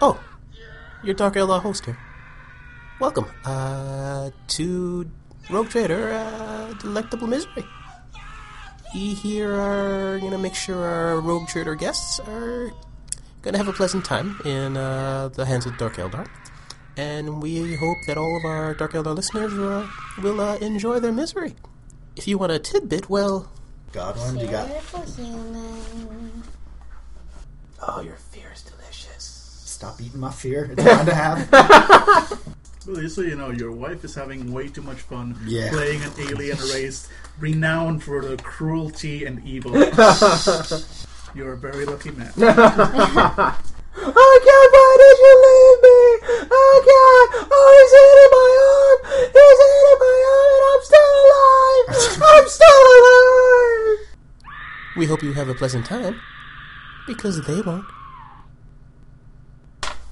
Oh, your Dark Eldar host here. Welcome uh, to Rogue Trader uh, Delectable Misery. We here are going to make sure our Rogue Trader guests are going to have a pleasant time in uh, the hands of Dark Eldar. And we hope that all of our Dark Eldar listeners uh, will uh, enjoy their misery. If you want a tidbit, well, Godwin, you got Beautiful human. oh, your fear is delicious. Stop eating my fear. It's fine to have. Well, just so you know, your wife is having way too much fun Yeah. playing an alien race renowned for the cruelty and evil. You're a very lucky man. Oh God, why did you leave me? Oh God, oh he's eating my arm. He's eating my arm, and I'm still alive. I'm still alive. We hope you have a pleasant time, because they won't.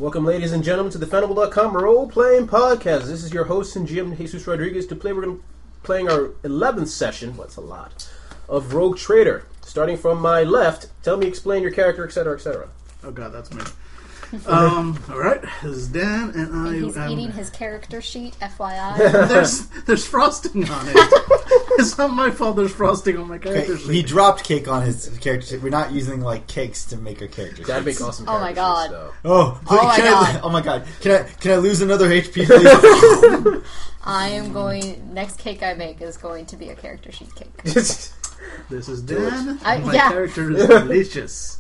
Welcome, ladies and gentlemen, to the Fanable.com role playing podcast. This is your host and GM Jesus Rodriguez. To play, we're going to playing our 11th session. What's a lot of Rogue Trader. Starting from my left, tell me, explain your character, etc., etc. Oh god, that's me. Um, alright, this is Dan, and I And he's am. eating his character sheet, FYI. There's there's frosting on it. it's not my fault. There's frosting on my character Okay, he dropped cake on his character. sheet. We're not using like cakes to make our characters. That'd make awesome. Oh my God. sheets, though. Oh, Oh my can I, God. oh my god! Can I can I lose another HP, please? I am going. Next cake I make is going to be a character sheet cake. This is Dan. I- my yeah. character is delicious.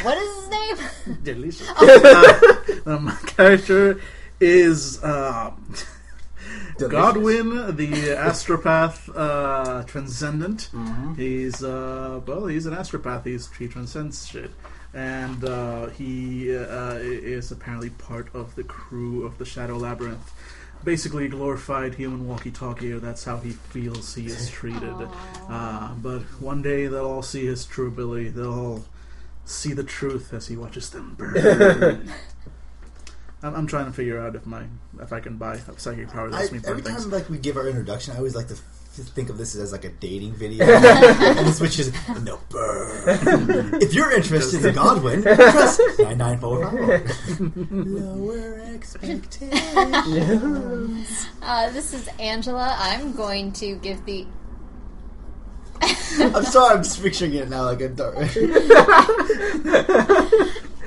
What is his name? delicious. Uh, uh, my character is um, Godwin, the astropath uh, transcendent. He's uh, well, he's an astropath. He's he transcends shit, and uh, he uh, is apparently part of the crew of the Shadow Labyrinth. Basically, a glorified human walkie-talkie. That's how he feels he is treated. Uh, but one day they'll all see his true ability. They'll all see the truth as he watches them burn. I'm, I'm trying to figure out if my if I can buy a psychic power that I, lets me burn every things. time like we give our introduction, I always like to f- think of this as like a dating video, and this which is no burn. if you're interested in Godwin, press nine nine four five. Lower expectations. Uh, this is Angela. I'm going to give the. I'm sorry, I'm just picturing it now like a dark.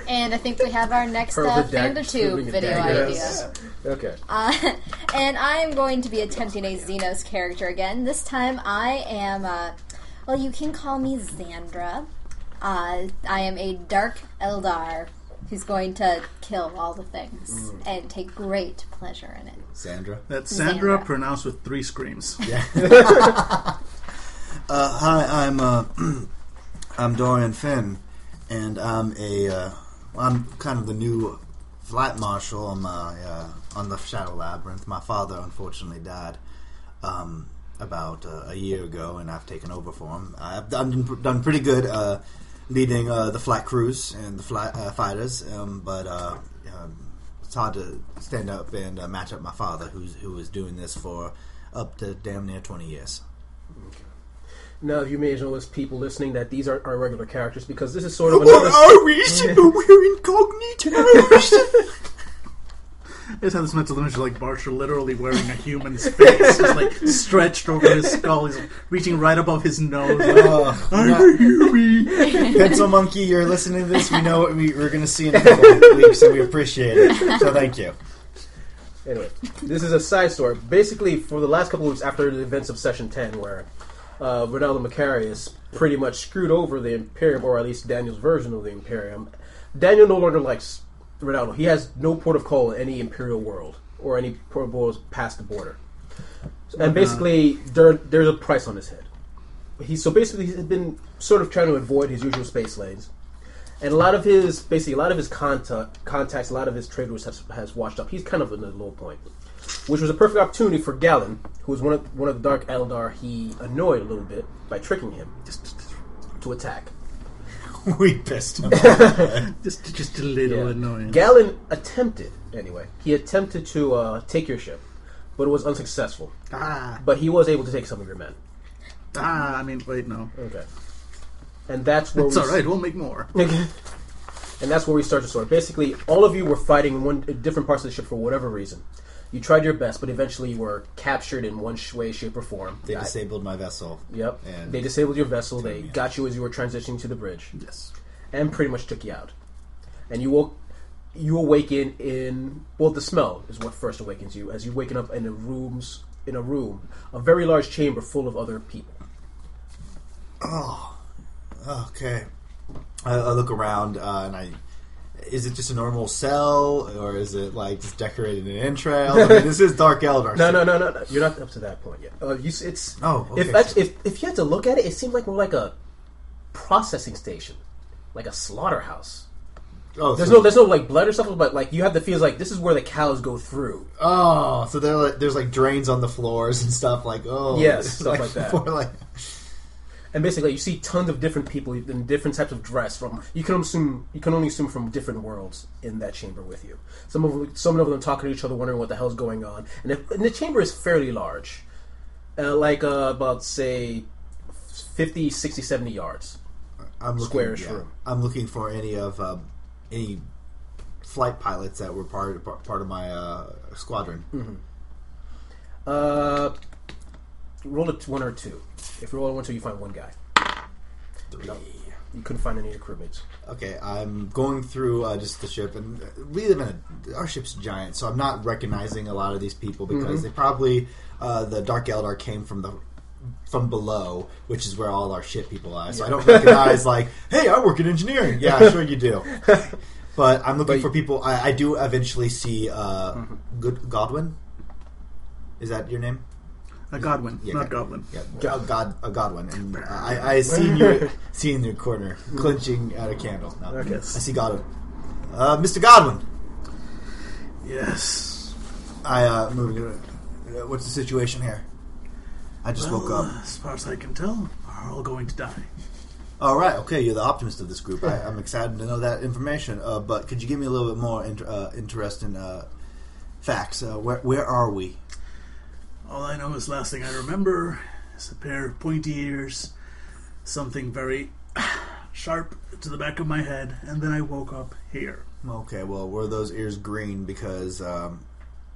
And I think we have our next Her uh, with dag- FandaTube shooting a video idea. Yes. Okay. Uh, and I am going to be attempting a Xenos character again. This time I am, uh, well, you can call me Xandra. Uh, I am a Dark Eldar who's going to kill all the things and take great pleasure in it. Sandra. That's Sandra, Xandra. pronounced with three screams. Uh, hi, I'm uh, I'm Dorian Finn, and I'm a uh, I'm kind of the new flight marshal on my uh, on the Shadow Labyrinth. My father unfortunately died um, about uh, a year ago, and I've taken over for him. I've done done pretty good uh, leading the flight crews and the flight fighters, um, but. Um, it's hard to stand up and match up my father, who's who was doing this for up to damn near twenty years. Now, you may notice people listening that these aren't our regular characters because this is sort of another. we? We're incognito. I just have this mental image of like Barcher literally wearing a human's face, just like stretched over his skull. He's reaching right above his nose. Like, Uh, I'm not- a human. Pencil Monkey, you're listening to this. We know what we, we're going to see in a couple of weeks, and we appreciate it. So thank you. Anyway, this is a side story. Basically, for the last couple of weeks after the events of Session 10, where uh, Ronaldo Macarius pretty much screwed over the Imperium, or at least Daniel's version of the Imperium, Daniel no longer likes Ronaldo. He has no port of call in any Imperial world, or any port of worlds past the border. And basically, there, there's a price on his head. He, so basically, he's been sort of trying to avoid his usual space lanes. And a lot of his, basically, a lot of his contact, contacts, a lot of his trade routes has, has washed up. He's kind of in a low point, which was a perfect opportunity for Galen, who was one of one of the Dark Eldar he annoyed a little bit by tricking him to attack. We pissed him off. Just, just a little Yeah. annoying. Galen attempted, anyway. He attempted to uh, take your ship, but it was unsuccessful. ah, But he was able to take some of your men. ah. I mean, wait, no. Okay. And that's where It's we all right. We'll make more. and that's where we start the story. Basically, all of you were fighting in one in different parts of the ship for whatever reason. You tried your best, but eventually you were captured in one sh- way, shape, or form. They disabled my vessel. Yep. And- they disabled your vessel. They me out. got you as you were transitioning to the bridge, Yes. and pretty much took you out. And you woke. You awaken in well, the smell is what first awakens you as you waken up in a rooms in a room, a very large chamber full of other people. Oh, okay. I, I look around uh, and I. Is it just a normal cell, or is it like just decorated in entrails? I mean, this is Dark Eldar. No, no, no, no, no. You're not up to that point yet. Uh, you, it's Oh, okay. if if if you had to look at it, it seemed like more like a processing station, like a slaughterhouse. Oh, There's so, no there's no like blood or something, but like you have the feels like this is where the cows go through. Oh, so there like, there's like drains on the floors and stuff like oh Yes, stuff like that. for, like And basically, you see tons of different people in different types of dress. From you can assume you can only assume from different worlds in that chamber with you. Some of them, some of them talking to each other, wondering what the hell's going on. And, if, and the chamber is fairly large, uh, like uh, about say 50, 60, 70 yards. I'm looking, Squarish room. I'm looking for any of uh, any flight pilots that were part part, part of my uh, squadron. Uh, roll a t- one or two. If you roll a one two, you find one guy. Three. You couldn't find any of your crewmates. Okay, I'm going through uh, just the ship, and we live in a our ship's giant, so I'm not recognizing a lot of these people because they probably uh, the Dark Eldar came from the from below, which is where all our ship people are. So I don't recognize like, hey, I work in engineering. Yeah, sure you do. But I'm looking But- for people. I, I do eventually see uh, Good Godwin. Is that your name? A Godwin, Yeah, not Godwin. Yeah, a God, a Godwin, and I, I seen you, seen your corner clenching at a candle. No, Okay. I see Godwin, uh, Mr. Godwin. Yes. I uh, moving. Uh, what's the situation here? I just woke up. As far as I can tell, we're all going to die. All right, okay, you're the optimist of this group. I, I'm excited to know that information. Uh, but could you give me a little bit more uh, interesting uh, facts? Uh, where where are we? All I know is last thing I remember is a pair of pointy ears, something very sharp to the back of my head, and then I woke up here. Okay, well, were those ears green? Because um,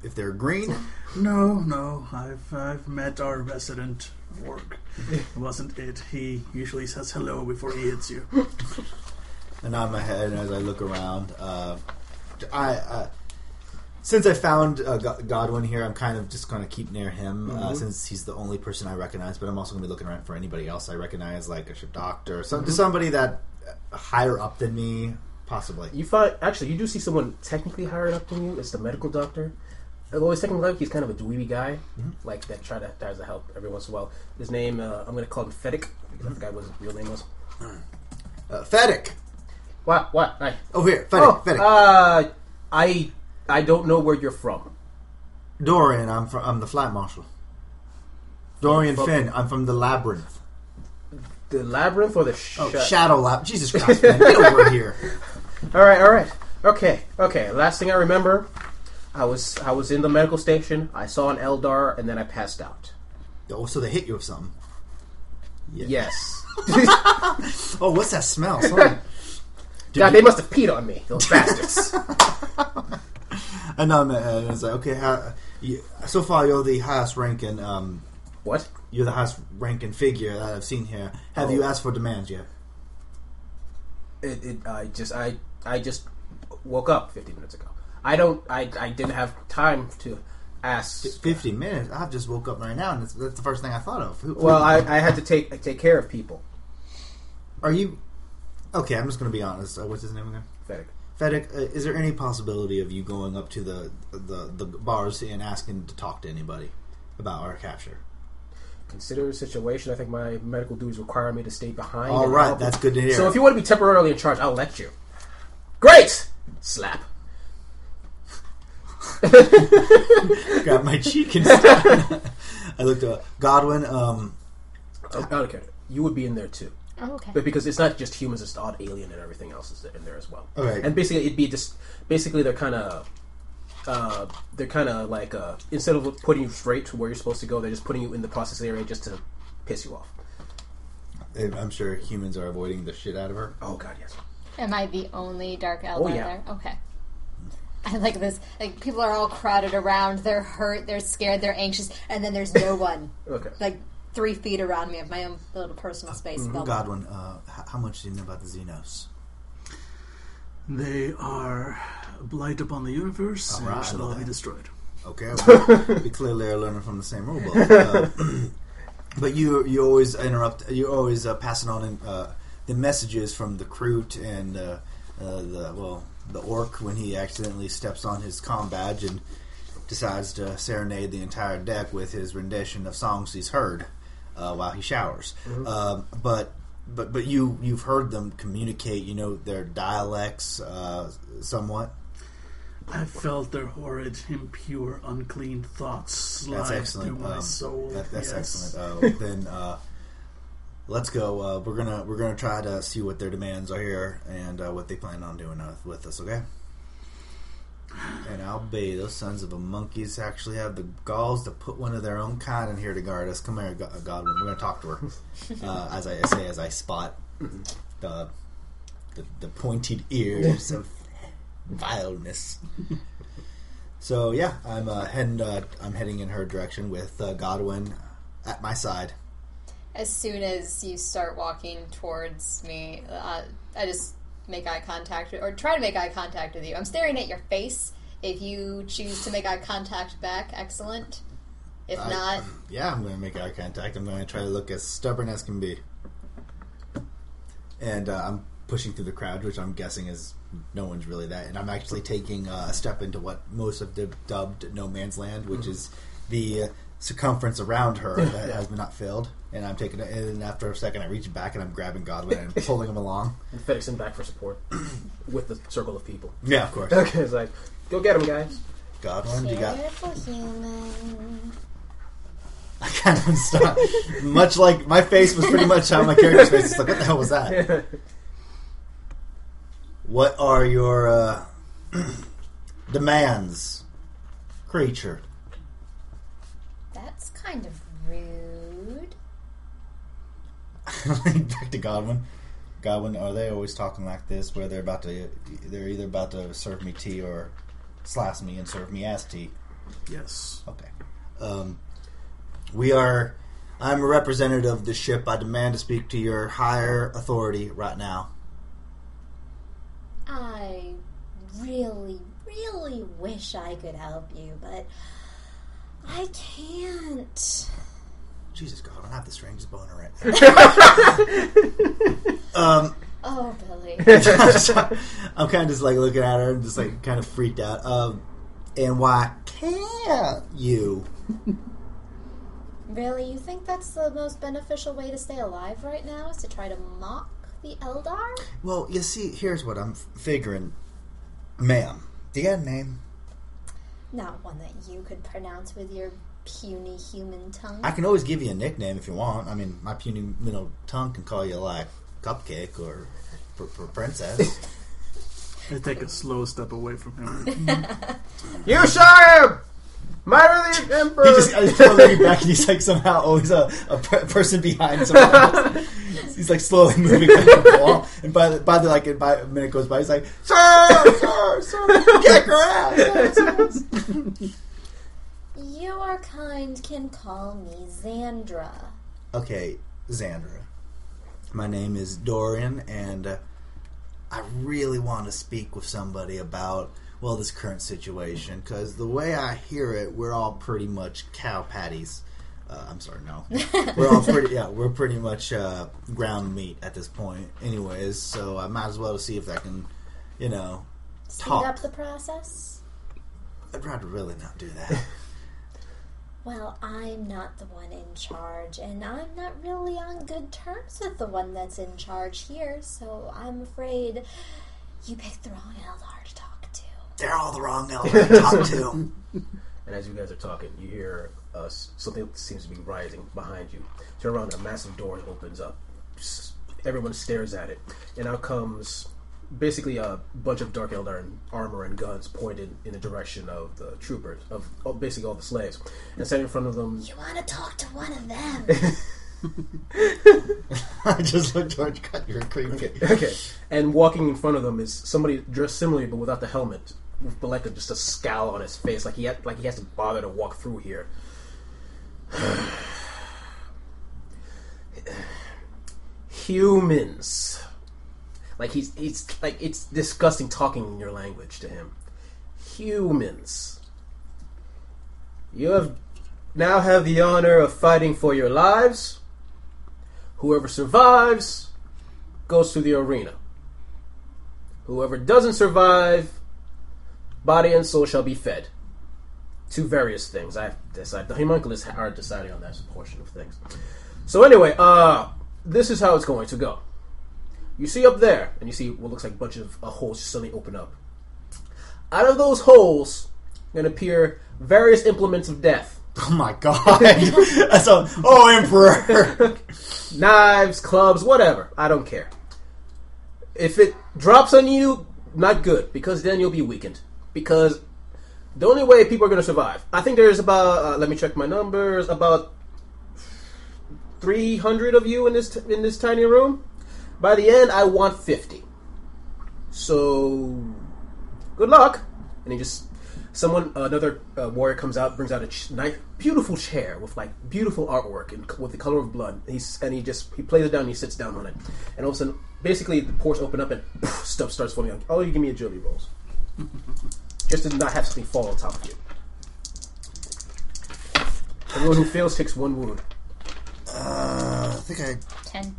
if they're green, No, no, I've I've met our resident orc. It wasn't it. He usually says hello before he hits you. and nod my head as I look around. Uh, I uh, since I found uh, Godwin here, I'm kind of just going to keep near him uh, since he's the only person I recognize. But I'm also going to be looking around for anybody else I recognize, like a ship doctor, some, just somebody that uh, higher up than me, possibly. You find actually you do see someone technically higher up than you. It's the medical doctor. Although he's technically he's kind of a dweeby guy, like that try to tries to help every once in a while. His name uh, I'm going to call him Fedic because I forgot what his real name was. Uh, Fedic, What? What? Hi. over here, Fedic, Oh, Fedic. uh, I I don't know where you're from. Dorian, I'm from. I'm the flight marshal. Dorian From- Finn, I'm from the labyrinth. The labyrinth or the sh- Oh, Shadow Lab. Jesus Christ, man, get over here. All right, all right, okay, okay. Last thing I remember, I was I was in the medical station. I saw an Eldar, and then I passed out. Oh, so they hit you with something. Yes. Oh, what's that smell? Sorry. God, they must have peed on me, those bastards. I know, man. And it's like, okay, how, you, so far you're the highest ranking. Um, what? you're the highest ranking figure that I've seen here. Have you Oh. asked for demands yet? It, it, I just I I just woke up 15 minutes ago. I don't I I didn't have time to ask. Fifty minutes. I've just woke up right now, and that's, that's the first thing I thought of. Who, Well, I, I had to take take care of people. are you? Okay, I'm just going to be honest. Uh, what's his name again? Fedic. Fedic. Uh, is there any possibility of you going up to the, the the bars and asking to talk to anybody about our capture? Consider the situation. I think my medical duties require me to stay behind. All right, help. that's good to hear. So if you want to be temporarily in charge, I'll let you. Great. Slap. grab my cheek and stuff. I looked at Godwin. Um, Oh, okay. You would be in there too. Oh, okay. But because it's not just humans, it's the odd alien and everything else is in there as well. Okay. And basically, it'd be just basically they're kind of. Uh, they're kind of like uh, instead of putting you straight to where you're supposed to go, they're just putting you in the process area just to piss you off. I'm sure humans are avoiding the shit out of her. Oh God, yes. Am I the only Dark Eldar Oh, yeah. there? Okay. I like this. Like people are all crowded around. They're hurt. They're scared. They're anxious. And then there's no one. Okay. like three feet around me of my own little personal space. Bubble. Godwin, uh, h- how much do you know about the Xenos? They are a blight upon the universe All right, and shall all be that. destroyed. Okay, well, we clearly are learning from the same rule book. Uh, but you you always interrupt. You're always uh, passing on uh, the messages from the Kroot and uh, uh, the well the orc when he accidentally steps on his comm badge and decides to serenade the entire deck with his rendition of songs he's heard uh, while he showers. Um, but but but you you've heard them communicate. You know their dialects uh, somewhat. I felt their horrid, impure, unclean thoughts slide That's excellent. through my Um, soul. that- that's Yes. excellent. Uh, then uh, let's go. Uh, we're gonna we're gonna try to see what their demands are here and uh, what they plan on doing uh, with us. Okay. And I'll be those sons of a monkeys actually have the galls to put one of their own kind in here to guard us. Come here, Godwin. We're gonna talk to her. Uh, as I say, as I spot the the, the pointed ears of vileness. So yeah, I'm uh, heading. Uh, I'm heading in her direction with uh, Godwin at my side. As soon as you start walking towards me, uh, I just make eye contact or try to make eye contact with you. I'm staring at your face. If you choose to make eye contact back, excellent. If I- not, Yeah, I'm going to make eye contact. I'm going to try to look as stubborn as can be. And uh, I'm pushing through the crowd, which I'm guessing is no one's really that. And I'm actually taking uh, a step into what most have dubbed no man's land, which is the uh, circumference around her that has been not filled. And I'm taking it, and after a second, I reach back and I'm grabbing Godwin and pulling him along. And FedEx him back for support with the circle of people. Yeah, of course. Okay, it's like, go get him, guys. Godwin, you got careful human. I kind of stop. much like my face was pretty much how my character's face is. Like, what the hell was that? What are your uh, demands, creature? That's kind of rude. Back to Godwin. Godwin, are they always talking like this, where they're about to, they're either about to serve me tea or slash me and serve me as tea? Yes. Okay. Um, we are. I'm a representative of the ship. I demand to speak to your higher authority right now. I really, really wish I could help you, but I can't. Jesus God, I don't have the strangest boner right now. um, Oh, Billy. I'm kind of just like looking at her and just like kind of freaked out. Um, and why can't you? really? You think that's the most beneficial way to stay alive right now? Is to try to mock the Eldar? Well, you see, here's what I'm f- figuring, ma'am. Do you got a name? Not one that you could pronounce with your puny human tongue. I can always give you a nickname if you want. I mean, my puny little tongue can call you like Cupcake or pr- pr- Princess. I take a slow step away from him. You saw him! Murder the Emperor! He just, I just looking back, and he's like somehow always a, a per- person behind someone else. He's like slowly moving back the wall, and by the, by the like by a minute goes by, he's like, "Sir, sir, sir, kick her ass." Your kind can call me Xandra. okay, Xandra, my name is Dorian, and uh, I really want to speak with somebody about well this current situation because the way I hear it, we're all pretty much cow patties. Uh, I'm sorry, no. we're all pretty yeah we're pretty much uh, ground meat at this point anyways so i might as well see if i can you know Speed Talk. up the process? i'd rather really not do that Well, I'm not the one in charge, and I'm not really on good terms with the one that's in charge here, so I'm afraid you picked the wrong Eldar to talk to. they're all the wrong elder to talk to And as you guys are talking, you hear uh, something seems to be rising behind you. Turn around, and a massive door opens up. Everyone stares at it, and out comes basically a bunch of Dark Eldar in armor and guns pointed in the direction of the troopers, of oh, basically all the slaves. And standing in front of them, You want to talk to one of them? I just looked George cut your creepy. Okay, okay. And walking in front of them is somebody dressed similarly but without the helmet, with like a, just a scowl on his face, like he had, like he has to bother to walk through here. Humans, like he's he's like it's disgusting talking in your language to him. Humans, you have now have the honor of fighting for your lives. Whoever survives goes to the arena. Whoever doesn't survive, body and soul shall be fed. To various things. I decide. The homunculus are deciding on that portion of things. So anyway, uh, this is how it's going to go. You see up there, and you see what looks like a bunch of uh, holes suddenly open up. Out of those holes, going to appear various implements of death. Oh my god! so, oh Emperor. knives, clubs, whatever. I don't care. If it drops on you, not good, because then you'll be weakened. Because the only way people are going to survive, I think there's about, uh, let me check my numbers, about 300 of you in this t- in this tiny room. By the end, I want 50. So, good luck. And he just someone another uh, warrior comes out brings out a ch- nice beautiful chair with like beautiful artwork and with the color of blood he's and he just he plays it down and he sits down on it and all of a sudden basically the pores open up and poof, stuff starts falling out oh you give me agility rolls just to not have something fall on top of you everyone who fails takes one wound Uh, I think I. Ten.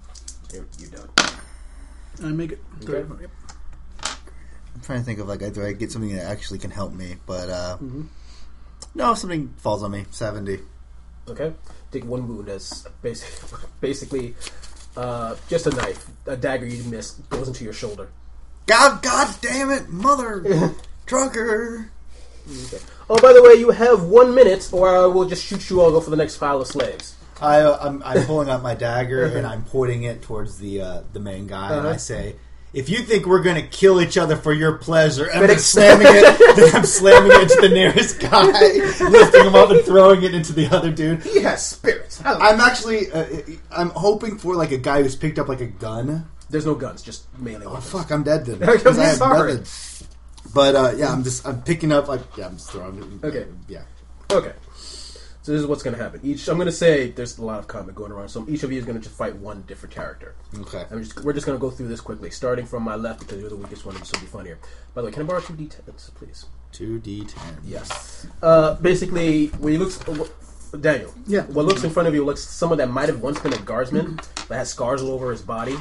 You're, you're done I make it. Okay. Yep. I'm trying to think of like, do I get something that actually can help me? But uh, Mm-hmm. no, if something falls on me. Seventy. okay take one wound as basically basically uh, just a knife a dagger you missed goes into your shoulder God, God damn it, mother trucker! Okay. Oh, by the way, you have one minute, or I will just shoot you all. Go for the next pile of slaves. I, I'm, I'm pulling out my dagger and I'm pointing it towards the uh, the main guy, and I Uh-huh. say, "If you think we're gonna kill each other for your pleasure," But then slamming it, then I'm slamming it into the nearest guy, lifting him up and throwing it into the other dude. He has spirits. I'm actually, uh, I'm hoping for like a guy who's picked up like a gun. There's no guns, just melee Oh weapons. fuck, I'm dead then. I'm 'Cause I have sorry. nothing. But uh, yeah, I'm just I'm picking up like yeah, I'm just throwing it. Okay. Yeah. Okay. So this is what's going to happen. Each, I'm going to say there's a lot of combat going around. So each of you is going to just fight one different character. Okay. I'm just, we're just going to go through this quickly, starting from my left because you're the weakest one. And this will be funnier. By the way, can I borrow two d10s, please? Two D10. Yes. Uh, basically, when you look, uh, Daniel. Yeah. What looks in front of you looks someone that might have once been a guardsman, that has scars all over his body,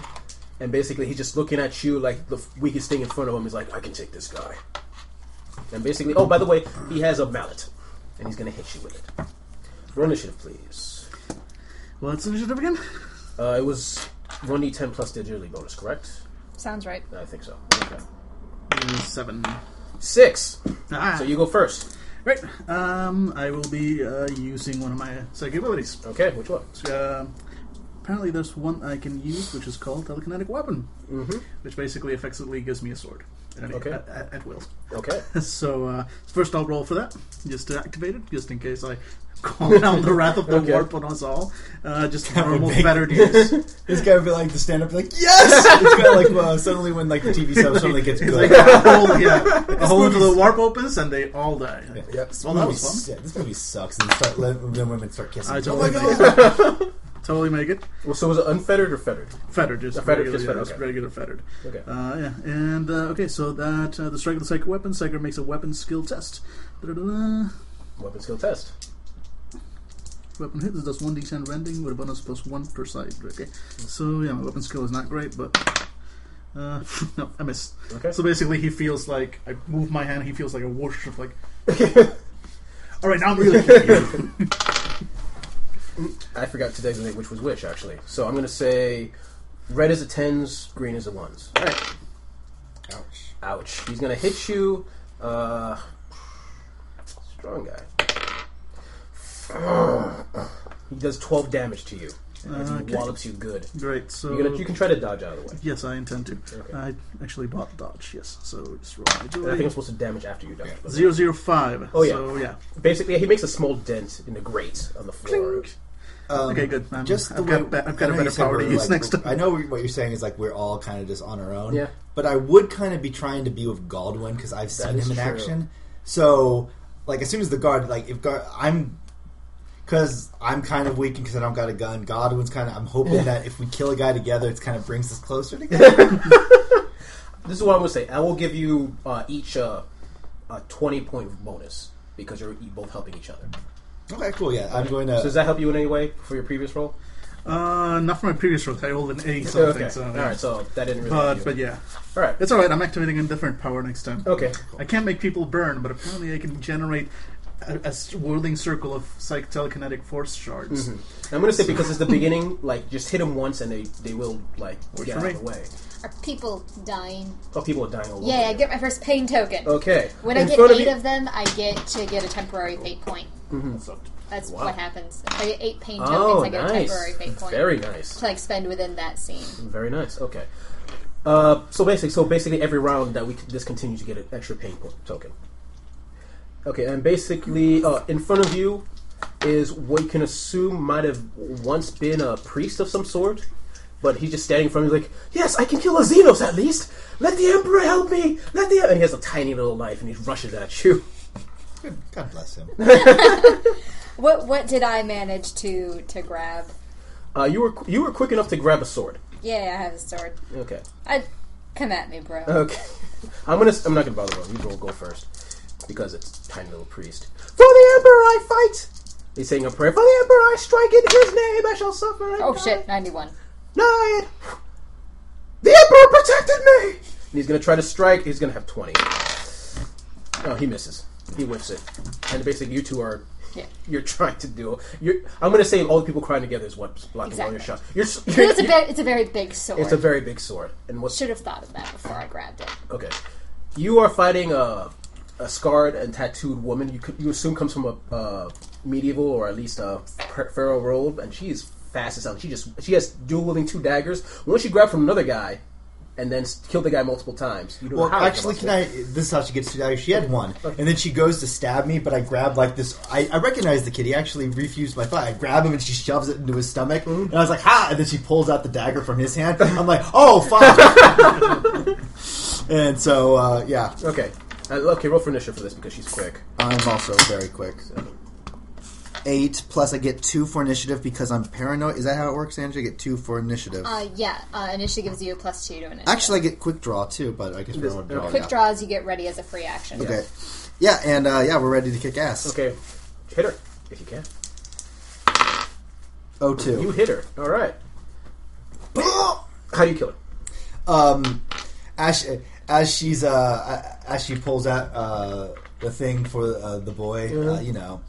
and basically he's just looking at you like the weakest thing in front of him. He's like, I can take this guy. And basically, oh, by the way, he has a mallet, and he's going to hit you with it. Roll initiative, please. What's initiative again? Uh, it was one d10 plus the agility bonus, correct? Sounds right. I think so. Okay. Seven. Six. Ah, So you go first. right. Um, I will be uh, using one of my psychic abilities. Okay, which one? Uh, apparently, there's one I can use, which is called telekinetic weapon, Mm-hmm. which basically effectively gives me a sword. Any, Okay. at, at, at will. Okay. So uh, first, I'll roll for that, just to activate it, just in case I call down the wrath of the Okay. warp on us all. Uh, just That normal make- fettered use. This guy would be like the stand up, like yes. it's kind of like uh, suddenly when like the TV show suddenly gets good. like a hole, yeah, a hole into the warp opens and they all die. Yep. This Well, that movie was fun. Yeah, this movie sucks. And start then women start kissing. I oh my god! Totally make it. Well, so was it unfettered or fettered? Fettered, just fettered, regular, just fettered, just okay. regular fettered. Okay. Uh, yeah, and uh, okay, so that uh, the strike of the psychic weapon, psychic makes a weapon skill test. Da-da-da-da. Weapon skill test. Weapon hit. This does one d10 rending with a bonus plus one per side. Okay, so yeah, my weapon skill is not great, but uh, no, I miss. Okay. So basically, he feels like I move my hand. He feels like a whoosh of like. All right, now I'm really. I forgot to designate which was which, actually. So I'm going to say red is the tens, green is the ones. All right. Ouch. Ouch. He's going to hit you. Uh, strong guy. he does 12 damage to you. And he Okay. wallops you good. Great. So You're gonna, you can try to dodge out of the way. yes, I intend to. Okay. I actually bought dodge. Yes, so just roll I think agility. I'm supposed to damage after you dodge. but- Zero zero five. Oh, yeah. So yeah. Basically, he makes a small dent in the grate on the floor. Clink. Um, Okay, good. I'm- just the I've way, got be- I've got I a know better power to use like, next time. I know what you're saying is like we're all kind of just on our own. Yeah. But I would kind of be trying to be with Godwin because I've seen him in true. action. So, like, as soon as the guard, like, if guard, I'm. Because I'm kind of weak because I don't got a gun. Godwin's kind of. I'm hoping that if we kill a guy together, it kind of brings us closer together. This is what I'm going to say. I will give you uh, each uh, a 20 point bonus because you're both helping each other. Okay, cool. Yeah, I'm going So to. does that help you in any way for your previous role? Uh, not for my previous role. I rolled an A something. okay. So, All right. So that didn't really. help But you. but yeah, All right. it's all right. I'm activating a different power next time. Okay. I can't make people burn, but apparently I can generate a, a swirling circle of psych telekinetic force shards. Mm-hmm. I'm going to say because it's the beginning, like just hit them once and they they will like Works get for out of the way. Are people dying? Oh, people are dying all over. Yeah, I get my first pain token. Okay. When In I get front eight you- of them, I get to get a temporary fate point. So, That's Wow. what happens. If I get eight pain tokens, Oh, I get a nice. temporary fate point. Very nice. to like spend within that scene. Very nice. Okay. Uh, so basically, so basically, every round that we discontinue, you get an extra pain point token. Okay, and basically, uh, in front of you is what you can assume might have once been a priest of some sort, but he's just standing in front of you, like, "Yes, I can kill a Xenos at least. Let the Emperor help me. Let the..." And he has a tiny little knife, and he rushes at you. God bless him. What what did I manage to to grab? Uh, you were you were quick enough to grab a sword. Yeah, I have a sword. Okay. I come at me, bro. Okay. I'm gonna. I'm not gonna bother going. You go go first because it's tiny little priest. For the emperor I fight. He's saying a prayer. For the emperor I strike. In his name I shall suffer. and oh die. shit, ninety one. Nine. The emperor protected me. And he's gonna try to strike. He's gonna have twenty. Oh, he misses. He whiffs it. And basically, you two are. Yeah. You're trying to do. You're. I'm gonna say all the people crying together is what's blocking all your Exactly. shots. You're. you're It's a big, it's a very big sword. It's a very big sword. And what's Should have thought of that before I grabbed it. Okay. You are fighting a, a scarred and tattooed woman. You could, you assume comes from a uh, medieval or at least a phar- pharaoh robe, and she is fast as hell. She just she has dual wielding two daggers. One she grabbed from another guy, and then killed the guy multiple times. You don't know Well, actually, can I? This is how she gets to die. She had one, and then she goes to stab me, but I grab like this. I, I recognize the kid. He actually refused my fight. I grab him, and she shoves it into his stomach, and I was like, "Ha!" And then she pulls out the dagger from his hand. I'm like, "Oh, fuck!" and so, uh, yeah, Okay. Uh, okay, roll for initiative for this because she's quick. I'm also very quick. Eight plus I get two for initiative because I'm paranoid. Is that how it works, Andrew? I get two for initiative. Uh, yeah, uh, initiative gives you a plus two to initiative. Actually, I get quick draw too, but I guess we're This- on draw. quick yeah. draws you get ready as a free action. Okay. Yeah, and uh, yeah, we're ready to kick ass. Okay, hit her if you can. Oh two. You hit her. All right. How do you kill her? um, as as she's uh as she pulls out uh the thing for uh, the boy, uh, you know,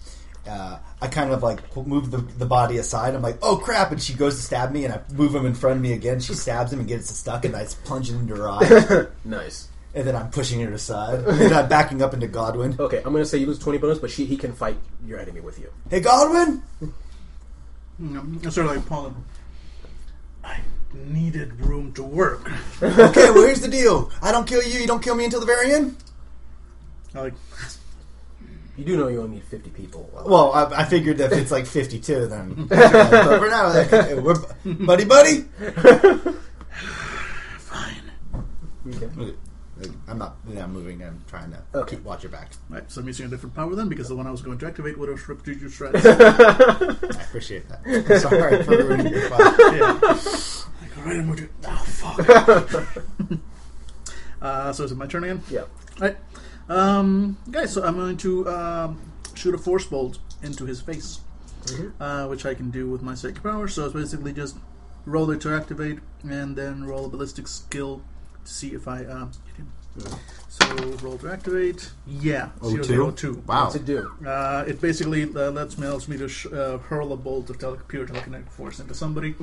uh, I kind of like move the, the body aside. I'm like, oh crap! And she goes to stab me, and I move him in front of me again. She stabs him and gets stuck, and I plunge it into her eye, Nice. and then I'm pushing her aside, and I'm backing up into Godwin. Okay, I'm gonna say you lose twenty bonus, but she he can fight your enemy with you. Hey, Godwin! mm, I sort of like Paul. I needed room to work. Okay, well here's the deal. I don't kill you. You don't kill me until the very end. I like, You do know you only need fifty people. Well, I, I figured if it's like 52, then. but for now, like, we're buddy buddy. fine. Okay. I'm not. I'm moving. I'm trying to Okay. keep watch your back. Right, so I'm using a different power then because the one I was going to activate would have stripped you shreds. I appreciate that. I'm sorry for ruining your fun. yeah. Like, all right, I'm going to. Oh fuck. uh, so is it my turn again? Yeah. Right. Um, guys, so I'm going to um, shoot a force bolt into his face, uh, which I can do with my psychic power. So it's basically just roll it to activate, and then roll a ballistic skill to see if I uh, hit him. So roll to activate. Yeah, Oh, zero, two? zero, two. Wow. What's it do? Uh, it basically uh, lets me, allows me to sh- uh, hurl a bolt of tele- pure telekinetic force into somebody.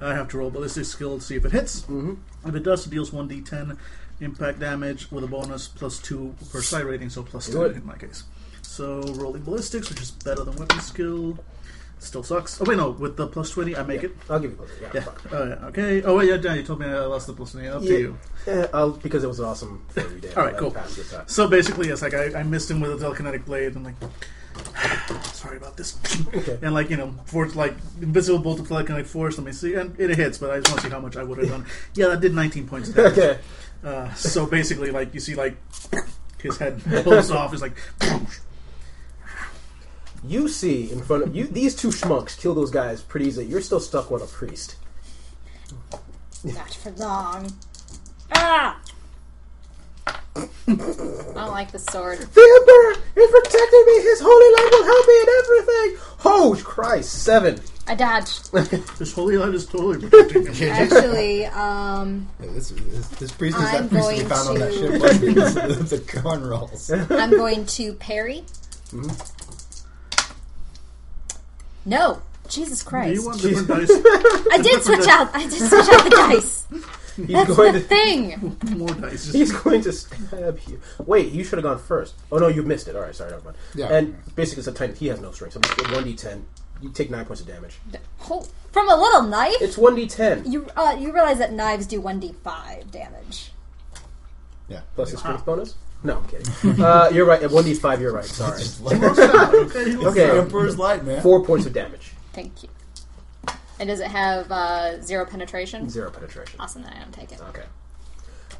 I have to roll ballistic skill to see if it hits. Mm-hmm. If it does, it deals 1d10 impact damage with a bonus plus 2 per side rating, so plus two in my case. So rolling ballistics, which is better than weapon skill. Still sucks. Oh, wait, no, with the plus 20, I make it. I'll give you plus. Yeah. Yeah. Oh, yeah. Okay. Oh, wait, yeah, Dan, you told me I lost the plus 20. Up Yeah. to you. Yeah, I'll, because it was awesome day. All right, cool. Pass this time. So basically, yes, like I, I missed him with a telekinetic blade, and like sorry about this. Okay. and like you know, force like invisible bolt of can force. Let me see, and it hits, but I just want to see how much I would have done. Yeah, that did 19 points. Damage. Okay. Uh, so basically, like you see, like his head pulls off. Is like You see in front of you these two schmucks kill those guys pretty easily. You're still stuck with a priest. Not for long. Ah! I don't like the sword. The Emperor is protecting me. His holy light will help me in everything. Oh Christ! Seven. I dodged. this holy light is totally protecting him. Actually, um, Yeah, this, this, this priest is I'm that priest we going found on that to- ship. wasn't he? the, the gun rolls. I'm going to parry. No, Jesus Do Christ! you want different dice? I did switch out. I did switch out the dice. He's That's going the to. thing. More dice. He's going to stab you. Wait, you should have gone first. Oh no, you missed it. All right, sorry, never mind. Yeah. And basically, it's a tiny. He has no strength. So one d10. You take nine points of damage. Oh, From a little knife, It's one d10 you uh, you realize that knives do one d five damage. Yeah. plus the strength bonus. No, I'm kidding. uh, you're right. At one d5. You're right. Sorry. Just like, okay. Okay. Emperor's light, man. Four points of damage. Thank you. And does it have uh, zero penetration? Zero penetration. Awesome, then I don't take it. Okay.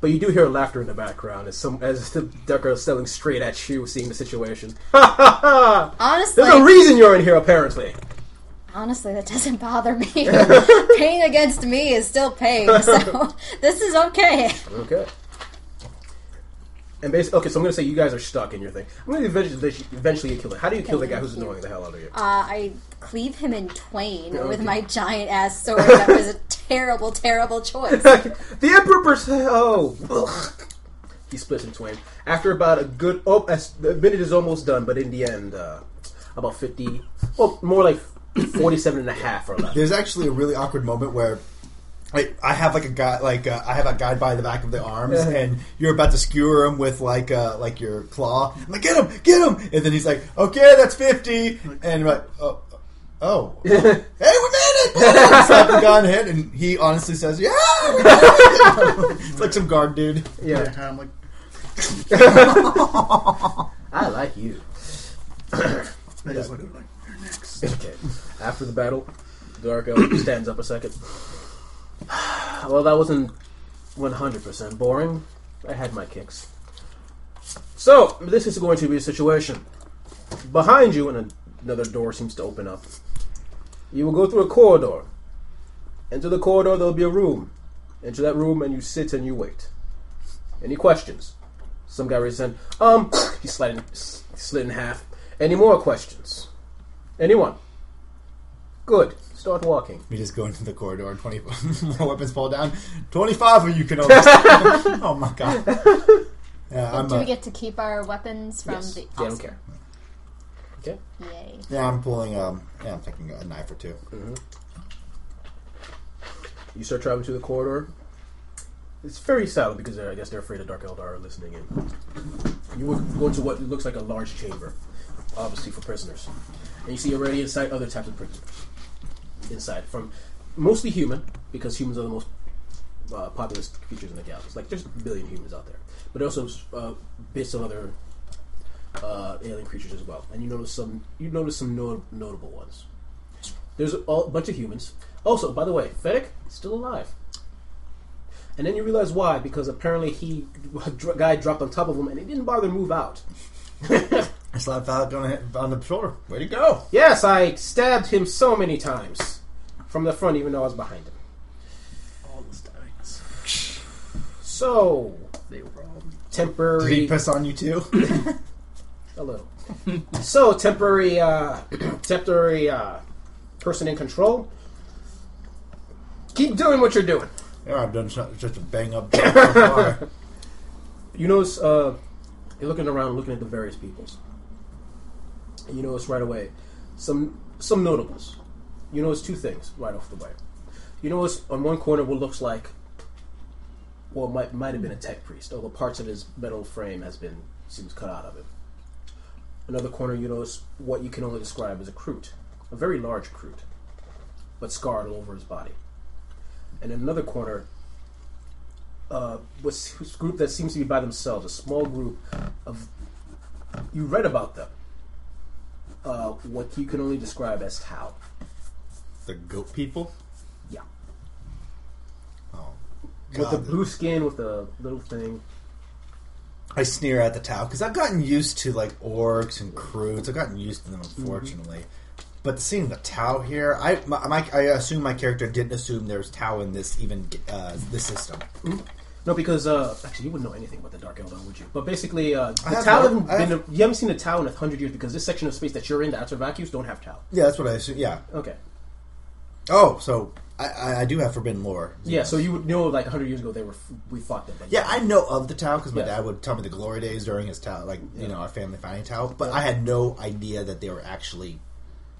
But you do hear laughter in the background as some as the Decker is selling straight at you, seeing the situation. Ha ha ha! Honestly, There's a reason you're in here, apparently. honestly, that doesn't bother me. pain against me is still pain, so this is okay. Okay. And basically, okay, so I'm going to say you guys are stuck in your thing. I'm going to eventually, eventually kill it. How do you kill the guy who's annoying the hell out of you? Uh, I cleave him in twain Okay. with my giant ass sword. That was a terrible, terrible choice. the Emperor per se. Oh, ugh. he splits in twain. After about a good, oh, as- the minute is almost done, but in the end, uh, about fifty, well, more like 47 and a half or left. There's actually a really awkward moment where like I have like a guy like uh, I have a guy by the back of the arms, and you're about to skewer him with like uh, like your claw. I'm like, get him, get him, and then he's like, okay, that's fifty, and I'm like, oh. Oh, hey, we made it! Slap the gun hit, and he honestly says, "Yeah, we made it!" it's like some guard dude. Yeah, Yeah, I'm like, I like you. I just look at like, you're next. Okay. After the battle, Dark Elf stands up a second. Well, that wasn't 100% boring. I had my kicks. So, this is going to be a situation. Behind you, and another door seems to open up. You will go through a corridor. Into the corridor, there'll be a room. Into that room, and you sit and you wait. Any questions? Some guy raised his hand. Um, he slid in, slid in half. Any more questions? Anyone? Good. Start walking. We just go into the corridor, and twenty more weapons fall down. Twenty-five of you can only. oh my god! Yeah, I'm. Do Uh, we get to keep our weapons from yes. the? They don't care. Okay. Yay! yeah, I'm pulling. Um, yeah, I'm taking a knife or two. You start traveling through the corridor. It's very silent because they're, I guess they're afraid of Dark Eldar are listening in. You would go into what looks like a large chamber, obviously for prisoners. And you see already inside other types of prisoners. Inside, from mostly human, because humans are the most uh, populous creatures in the galaxy. Like there's a billion humans out there, but also uh, bits of other uh, alien creatures as well. And you notice some. You notice some no- notable ones. There's a, a bunch of humans. Also, by the way, Fennec still alive. And then you realize why, because apparently he a dr- guy dropped on top of him and he didn't bother to move out. I slapped Falcon on, the- on the shoulder. Way to go! Yes, I stabbed him so many times from the front, even though I was behind him. All the stabbings. So They were all. Did he temporary, piss on you too? a little. so temporary, uh, temporary uh, person in control. Keep doing what you're doing. yeah, I've done so- just a bang up job so far. You notice uh, you're looking around, looking at the various peoples, and you notice right away some some notables. You notice two things right off the way. You notice on one corner what looks like, well, might might have been a tech priest, although parts of his metal frame has been seems cut out of it. Another corner, you notice what you can only describe as a Kroot, a very large Kroot, but scarred all over his body. And in another corner, uh, was this group that seems to be by themselves, a small group of. You read about them. uh, what you can only describe as Tau. The goat people. Yeah. Oh, With the blue skin, with the little thing. I sneer at the Tau because I've gotten used to like orcs and Kroots. I've gotten used to them, unfortunately. But seeing the Tau here, I my, my, I assume my character didn't assume there's Tau in this even uh, this system. No, because uh, actually you wouldn't know anything about the Dark Eldar, would you? But basically, uh, the have Tau haven't been. have- you haven't seen a Tau in a hundred years because this section of space that you're in, the outer vacuums, don't have Tau. Yeah, that's what I assume. Yeah. Okay. Oh, so I, I, I do have forbidden lore. Yeah, so you would know like hundred years ago they were we fought them. but- Yeah, I know of the Tau because my Yes. dad would tell me the glory days during his Tau, like you know our family finding Tau. But Yeah. I had no idea that they were actually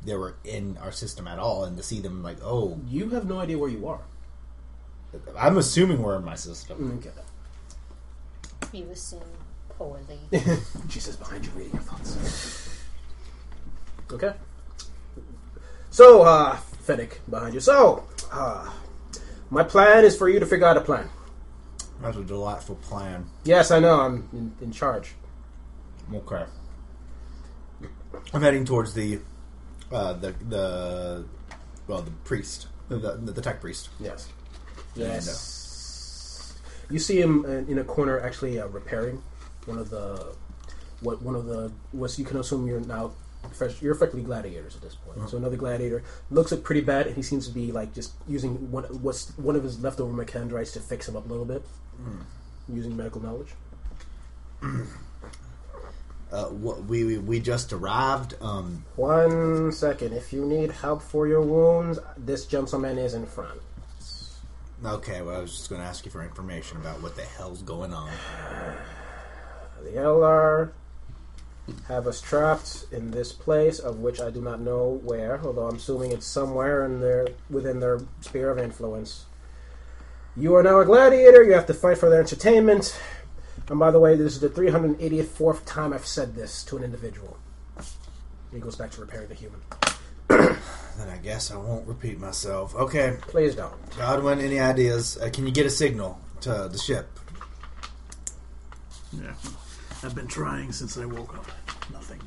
they were in our system at all, and to see them like, oh, You have no idea where you are. I'm assuming we're in my system. Okay. You assume poorly. Jesus behind you reading your thoughts. Okay. So, uh, Behind you. So, uh, my plan is for you to figure out a plan. That's a delightful plan. Yes, I know. I'm in, in charge. Okay. I'm heading towards the uh, the the well the priest the, the, tech priest. Yes. Yes. You see him in in a corner, actually uh, repairing one of the what one of the was you can assume you're now you're effectively gladiators at this point. So another gladiator looks up pretty bad, and he seems to be like just using one what's one of his leftover mechadendrites to fix him up a little bit, using medical knowledge. Uh, we, we we just arrived. Um, One second, if you need help for your wounds, this gentleman is in front. okay, well I was just going to ask you for information about what the hell's going on. The Eldar have us trapped in this place, of which I do not know where, although I'm assuming it's somewhere in their within their sphere of influence. You are now a gladiator. You have to fight for their entertainment. And by the way, this is the 384th time I've said this to an individual. He goes back to repairing the human. Then I guess I won't repeat myself. Okay, Please don't. Godwin, any ideas? Uh, can you get a signal to the ship? Yeah. I've been trying since I woke up. Nothing.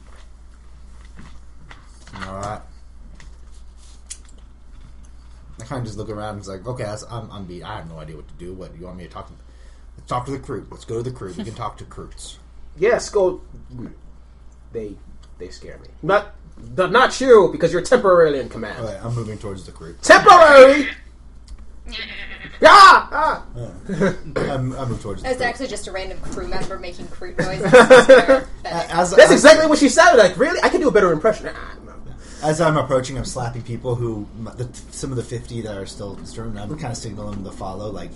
All right. I kind of just look around and it's like, okay, that's, I'm, I'm beat. I have no idea what to do. What do you want me to talk to? Let's talk to the crew. Let's go to the crew. We can talk to crews. Yes, go. They they scare me. Not not- not you because you're temporarily in command. All right, I'm moving towards the crew. Temporary. Yeah. Ah. I'm, I move towards the It's actually just a random crew member making crew noises. It's very pathetic. As, That's as- exactly what she sounded like. Really, I can do a better impression. As I'm approaching, I'm slapping people who the, some of the 50 that are still stirring. I'm kind of signaling them to follow. Like,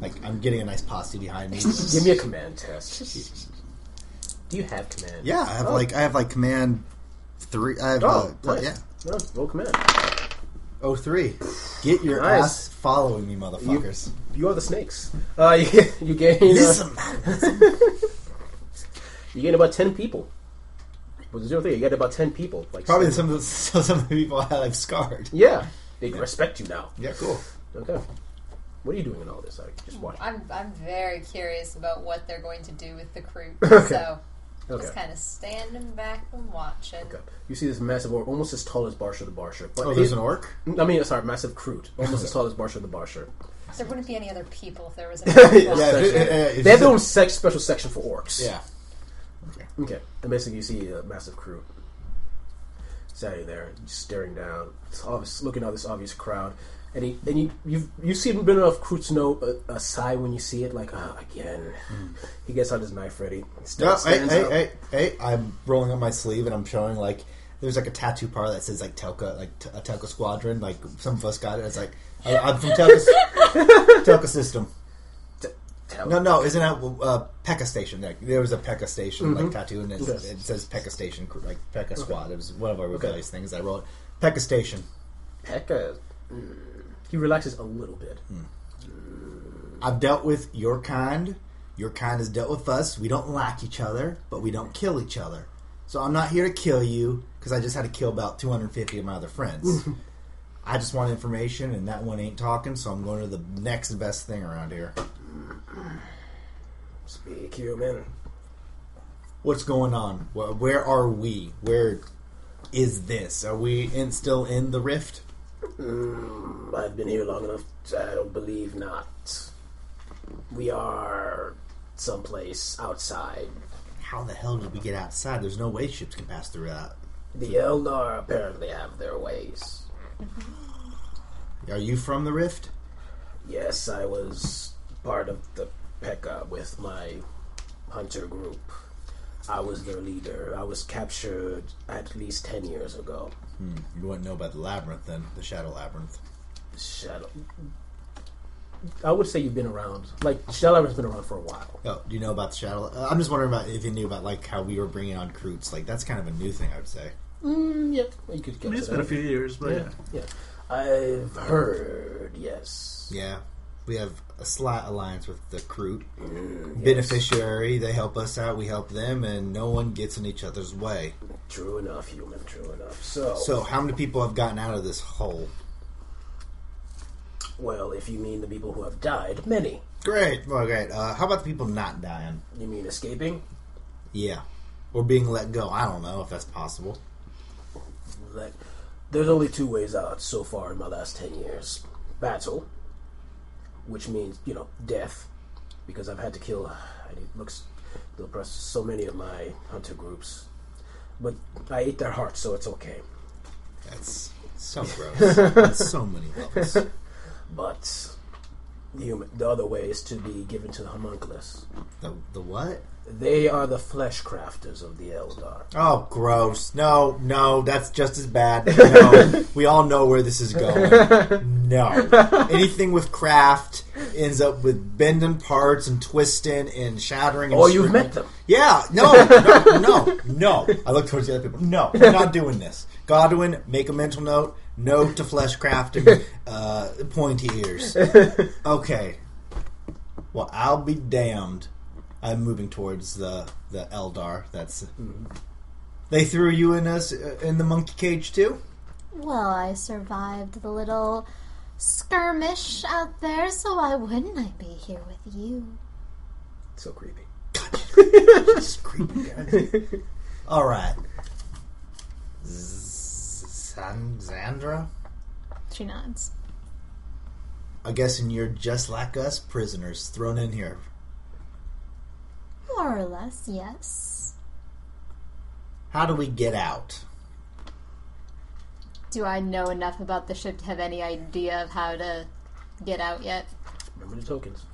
like I'm getting a nice posse behind me. Give me a command test. Do you have command? Yeah, I have Oh. like I have like command three. I have Oh, uh, nice. yeah. No, roll command. Oh three. Get your Nice. ass following me, motherfuckers. You are the snakes. Uh, you, you gain. Uh, Listen, you gain about ten people. With zero three, you get about ten people. Like probably some of the, some of the people I have scarred. Yeah, they respect you now. Yeah, cool. Okay. What are you doing in all this? I just watch. I'm I'm very curious about what they're going to do with the crew. Okay. So Okay. just kind of standing back and watching. Okay. You see this massive orc, almost as tall as Barsha the Barsha. But Oh, there's an orc. I mean, sorry, massive Kroot, almost as tall as Barsha the Barsha. There wouldn't be any other people if there was a Yeah. Yeah, if it- section. They have it's their a- own sex, special section for orcs. Yeah. Okay. And basically, you see a massive Kroot standing there, staring down, it's obvious, looking at this obvious crowd. And he, and you, you've you've seen been enough Kroot to know a, a sigh when you see it, like oh, again. He gets out his knife ready. No, Stands, hey, hey, up. hey, hey! I'm rolling up my sleeve and I'm showing like there's like a tattoo part that says like Telka, like t- a Telka squadron. Like some of us got it. It's like I- I'm from Telka, Telka system. Tell- No, no, isn't that uh, Pekka Station? Like, there was a Pekka Station like tattoo, and it, Yes. it says Pekka Station, like Pekka Squad. It was one of our rebellious things. I wrote Pekka Station. Pekka. mm, He relaxes a little bit. Hmm. I've dealt with your kind. Your kind has dealt with us. We don't like each other, but we don't kill each other. So I'm not here to kill you because I just had to kill about 250 of my other friends. I just want information, and that one ain't talking, so I'm going to the next best thing around here. Speak, human. What's going on? Where, where are we? Where is this? Are we in, still in the rift? Mm, I've been here long enough. I don't believe not. We are someplace outside. How the hell did we get outside? There's no way ships can pass through that. The Eldar apparently have their ways. Are you from the rift? Yes, I was part of the Pekka with my hunter group. I was their leader. I was captured at least ten years ago. Hmm. You wouldn't know about the labyrinth then, the Shadow Labyrinth. Shadow. I would say you've been around. Like Shadow Labyrinth's been around for a while. Oh, do you know about the Shadow? Uh, I'm just wondering about if you knew about like how we were bringing on Kroots. Like that's kind of a new thing, I would say. Mm, yeah, you could I get mean, it's to been a few years, but yeah. yeah, yeah. I've heard. Yes. Yeah, we have a slight alliance with the Kroot. Mm, yes. Beneficiary, they help us out, we help them, and no one gets in each other's way. True enough, human. True enough. So, So, how many people have gotten out of this hole? well, if you mean the people who have died, many. Great, well, great. Uh, how about the people not dying? You mean escaping? Yeah, or being let go. I don't know if that's possible. Like, there's only two ways out so far in my last ten years: battle, which means you know death, because I've had to kill. And it looks to oppress so many of my hunter groups, but I ate their hearts, so it's okay. That's so gross. On so many levels. But the human, the other way is to be given to the haemonculus. The the what? They are the flesh crafters of the Eldar. Oh, gross. No, no, that's just as bad. No, we all know where this is going. No. Anything with craft ends up with bending parts and twisting and shattering. And Oh, you've met them. Yeah, no, no, no, no. I look towards the other people. No, we're not doing this. Godwin, make a mental note. No to flesh crafting, uh, pointy ears. Okay. Well, I'll be damned. I'm moving towards the the Eldar. That's they threw you in us uh, in the monkey cage too. Well, I survived the little skirmish out there, so why wouldn't I be here with you? So creepy. Just creepy guys. All right, Zan- Zandra. She nods. I guess, and you're just like us, prisoners thrown in here. More or less, yes. How do we get out? Do I know enough about the ship to have any idea of how to get out yet? Remember the tokens.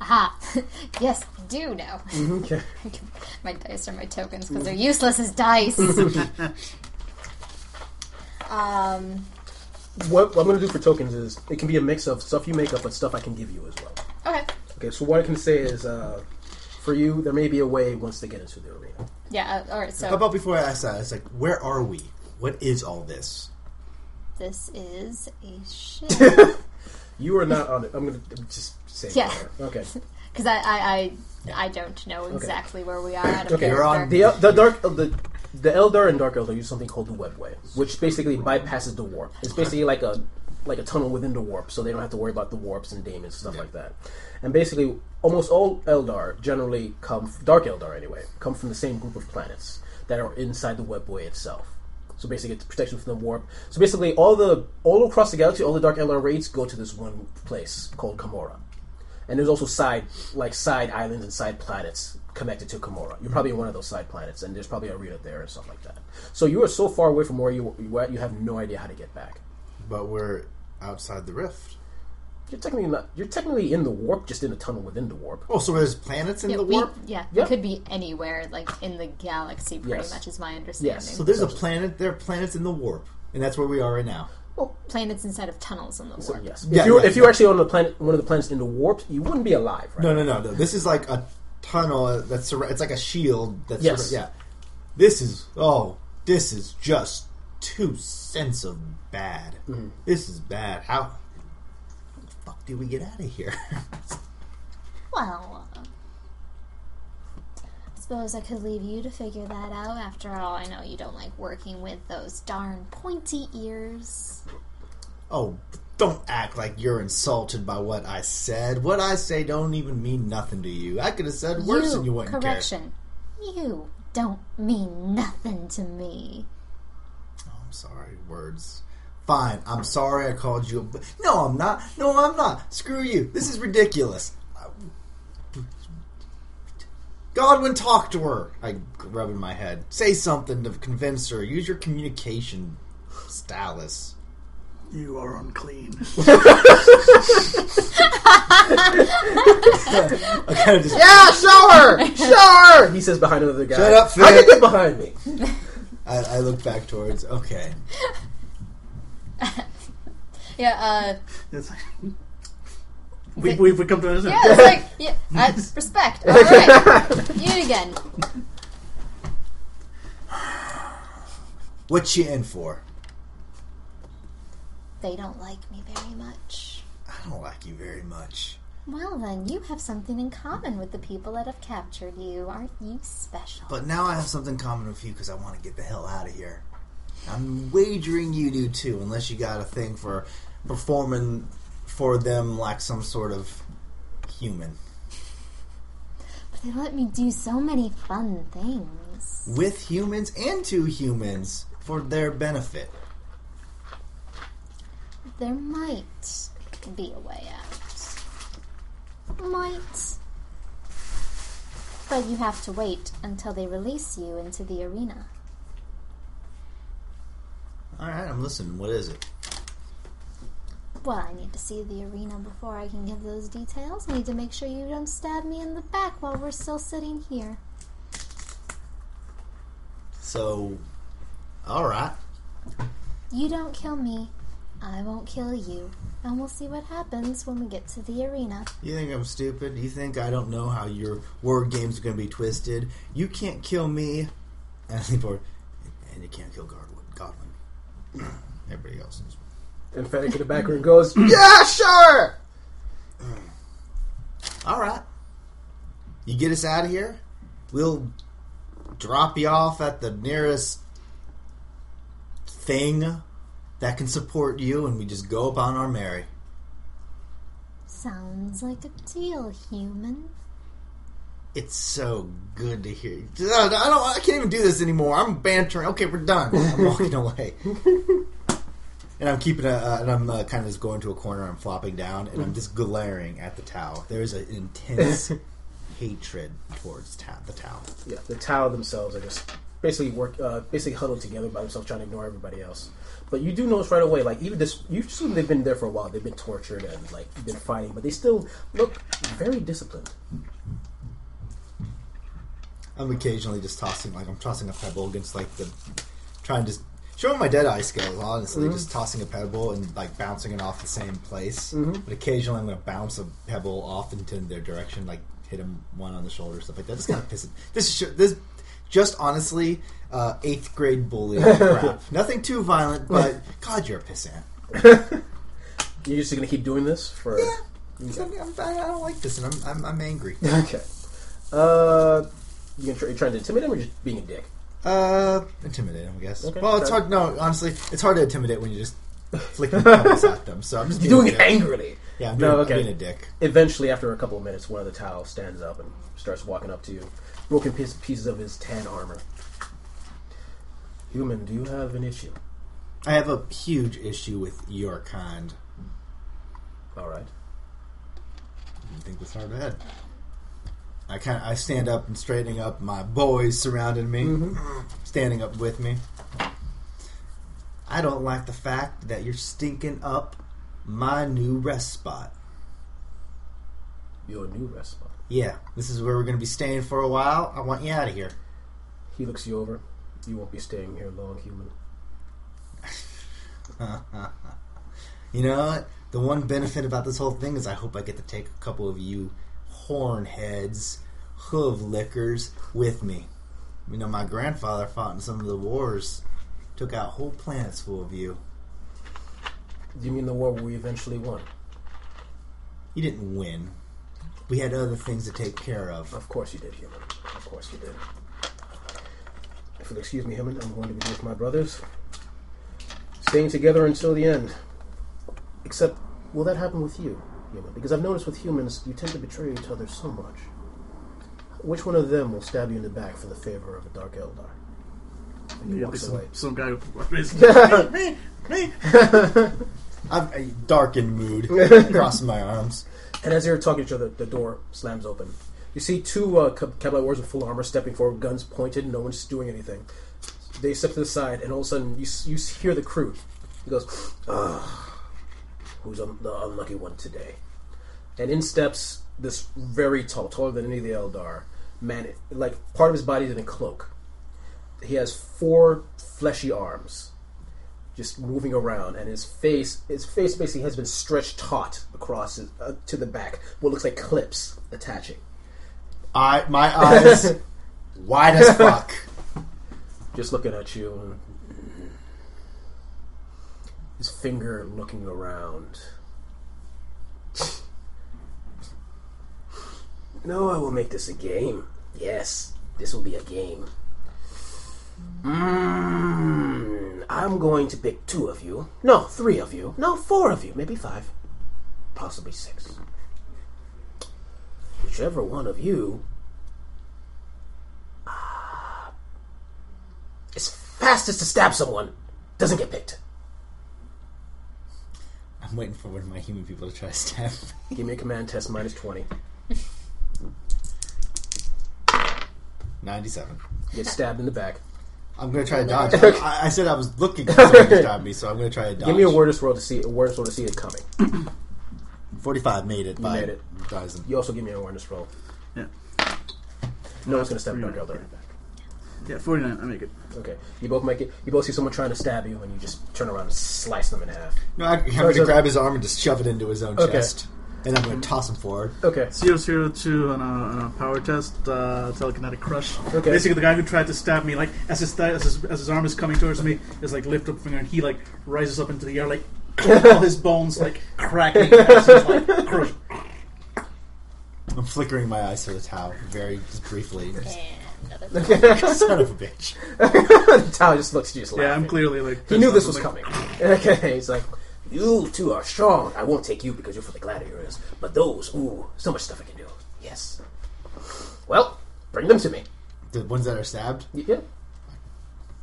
Aha! yes, I do know. Okay. my dice are my tokens because they're useless as dice. um, What I'm going to do for tokens is it can be a mix of stuff you make up, but stuff I can give you as well. okay. Okay, so what I can say is, uh, for you, there may be a way once they get into the arena. Yeah, uh, alright, so How about before I ask that? It's like, where are we? What is all this? this is a ship. You are not on it. I'm going to just say. Yeah. there. Okay. Because I, I, I, I don't know exactly where we are out of Okay. You're on. The the dark uh, the the Eldar and Dark Eldar use something called the Webway, which basically bypasses the warp. It's basically like a like a tunnel within the warp, so they don't have to worry about the warps and daemons and stuff like that. And basically, almost all Eldar generally come Dark Eldar anyway come from the same group of planets that are inside the Webway itself. So basically, it's protection from the warp. So basically, all the all across the galaxy, all the Dark Eldar raids go to this one place called Commorragh. And there's also side like side islands and side planets connected to Commorragh. You're probably in one of those side planets, and there's probably a arena there and stuff like that. So you are so far away from where you you were at, you have no idea how to get back. But we're outside the rift. You're technically not. You're technically in the warp, just in a tunnel within the warp. Oh, so there's planets in Yeah, the we, warp? yeah, Yeah. it could be anywhere, like in the galaxy. Pretty Yes. much is my understanding. Yes. So there's a planet, there are planets in the warp. And that's where we are right now. Well, planets inside of tunnels in the So warp. yes, Yeah, if you were, yeah, if you were yeah. actually on the planet, one of the planets in the warp, you wouldn't be alive, right? No, no, no, no. This is like a tunnel that's it's like a shield that's Yes. surra- yeah. This is oh, this is just two cents of bad. Mm-hmm. This is bad. How, how the fuck did we get out of here? Well, uh, I suppose I could leave you to figure that out. After all, I know you don't like working with those darn pointy ears. oh, don't act like you're insulted by what I said. What I say don't even mean nothing to you. I could have said worse you, and you wouldn't care. correction. You don't mean nothing to me. I'm sorry. Words. Fine. I'm sorry I called you. A... No, I'm not. No, I'm not. Screw you. This is ridiculous. Godwin, talk to her. I rub in my head. Say something to convince her. Use your communication stylus. You are unclean. I kind of just Yeah, show her! Show her! He says behind another guy. Shut up, Finn. How you get behind me? I, I look back towards. Okay. Yeah, uh, It's like, we, we, we come to an yeah, it's like, yeah, uh, respect. All right, you again. What you in for? They don't like me very much. I don't like you very much. Well, then, you have something in common with the people that have captured you. Aren't you special? But now I have something in common with you because I want to get the hell out of here. I'm wagering you do too, unless you got a thing for performing for them like some sort of human. But they let me do so many fun things. With humans and to humans for their benefit. There might be a way out. Might. But you have to wait until they release you into the arena. Alright, I'm listening. What is it? Well, I need to see the arena before I can give those details. I need to make sure you don't stab me in the back while we're still sitting here. So, alright. You don't kill me, I won't kill you. And we'll see what happens when we get to the arena. You think I'm stupid? You think I don't know how your word game's are going to be twisted? You can't kill me, and I lean forward, and you can't kill Godwin. Godwin. Everybody else is. And Fennec in the background goes, Yeah, sure! All right. You get us out of here. We'll drop you off at the nearest thing that can support you, and we just go upon our merry. Sounds like a deal, human. It's so good to hear. you. I don't. I can't even do this anymore. I'm bantering. Okay, we're done. I'm walking away. And I'm keeping a, uh, and I'm uh, kind of just going to a corner. I'm flopping down, and I'm just glaring at the Tau. There is an intense hatred towards ta- the Tau. Yeah, the Tau themselves are just basically work, uh, basically huddled together by themselves, trying to ignore everybody else. But you do notice right away, like even this, you assume they've been there for a while. They've been tortured and like been fighting, but they still look very disciplined. I'm occasionally just tossing, like I'm tossing a pebble against like the, trying to just showing my dead eye skills. Honestly, just mm-hmm. tossing a pebble and like bouncing it off the same place. Mm-hmm. But occasionally, I'm going to bounce a pebble off into their direction, like hit him one on the shoulder, stuff like that. Just kind of pissing. This is this just honestly uh, eighth grade bully crap. Nothing too violent, but God, you're a pissant. You're just gonna keep doing this for. Yeah, 'Cause I'm, I'm, I don't like this, and I'm I'm, I'm angry. Okay. Uh, you gonna try, you trying to intimidate him or just being a dick? Uh, intimidate them, I guess. Okay. Well, it's hard. No, honestly, it's hard to intimidate when you just flicking pebbles at them. So I'm just You're doing it dick. angrily. Yeah, I'm, No, okay. I'm being a dick. Eventually, after a couple of minutes, one of the Tau stands up and starts walking up to you, broken piece, pieces of his tan armor. Human, do you have an issue? I have a huge issue with your kind. All right. You think this hard ahead? I kind of I stand up and straightening up. My boys surrounding me, mm-hmm. standing up with me. I don't like the fact that you're stinking up my new rest spot. Your new rest spot. Yeah, this is where we're going to be staying for a while. I want you out of here. He looks you over. You won't be staying here long, human. You know what? The one benefit about this whole thing is I hope I get to take a couple of you horn heads, hoof lickers with me. You know, my grandfather fought in some of the wars, took out whole planets full of you. Do you mean the war we eventually won? He didn't win. We had other things to take care of. Of course you did, human. Of course you did. If you'll excuse me, human, I'm going to be with my brothers. Staying together until the end. Except, will that happen with you, human? Because I've noticed with humans, you tend to betray each other so much. Which one of them will stab you in the back for the favor of a Dark Eldar? He Yeah, walks some, away. some guy with me, me, me. I'm a darkened mood, crossing my arms. And as they're talking to each other, the door slams open. You see two uh, Cab- warriors in full armor stepping forward, guns pointed. No one's doing anything. They step to the side, and all of a sudden, you, you hear the crew. He goes, "Ah, who's un- the unlucky one today?" And in steps this very tall, taller than any of the Eldar man. Like part of his body is in a cloak. He has four fleshy arms, just moving around, and his face his face basically has been stretched taut across his, uh, to the back. What looks like clips attaching. I my eyes wide as fuck. just looking at you. His finger looking around. No, I will make this a game. Yes, this will be a game. Mm, I'm going to pick two of you. No, three of you. No, four of you. Maybe five. Possibly six. Whichever one of you is fastest to stab someone doesn't get picked. I'm waiting for one of my human people to try to stab me. Give me a command test minus 20. Ninety-seven. Get stabbed in the back. I'm gonna try to dodge. I, I said I was looking for someone to stab me, so I'm gonna try to dodge. Give me a awareness roll to see awareness roll to see it coming. Forty-five made it. by made it. Dodging. You also give me an awareness roll. Yeah, No one's gonna stab Three Dark nine. Elder. yeah, forty nine. I make it. Okay. You both make it. You both see someone trying to stab you, and you just turn around and slice them in half. No, I, I'm So- gonna so- grab his arm and just shove it into his own Okay. chest, and I'm gonna toss him forward. Okay. Zero zero two on a, on a power test, uh, telekinetic crush. Okay. Basically, the guy who tried to stab me, like as his, thigh, as his as his arm is coming towards me, is like lift up finger, and he like rises up into the air, like all his bones like cracking. as he's, like, crush. I'm flickering my eyes to the Tau very just briefly. And another Son of a bitch. the Tau just looks at you, just Yeah, I'm clearly like. He knew this was coming. Okay, he's like, you two are strong. I won't take you because you're for the gladiators. But those, ooh, so much stuff I can do. Yes. Well, bring them to me. The ones that are stabbed, Yeah.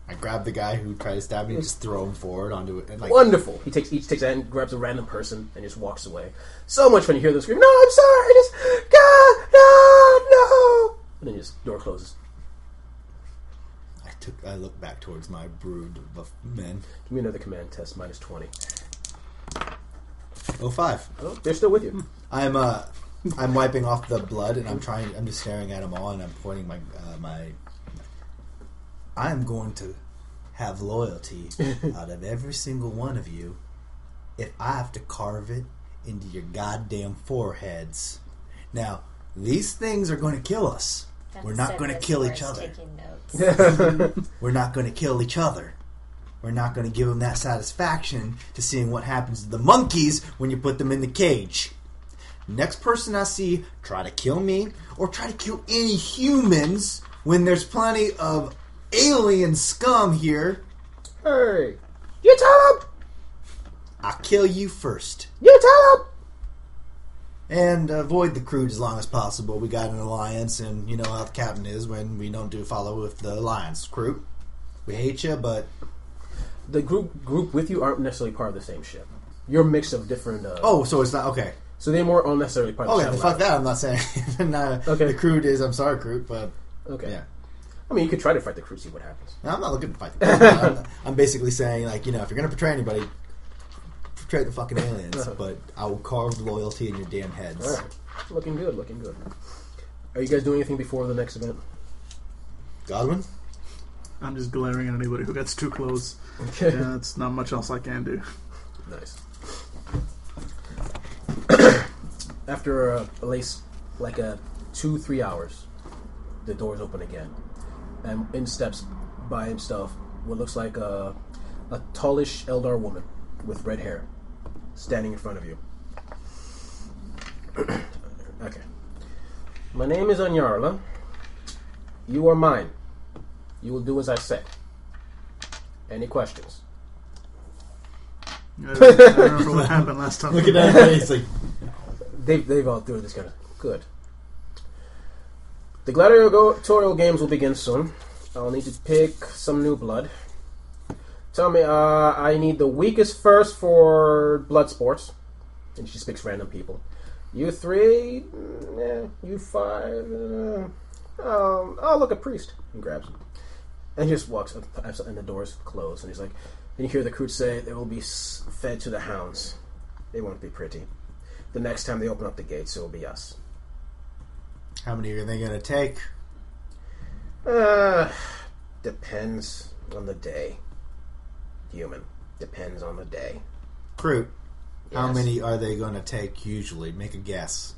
I grab the guy who tried to stab me and just throw him forward onto it. And like, Wonderful. He takes each takes a hand, grabs a random person, and just walks away. So much fun. You hear them scream, "No, I'm sorry! I Just God, no, no!" And then just door closes. I took, I look back towards my brood of men. Give me another command test, minus twenty. Oh five. Oh, they're still with you. I'm uh, I'm wiping off the blood and I'm trying. I'm just staring at them all and I'm pointing my uh, my. I am going to have loyalty out of every single one of you, if I have to carve it into your goddamn foreheads. Now these things are going to kill us. We're not going to kill each other. We're not going to kill each other. We're not going to give them that satisfaction to seeing what happens to the monkeys when you put them in the cage. Next person I see try to kill me or try to kill any humans when there's plenty of alien scum here, Hey, you tell him. I'll kill you first. You tell him. And avoid the Kroot as long as possible. We got an alliance, and you know how the captain is when we don't do follow with the alliance crew. We hate you, but The group group with you aren't necessarily part of the same ship. You're a mix of different. Uh, oh, so it's not okay. so they're more unnecessarily part of Okay, the then shuttle fuck that. I'm not saying. nah, Okay. The Kroot is. I'm sorry, Kroot, but Okay. yeah. I mean, you could try to fight the crew, see what happens. No, I'm not looking to fight the Kroot. I'm, I'm basically saying, like, you know, if you're gonna portray anybody, portray the fucking aliens. Uh-huh. but I will carve loyalty in your damn heads. All right, looking good, looking good. Are you guys doing anything before the next event? Godwin, I'm just glaring at anybody who gets too close. Okay. Yeah, it's not much else I can do. Nice. After uh, at least like a two three hours, the doors open again, and in steps by himself what looks like a a tallish Eldar woman with red hair, standing in front of you. okay. My name is Anyarla. You are mine. You will do as I say. Any questions? I don't, I don't remember what happened last time. look at that face. Like, They've, they've all through this kind of good. The gladiatorial games will begin soon. I'll need to pick some new blood. Tell me, uh, I need the weakest first for blood sports. And she speaks random people. You three, mm, eh, you five, uh, um, I'll look a priest. And grabs him. And he just walks up, and the doors close. And he's like, and you hear the crew say, they will be fed to the hounds. They won't be pretty. The next time they open up the gates, it will be us. How many are they going to take? Uh, depends on the day. Human. Depends on the day. Fruit. How many are they going to take usually? Make a guess.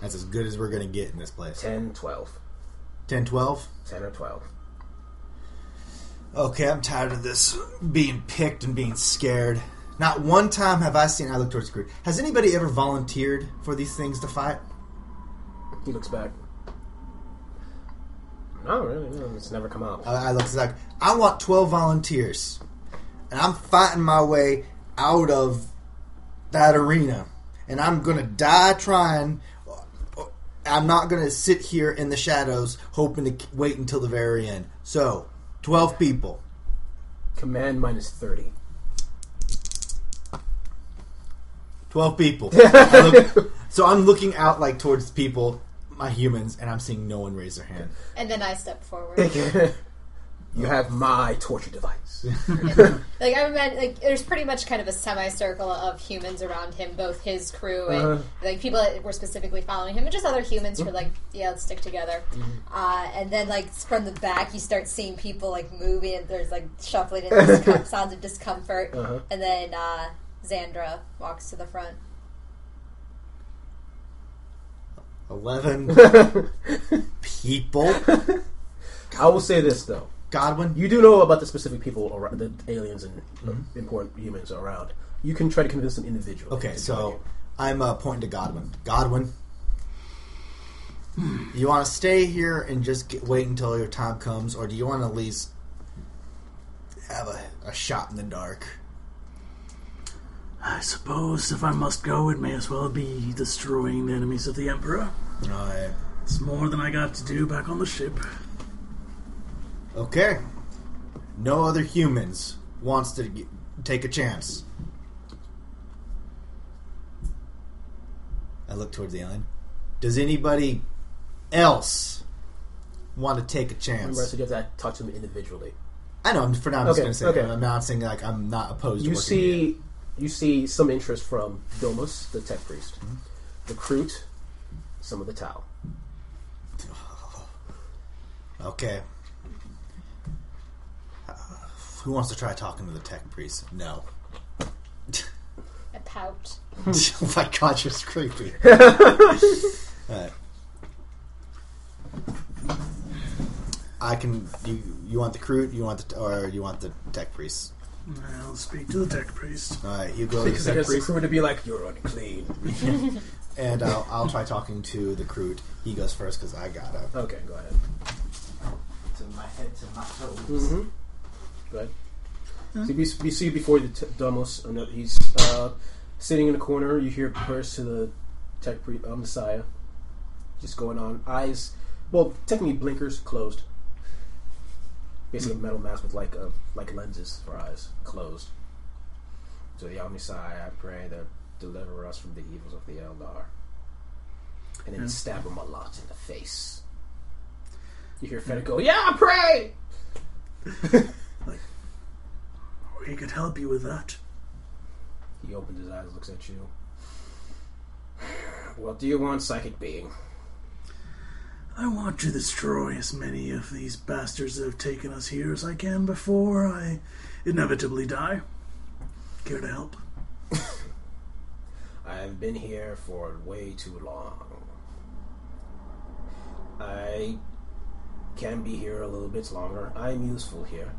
That's as good as we're going to get in this place. 10, 12. 10, 12? 10 or 12. Okay, I'm tired of this being picked and being scared. Not one time have I seen. I look towards the Kroot. Has anybody ever volunteered for these things to fight? He looks back. No, really, no. It's never come up. I, I look like I want 12 volunteers, and I'm fighting my way out of that arena, and I'm gonna die trying. I'm not gonna sit here in the shadows hoping to wait until the very end. So, 12 people. Command minus 30. 12 people. Look- so I'm looking out like towards people, my humans, and I'm seeing no one raise their hand. And then I step forward. you have my torture device. like I meant, like there's pretty much kind of a semicircle of humans around him, both his crew and Uh-huh. like people that were specifically following him, and just other humans who are like, yeah, let's stick together. Uh, and then like from the back, you start seeing people like moving, and there's like shuffling and discom- sounds of discomfort. Uh-huh. And then uh, Xandra walks to the front. 11 people. I will say this, though. Godwin? You do know about the specific people, around, the aliens and uh, important humans around. You can try to convince them individually. Okay, to join so I'm uh, pointing to Godwin. Godwin, you want to stay here and just get, wait until your time comes, or do you want to at least have a, a shot in the dark? I suppose if I must go, it may as well be destroying the enemies of the Emperor. Alright. It's more than I got to do back on the ship. Okay. No other humans wants to g take a chance. I look towards the island. Does anybody else want to take a chance? Remember, I said you have to talk to them individually. I know. I'm- For now, I'm just Okay, going to say. okay. I'm not saying like I'm not opposed. You to working here. see, you see some interest from Domus, the tech priest, Mm-hmm. the Kroot, some of the Tau. Okay. Who wants to try talking to the tech priest? No. I pout. oh my god, you're creepy. Alright. I can. You you want the crew? You want the or you want the tech priest? I'll speak to the tech priest. All right, you go to Because the I tech guess the priest, crew to be like, you're unclean. and I'll, I'll try talking to the crew. He goes first because I gotta. okay, go ahead. To my head, to my toes. Mm-hmm. Ahead. So you, see before the t- Domus, and he's uh, sitting in a corner. You hear purse to the tech pre- uh, Messiah, just going on. Eyes, well, technically blinkers closed. Basically, a metal mask with like a, like lenses for eyes closed. So the Messiah, I pray to deliver us from the evils of the Eldar, and then Yeah. stab him a lot in the face. You hear Fennec go, "Yeah, pray." We could help you with that. He opens his eyes, looks at you. What do you want, psychic being? I want to destroy as many of these bastards that have taken us here as I can before I inevitably die. Care to help? I've been here for way too long. I can be here a little bit longer. I'm useful here.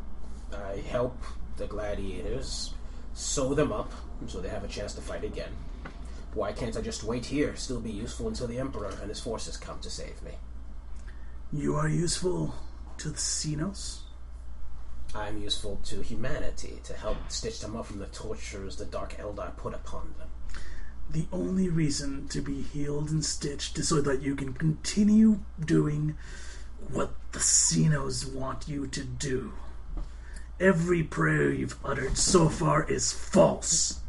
I help the gladiators sew them up so they have a chance to fight again. Why can't I just wait here, still be useful until the Emperor and his forces come to save me? You are useful to the Xenos? I'm useful to humanity to help stitch them up from the tortures the Dark Eldar put upon them. The only reason to be healed and stitched is so that you can continue doing what the Xenos want you to do. Every prayer you've uttered so far is false.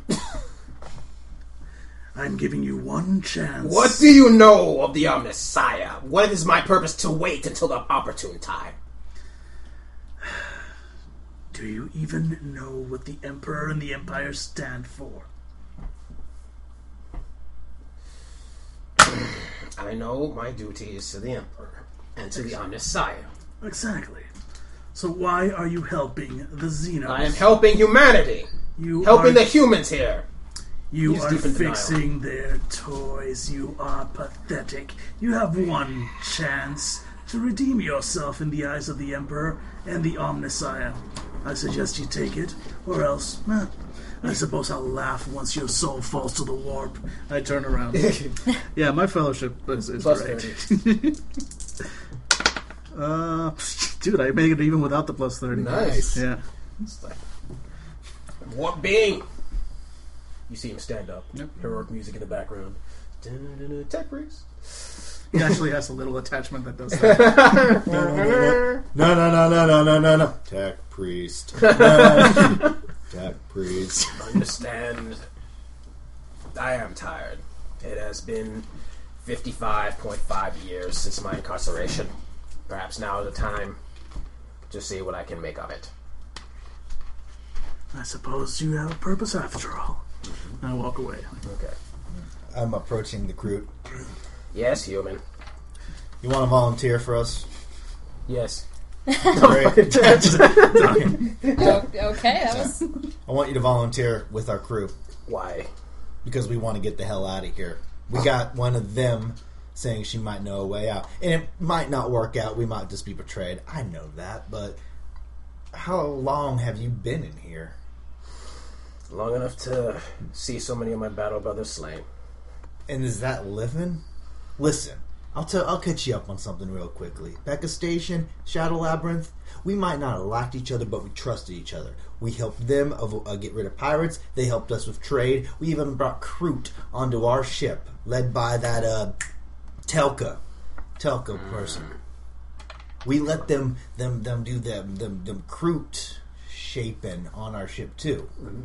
I'm giving you one chance. What do you know of the Omnissiah? What is my purpose to wait until the opportune time? Do you even know what the Emperor and the Empire stand for? I know my duty is to the Emperor and to the Omnissiah. Exactly. So why are you helping the Xenos? I am helping humanity, you helping are, the humans here. You He's are fixing their toys. You are pathetic. You have one chance to redeem yourself in the eyes of the Emperor and the Omnissiah. I suggest you take it, or else, eh, I suppose I'll laugh once your soul falls to the warp. I turn around. yeah, my fellowship is, is great. uh, dude, I made it even without the plus 30. Nice. Yeah. It's like, what being? You see him stand up. Yep. Heroic music in the background. Tech priest. He actually has a little attachment that does that. No, no, no, no, no, no, no, no. Tech priest. No. Tech priest. Understand. I am tired. It has been 55.5 years since my incarceration. Perhaps now is the time to see what I can make of it. I suppose you have a purpose after all. Mm-hmm. I walk away. Okay. I'm approaching the crew. Yes, human. You want to volunteer for us? Yes. Great. Okay, that was I want you to volunteer with our crew Why? because we want to get the hell out of here. We got one of them saying she might know a way out, and it might not work out. We might just be betrayed. I know that, but how long have you been in here? Long enough to see so many of my battle brothers slain. And is that living? Listen, I'll tell. I'll catch you up on something real quickly. Becca Station, Shadow Labyrinth. We might not have liked each other, but we trusted each other. We helped them of, uh, get rid of pirates. They helped us with trade. We even brought Kroot onto our ship, led by that uh, Telka, Telka mm. person. We let them them them do them them them Kroot shaping on our ship too. Mm-hmm.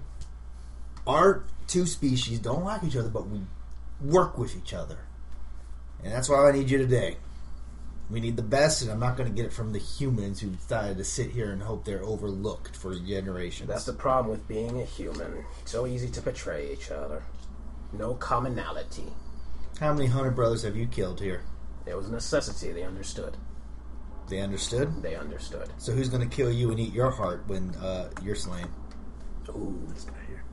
Our two species don't like each other, but we work with each other. And that's why I need you today. We need the best, and I'm not going to get it from the humans who decided to sit here and hope they're overlooked for generations. That's the problem with being a human. So easy to betray each other. No commonality. How many hundred brothers have you killed here? It was a necessity. They understood. They understood. They understood. So who's going to kill you and eat your heart when uh, you're slain? Ooh. It's not here.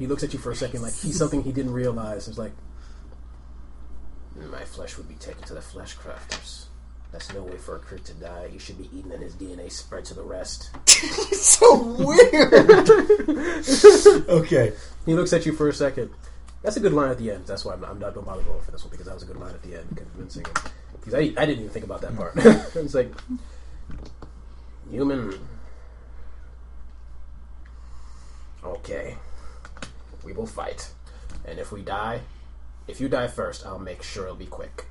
He looks at you for a second like he's something he didn't realize. It's like, my flesh would be taken to the flesh crafters. That's no way for a crick to die. He should be eaten and his DNA spread to the rest. so weird. okay. He looks at you for a second. That's a good line at the end. That's why I'm not, I'm not going to bother going for this one because that was a good line at the end, convincing. Because I, I didn't even think about that part. Mm. it's like, human. Okay. We will fight. And if we die, if you die first, I'll make sure it'll be quick.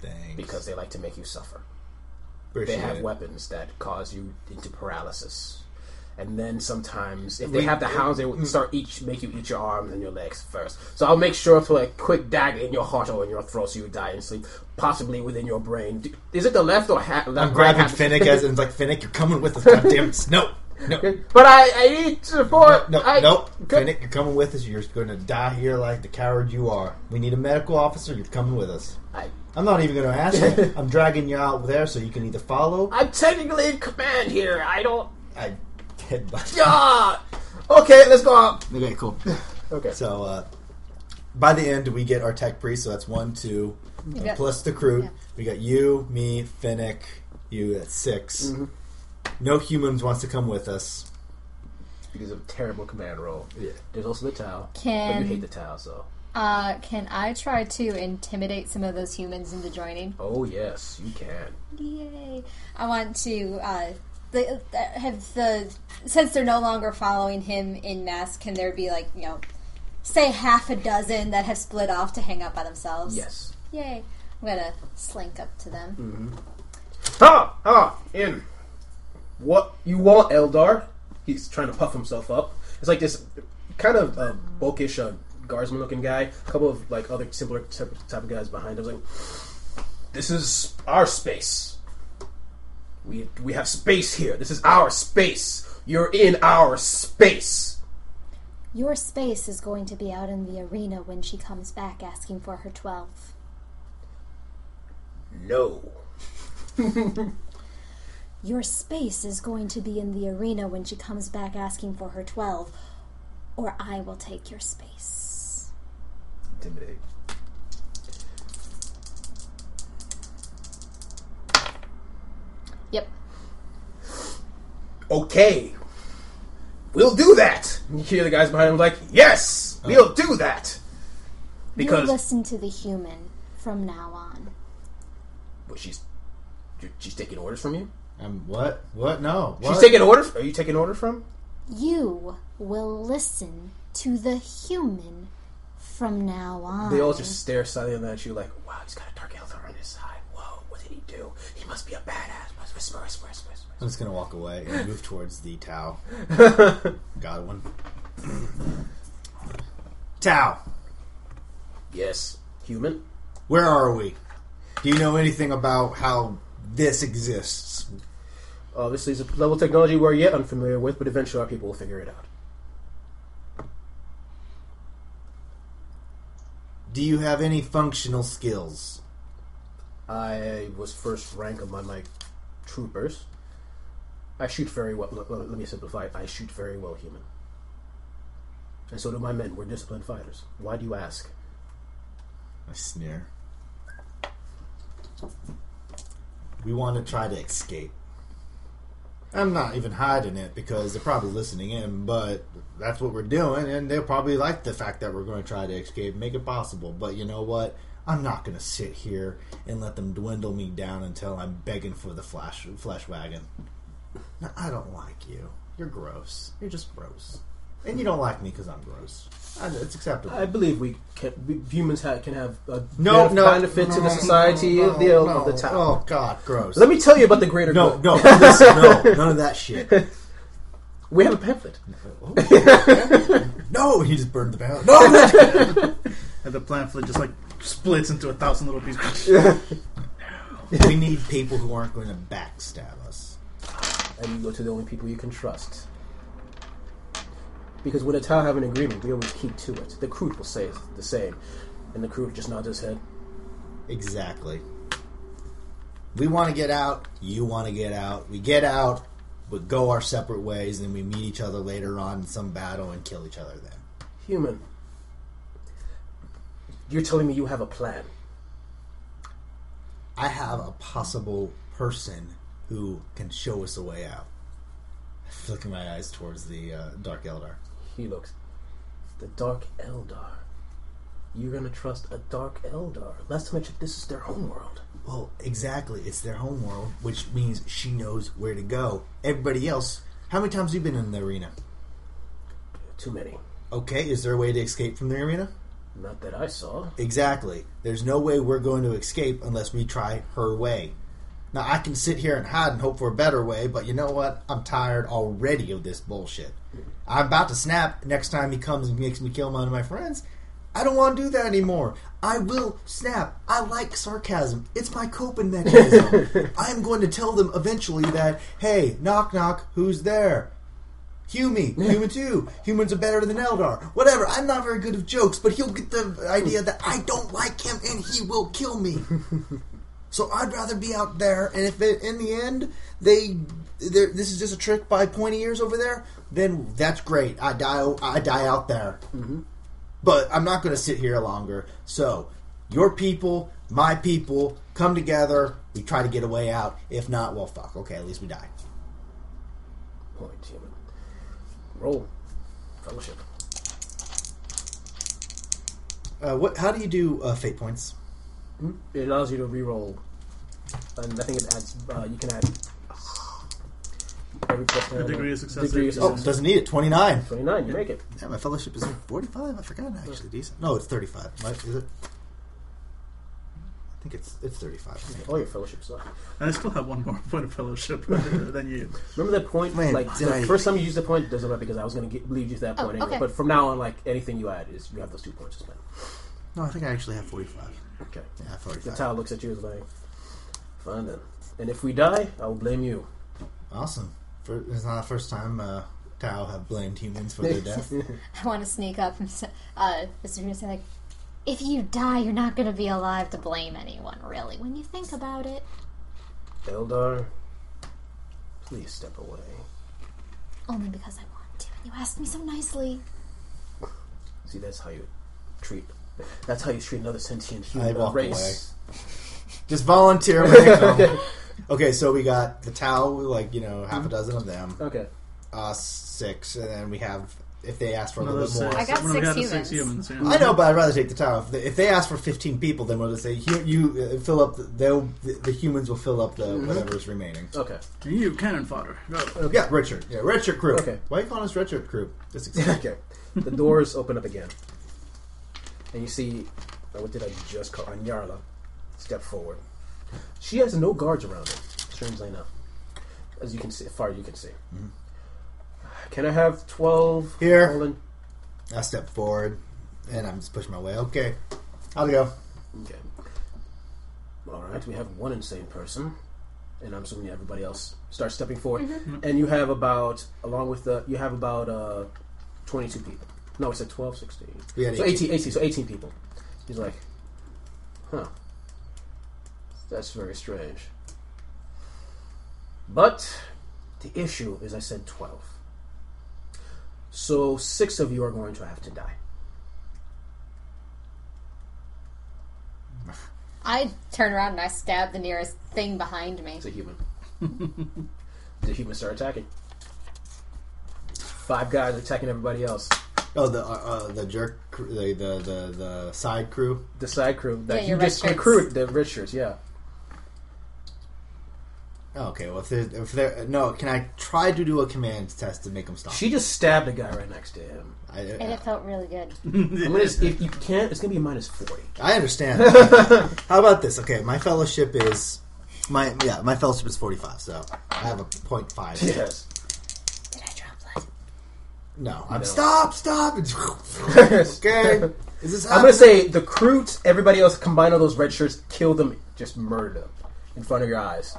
Thanks. Because they like to make you suffer. Appreciate They have it. weapons that cause you into paralysis. And then sometimes, if they have the hounds, they will start each make you eat your arms and your legs first. So I'll make sure to like quick dagger in your heart or in your throat, so you die in sleep, possibly within your brain. Is it the left or ha- left? I'm grabbing right Finnick as and it's like Finnick, you're coming with us. God damn it! No, no, But I, I eat support. no, I, nope. Good. Finnick, you're coming with us. You're going to die here like the coward you are. We need a medical officer. You're coming with us. I, I'm not even going to ask you. I'm dragging you out there so you can either follow. I'm technically in command here. I don't. I headbutt. Ah. Okay, let's go out. Okay, cool. Okay. So uh, by the end, we get our tech priest. So that's one, two, uh, got- plus the crew. yeah. We got you, me, Finnick, you. That's 6 No humans wants to come with us. Because of terrible command roll. Yeah. There's also the Tau. But Can- you hate the Tau, so. Uh, can I try to intimidate some of those humans into joining? Oh yes, you can. Yay! I want to uh, the, uh, have the since they're no longer following him in mass. Can there be like you know, say half a dozen that have split off to hang out by themselves? Yes. Yay! I'm gonna slink up to them. Mm-hmm. Ha! Ha! In. What you want, Eldar? He's trying to puff himself up. It's like this kind of uh, bulkish uh, guardsman looking guy. A couple of like other simpler type type of guys behind him. Like, this is our space. We we have space here. This is our space. You're in our space. Your space is going to be out in the arena when she comes back asking for her 12. No. Your space is going to be in the arena when she comes back asking for her 12, or I will take your space. Intimidate. Yep. Okay. We'll do that. And you hear the guys behind him like, yes, we'll do that. You Because listen to the human from now on. But she's she's taking orders from you. Um, what? What? No. What? She's taking orders. Are you taking orders from? You will listen to the human from now on. They all just stare silently at you, like, "Wow, he's got a Dark Eldar on his side. Whoa, what did he do? He must be a badass." Whisper, whisper, whisper, whisper. I'm just gonna walk away and move towards the Tau. Godwin. Tau, Yes, human. where are we? Do you know anything about how this exists? Obviously, it's a level of technology we're yet unfamiliar with, but eventually our people will figure it out. Do you have any functional skills? I was first rank among my troopers. I shoot very well. Let, let me simplify. it. I shoot very well, human. And so do my men. We're disciplined fighters. Why do you ask? I sneer. We want to try to escape. I'm not even hiding it because they're probably listening in, but that's what we're doing, and they'll probably like the fact that we're going to try to escape, make it possible. But you know what? I'm not going to sit here and let them dwindle me down until I'm begging for the flash flesh wagon. No, I don't like you. You're gross. You're just gross, and you don't like me because I'm gross. I, it's acceptable. I believe we can. We, humans ha- can have a no, benef- no benefit to the society no, of the no, of the town. Oh God, gross. Let me tell you about the greater no, good. no, listen, no, none of that shit. We have a pamphlet. No, oh, he just burned the barrel. No, And the pamphlet just like splits into a thousand little pieces. we need people who aren't going to backstab us. and you go to the only people you can trust. Because when a Tau have an agreement, we always keep to it. The Kroot will say the same, and the Kroot just nods his head. Exactly. We want to get out. You want to get out. We get out, but go our separate ways, and we meet each other later on in some battle and kill each other. Then Human, you're telling me you have a plan. I have a possible person who can show us a way out. I flicker my eyes towards the uh, Dark Eldar. He looks. The Dark Eldar. You're gonna trust a Dark Eldar. Last time I checked, this is their homeworld. Well, exactly. It's their homeworld, which means she knows where to go. Everybody else, how many times have you been in the arena? Too many. Okay, is there a way to escape from the arena? Not that I saw. Exactly. There's no way we're going to escape unless we try her way. Now, I can sit here and hide and hope for a better way, but you know what? I'm tired already of this bullshit. I'm about to snap next time he comes and makes me kill one of my friends. I don't want to do that anymore. I will snap. I like sarcasm. It's my coping mechanism. I'm going to tell them eventually that, hey, knock knock, who's there? Hume, human too. Humans are better than Eldar. Whatever. I'm not very good at jokes, but he'll get the idea that I don't like him and he will kill me. so I'd rather be out there. And if it, in the end they, this is just a trick by pointy ears over there, then that's great. I die. I die out there. Mm-hmm. But I'm not going to sit here longer. So your people, my people, come together. We try to get a way out. If not, well, fuck. Okay, at least we die. Point, human. Roll. Fellowship. Uh, what? How do you do uh, fate points? It allows you to re-roll, and I think it adds. Uh, you can add every plus A degree of success. Degree of Yeah. Oh, success. doesn't need it. Twenty nine. Twenty-nine. You make it. Yeah, my fellowship is forty five. I forgot. Actually, decent. No, it's thirty five. Is it? Think it's it's 35. All your fellowships suck. And I still have one more point of fellowship than you. Remember that point? Wait, like the I- first time you used the point doesn't matter because I was going to leave you to that Oh, point. anyway. okay. But from now on, like anything you add is you have those two points to spend. No, I think I actually have 45. Okay. Yeah, 45. The Tau looks at you as like, fine then. And if we die, I will blame you. Awesome. For, it's not the first time uh, Tau have blamed humans for their death. I want to sneak up and say, uh, Mr. Hughes say like, if you die, you're not going to be alive to blame anyone, really. When you think about it, Eldar, please step away. only because I want to. And you asked me so nicely. See, that's how you treat. That's how you treat another sentient I human walk race. Just volunteer when they come. okay, so we got the Tau, like, you know, half a dozen of them. Okay. Us, six, and then we have, if they ask for a Another little bit more. six. I got Well, we six got the humans. Six humans yeah. I know, but I'd rather take the Tau. If they, if they ask for 15 people, then we'll just say, here, you uh, fill up, the, they'll, the, the humans will fill up the whatever's remaining. Okay. You cannon fodder. Go. Yeah, Richard. Yeah, Richard Crew. Okay. Why are you calling us Richard Crew? Just explain. okay. The doors open up again, and you see. uh, What did I just call Anyarla? Step forward. She has no guards around her. Strangely enough, as you can see, as far as you can see. Can I have twelve? Here. Colin? I step forward, and I'm just pushing my way. Okay, I'll go. Okay. All right. We have one insane person, and I'm assuming everybody else starts stepping forward. And you have about, along with the, you have about uh, 22 people. No, it's said 12, 16. We had So 18. 18, 18, so 18 people. He's like, huh. That's very strange. But the issue is I said 12. So six of you are going to have to die. I turn around and I stab the nearest thing behind me. It's a human. the human start attacking. Five guys attacking everybody else. Oh, the uh, uh, the jerk, cr- the, the the the side crew. The side crew that Yeah, you your just shirts. recruit, the Richards. yeah. Oh, okay, well if they're, if they're no, can I try to do a command test to make them stop? She just stabbed a guy right next to him. I, uh, And it felt really good. I'm gonna, if you can't, it's gonna be a minus forty. I understand. How about this? Okay, my fellowship is my yeah, my fellowship is forty five, so I have a point five. Yes. Did I drop blood? No, I'm No. stop, stop. okay, is this? I'm gonna say the recruits, everybody else combine all those red shirts, kill them, just murder them in front of your eyes.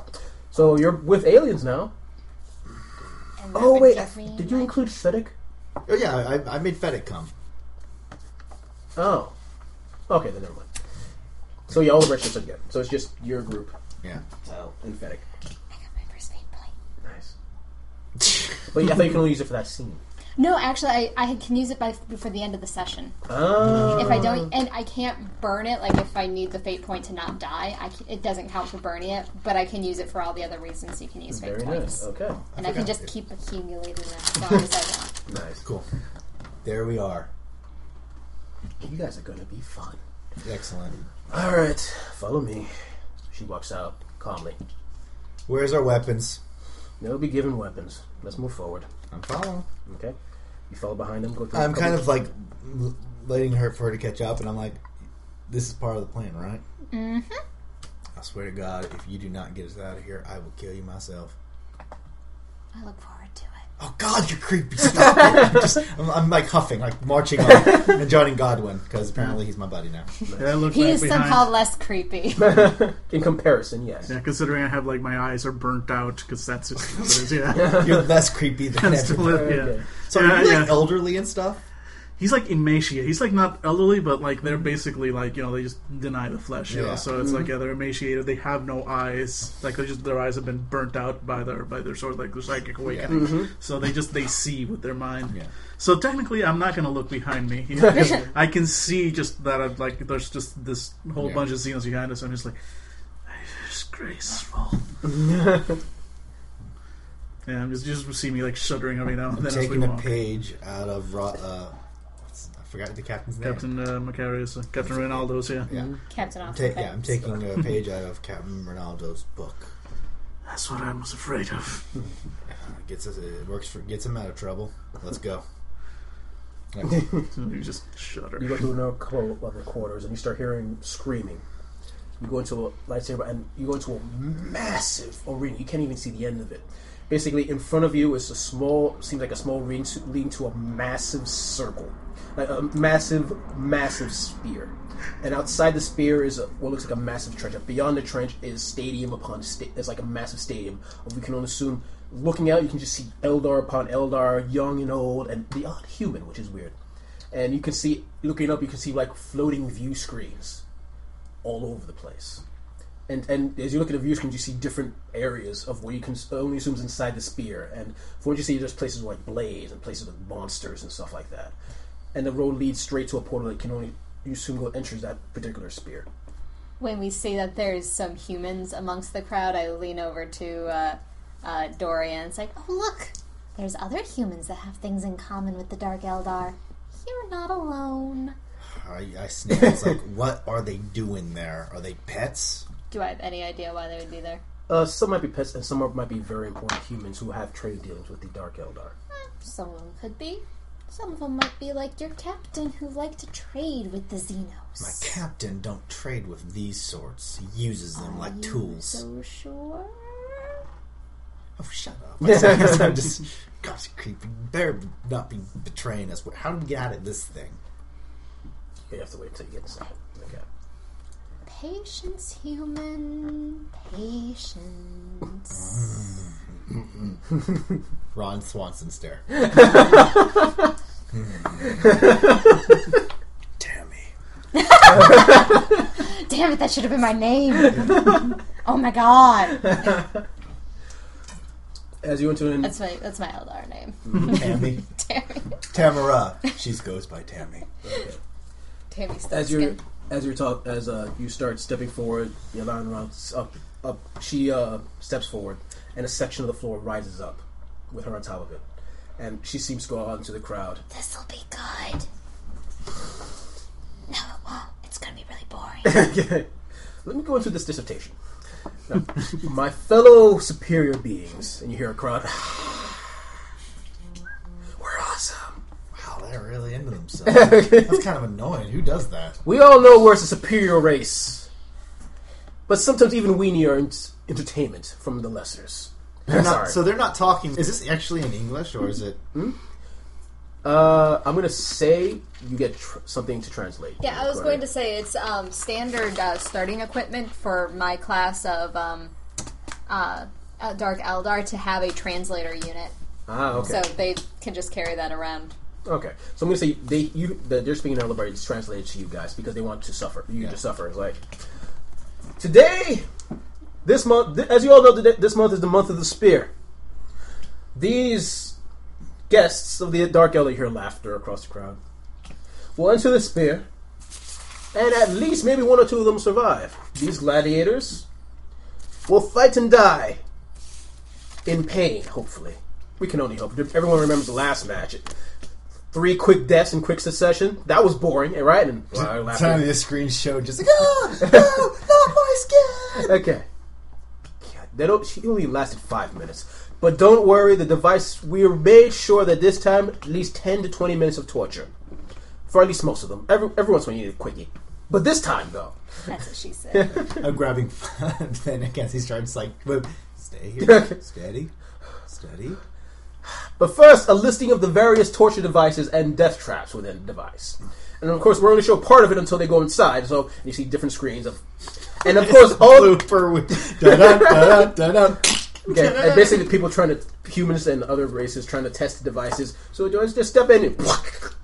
So you're with aliens now. Oh wait, give me did you my- include Fedek? Oh yeah, I, I made Fedek come. Oh, okay, then never mind. So yeah, all the red shirts again. So it's just your group, Yeah. So and Fedek. I got my first aid point. Nice. But yeah, I thought you can only use it for that scene. No, actually, I, I can use it by before the end of the session. Oh. If I don't, and I can't burn it. Like if I need the fate point to not die, I can, it doesn't count for burning it. But I can use it for all the other reasons you can use fate Very points, nice. Okay. and I, can forgot. just keep accumulating them as long as I want. Nice. Cool. There we are. You guys are gonna be fun. Excellent. All right, follow me. She walks out calmly. Where's our weapons? They'll be given weapons. Let's move forward. I'm following. Okay. You follow behind him. Go through. I'm kind of like l- letting her for her to catch up, and I'm like, "This is part of the plan, right?" Mm-hmm. I swear to God, if you do not get us out of here, I will kill you myself. I look forward to it. Oh God, you're creepy. Stop. I'm, just, I'm, I'm like huffing, like marching on and joining Godwin because apparently he's my buddy now. Yeah, I look He back is behind. somehow less creepy. In comparison, yes. Yeah, considering I have like my eyes are burnt out because that's just what it is. Yeah, You're less creepy than That's still everybody. yeah. Okay. So yeah, are you like yeah. elderly and stuff? He's like emaciated. He's like not elderly, but like they're mm-hmm. basically like you know they just deny the flesh. You Yeah. know, so it's like mm-hmm. yeah they're emaciated. They have no eyes. Like they just their eyes have been burnt out by their by their sort of like their psychic awakening. Mm-hmm. So they just they see with their mind. Yeah. So technically, I'm not gonna look behind me. I can see just that I've, like there's just this whole Yeah. bunch of Xenos behind us. I'm just like disgraceful. yeah, I'm just just see me like shuddering every now and I'm then as we taking a walk. page out of Ro- uh, what's- I forgot the captain's name. Captain uh, Macarius, uh, Captain Ronaldo's, yeah. Yeah. Captain I'm off. ta- yeah, I'm taking a page out of Captain Ronaldo's book. That's what I was afraid of. Gets us, it works for gets him out of trouble. Let's go. So you just shudder. You go through another couple of other quarters, and you start hearing screaming. You go into a lightsaber, and you go into a massive arena. You can't even see the end of it. Basically, in front of you is a small, seems like a small ring leading to a massive circle, like a massive, massive spear. And outside the spear is a, what looks like a massive trench. Beyond the trench is stadium upon sta- It's like a massive stadium. We can only assume, looking out, you can just see Eldar upon Eldar, young and old, and the odd human, which is weird. And you can see, looking up, you can see like floating view screens all over the place. And and as you look at the view screens, you see different areas of where you can only assume is inside the spear. And from what you see, there's places like blaze and places with monsters and stuff like that. And the road leads straight to a portal that can only you assume go enters that particular spear. When we see that there's some humans amongst the crowd, I lean over to uh, uh, Dorian. It's like, oh look, there's other humans that have things in common with the Dark Eldar. You're not alone. I, I sneeze. It's like, what are they doing there? Are they pets? Do I have any idea why they would be there? Uh, some might be pets, and some might be very important humans who have trade dealings with the Dark Eldar. Eh, Some of them could be. Some of them might be like your captain who like to trade with the Xenos. My captain don't trade with these sorts. He uses them like Are you tools. So sure. Oh, shut up! I'm just gosh, creepy. Better not be betraying us. How do we get out of this thing? You have to wait until you get inside. Okay. Patience, human. Patience. Ron Swanson stare. Tammy. Damn it, that should have been my name. oh my god. As you went enter in, That's my that's my Eldar name. Tammy. Tammy. Tamara. She goes by Tammy. Tammy as you Stutzkin. As you talk as uh, you start stepping forward, Yolanda rounds up up. She uh, steps forward, and a section of the floor rises up with her on top of it, and she seems to go out into the crowd. This'll be good. No, it won't. It's gonna be really boring. Let me go into this dissertation. Now, my fellow superior beings, and you hear a crowd. We're awesome. Wow, they're really into themselves. That's kind of annoying. Who does that? We all know we're a superior race, but sometimes even we need entertainment from the lessers. They're not, Sorry. so they're not talking. Is this actually in English or is it? Uh, I'm gonna say you get tr- something to translate. Yeah, I was going to say it's um, standard uh, starting equipment for my class of um, uh, uh, Dark Eldar to have a translator unit, Ah, okay. so they can just carry that around. Okay. So I'm gonna say they you the, they're speaking in Elderberry. It's translated to you guys because they want to suffer. You Yeah. to suffer. It's like today, this month, th- as you all know, today, this month is the month of the spear. These guests of the Dark Eldar hear laughter across the crowd. Will enter the spear, and at least maybe one or two of them survive. These gladiators will fight and die in pain. Hopefully, we can only hope. Everyone remembers the last match. Three quick deaths in quick succession. That was boring, right? And uh, laughter. Tiny the screen showed just like, oh, no, not my skin. Okay. God, they don't. She only lasted five minutes, but don't worry. The device we made sure that this time at least ten to twenty minutes of torture for at least most of them. Every every once in a while you need a quickie, but this time though. That's what she said. I'm grabbing. then I guess he starts like, stay here, steady, steady. But first, a listing of the various torture devices and death traps within the device. And of course, we're only show part of it until they go inside. So you see different screens of, and of course, all Blooper with da da da da da. Okay, and basically people trying to humans and other races trying to test the devices. So I just step in and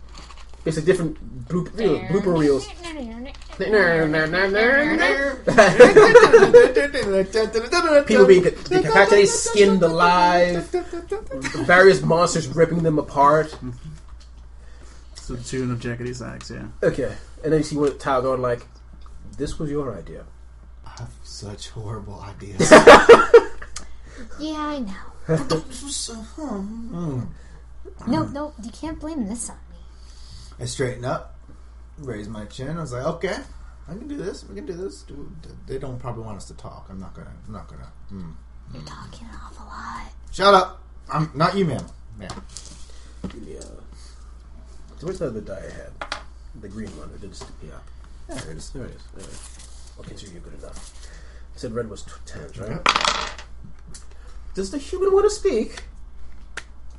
basically different bloop, you know, blooper reels. People being decapitated, skinned alive, various monsters ripping them apart. To the tune of Yakety Sax, yeah. Okay, and then you see what Tau going like, "This was your idea." I have such horrible ideas. yeah, I know. No, no, you can't blame this on me. I straighten up, raise my chin. I was like, okay, I can do this. We can do this. Do- They don't probably want us to talk. I'm not gonna. I'm not gonna. Hmm. You're talking an awful lot. Shut up. I'm not you, ma'am. Yeah. Yeah. Where's the other die I had? The green one. It did. Yeah. There it is. There it is. There it is. I'll consider you good enough. You said red was t- tens, right? Does the human want to speak?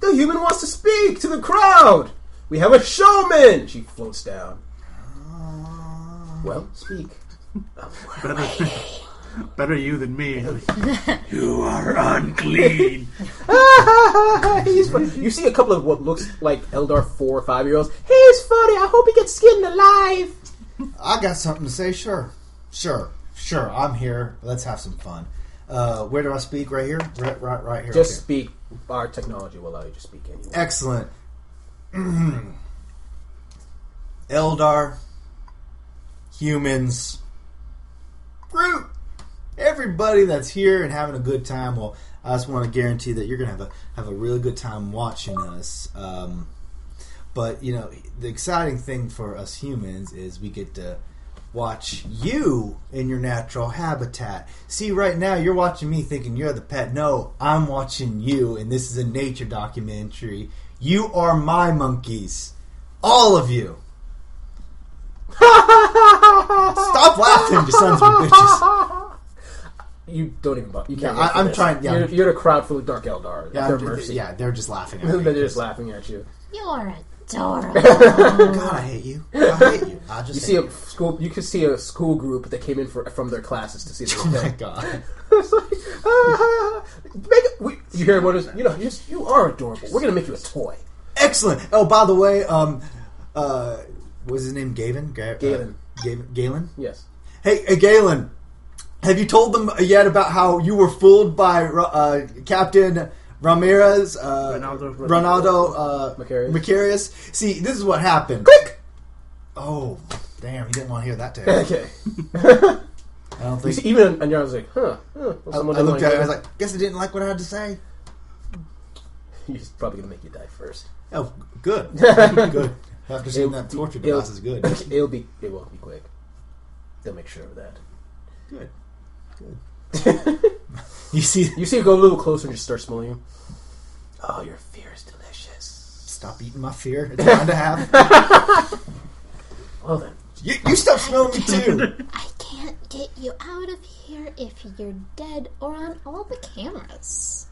The human wants to speak to the crowd. We have a showman. She floats down. Well, speak. Better, better you than me. you are unclean. He's fun. You see a couple of what looks like Eldar four or five year olds. He's funny. I hope he gets skinned alive. I got something to say. Sure, sure, sure. I'm here. Let's have some fun. Uh, where do I speak? Right here. Right, right, right here. Just Okay. speak. Our technology will allow you to speak anyway. Excellent. Eldar, humans, Kroot, everybody that's here and having a good time. Well, I just want to guarantee that you're gonna have a have a really good time watching us. Um, but you know, the exciting thing for us humans is we get to watch you in your natural habitat. See, right now you're watching me thinking you're the pet. No, I'm watching you, and this is a nature documentary. You are my monkeys, all of you. Stop laughing, you sons of bitches. You don't even. Bu- you can't. Yeah, I, I'm this. trying. Yeah, you're, you're the crowd full of Dark Eldar. Yeah, Their I'm- mercy. yeah, they're just laughing at me. They're just laughing at you. You're adorable. God, I hate you. I hate you. I just You hate see a you. school. You can see a school group that came in for, from their classes to see this. Oh my thing. god. It's like, ah, make it, we, you hear what is? You know, you, you are adorable. We're gonna make you a toy. Excellent. Oh, by the way, um, uh, what was his name? Gavin. Ga- Galen. Uh, Gavin. Galen. Yes. Hey, hey, Galen. Have you told them yet about how you were fooled by uh, Captain Ramirez, uh, Ronaldo- Ronaldo uh, Macarius. Macarius? See, this is what happened. Quick! Oh, damn! He didn't want to hear that. Tale. Okay. I don't think. see, even and I was like, huh? huh well, I, I looked like at it. I was like, "Guess it didn't like what I had to say." He's probably gonna make you die first. Oh, good, good. After seeing It'll- that torture it'll- device is good. It'll be. It won't be quick. They'll make sure of that. Good. Good. you see, You see, it go a little closer and just start smelling you. Oh, your fear is delicious. stop eating my fear. It's fine to have. Well then, You, you stop smelling me too. I can't get you out of here if you're dead or on all the cameras.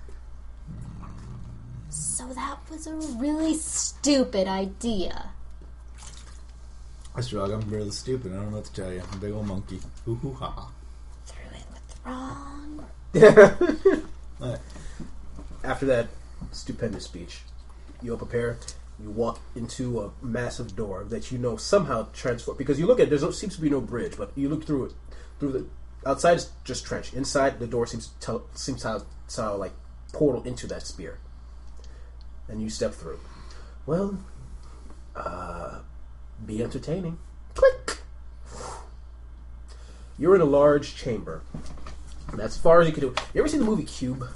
So that was a really stupid idea. That's right. I'm really stupid. I don't know what to tell you. I'm a big old monkey. Hoo hoo ha ha. Threw in with the wrong. After that stupendous speech, you all prepare. You walk into a massive door that you know somehow transformed because you look at there seems to be no bridge, but you look through it through the outside is just trench. Inside the door seems to seems to have, like portal into that spear, and you step through. Well, uh, be entertaining. Click. You're in a large chamber. And as far as you can do. You ever seen the movie Cube?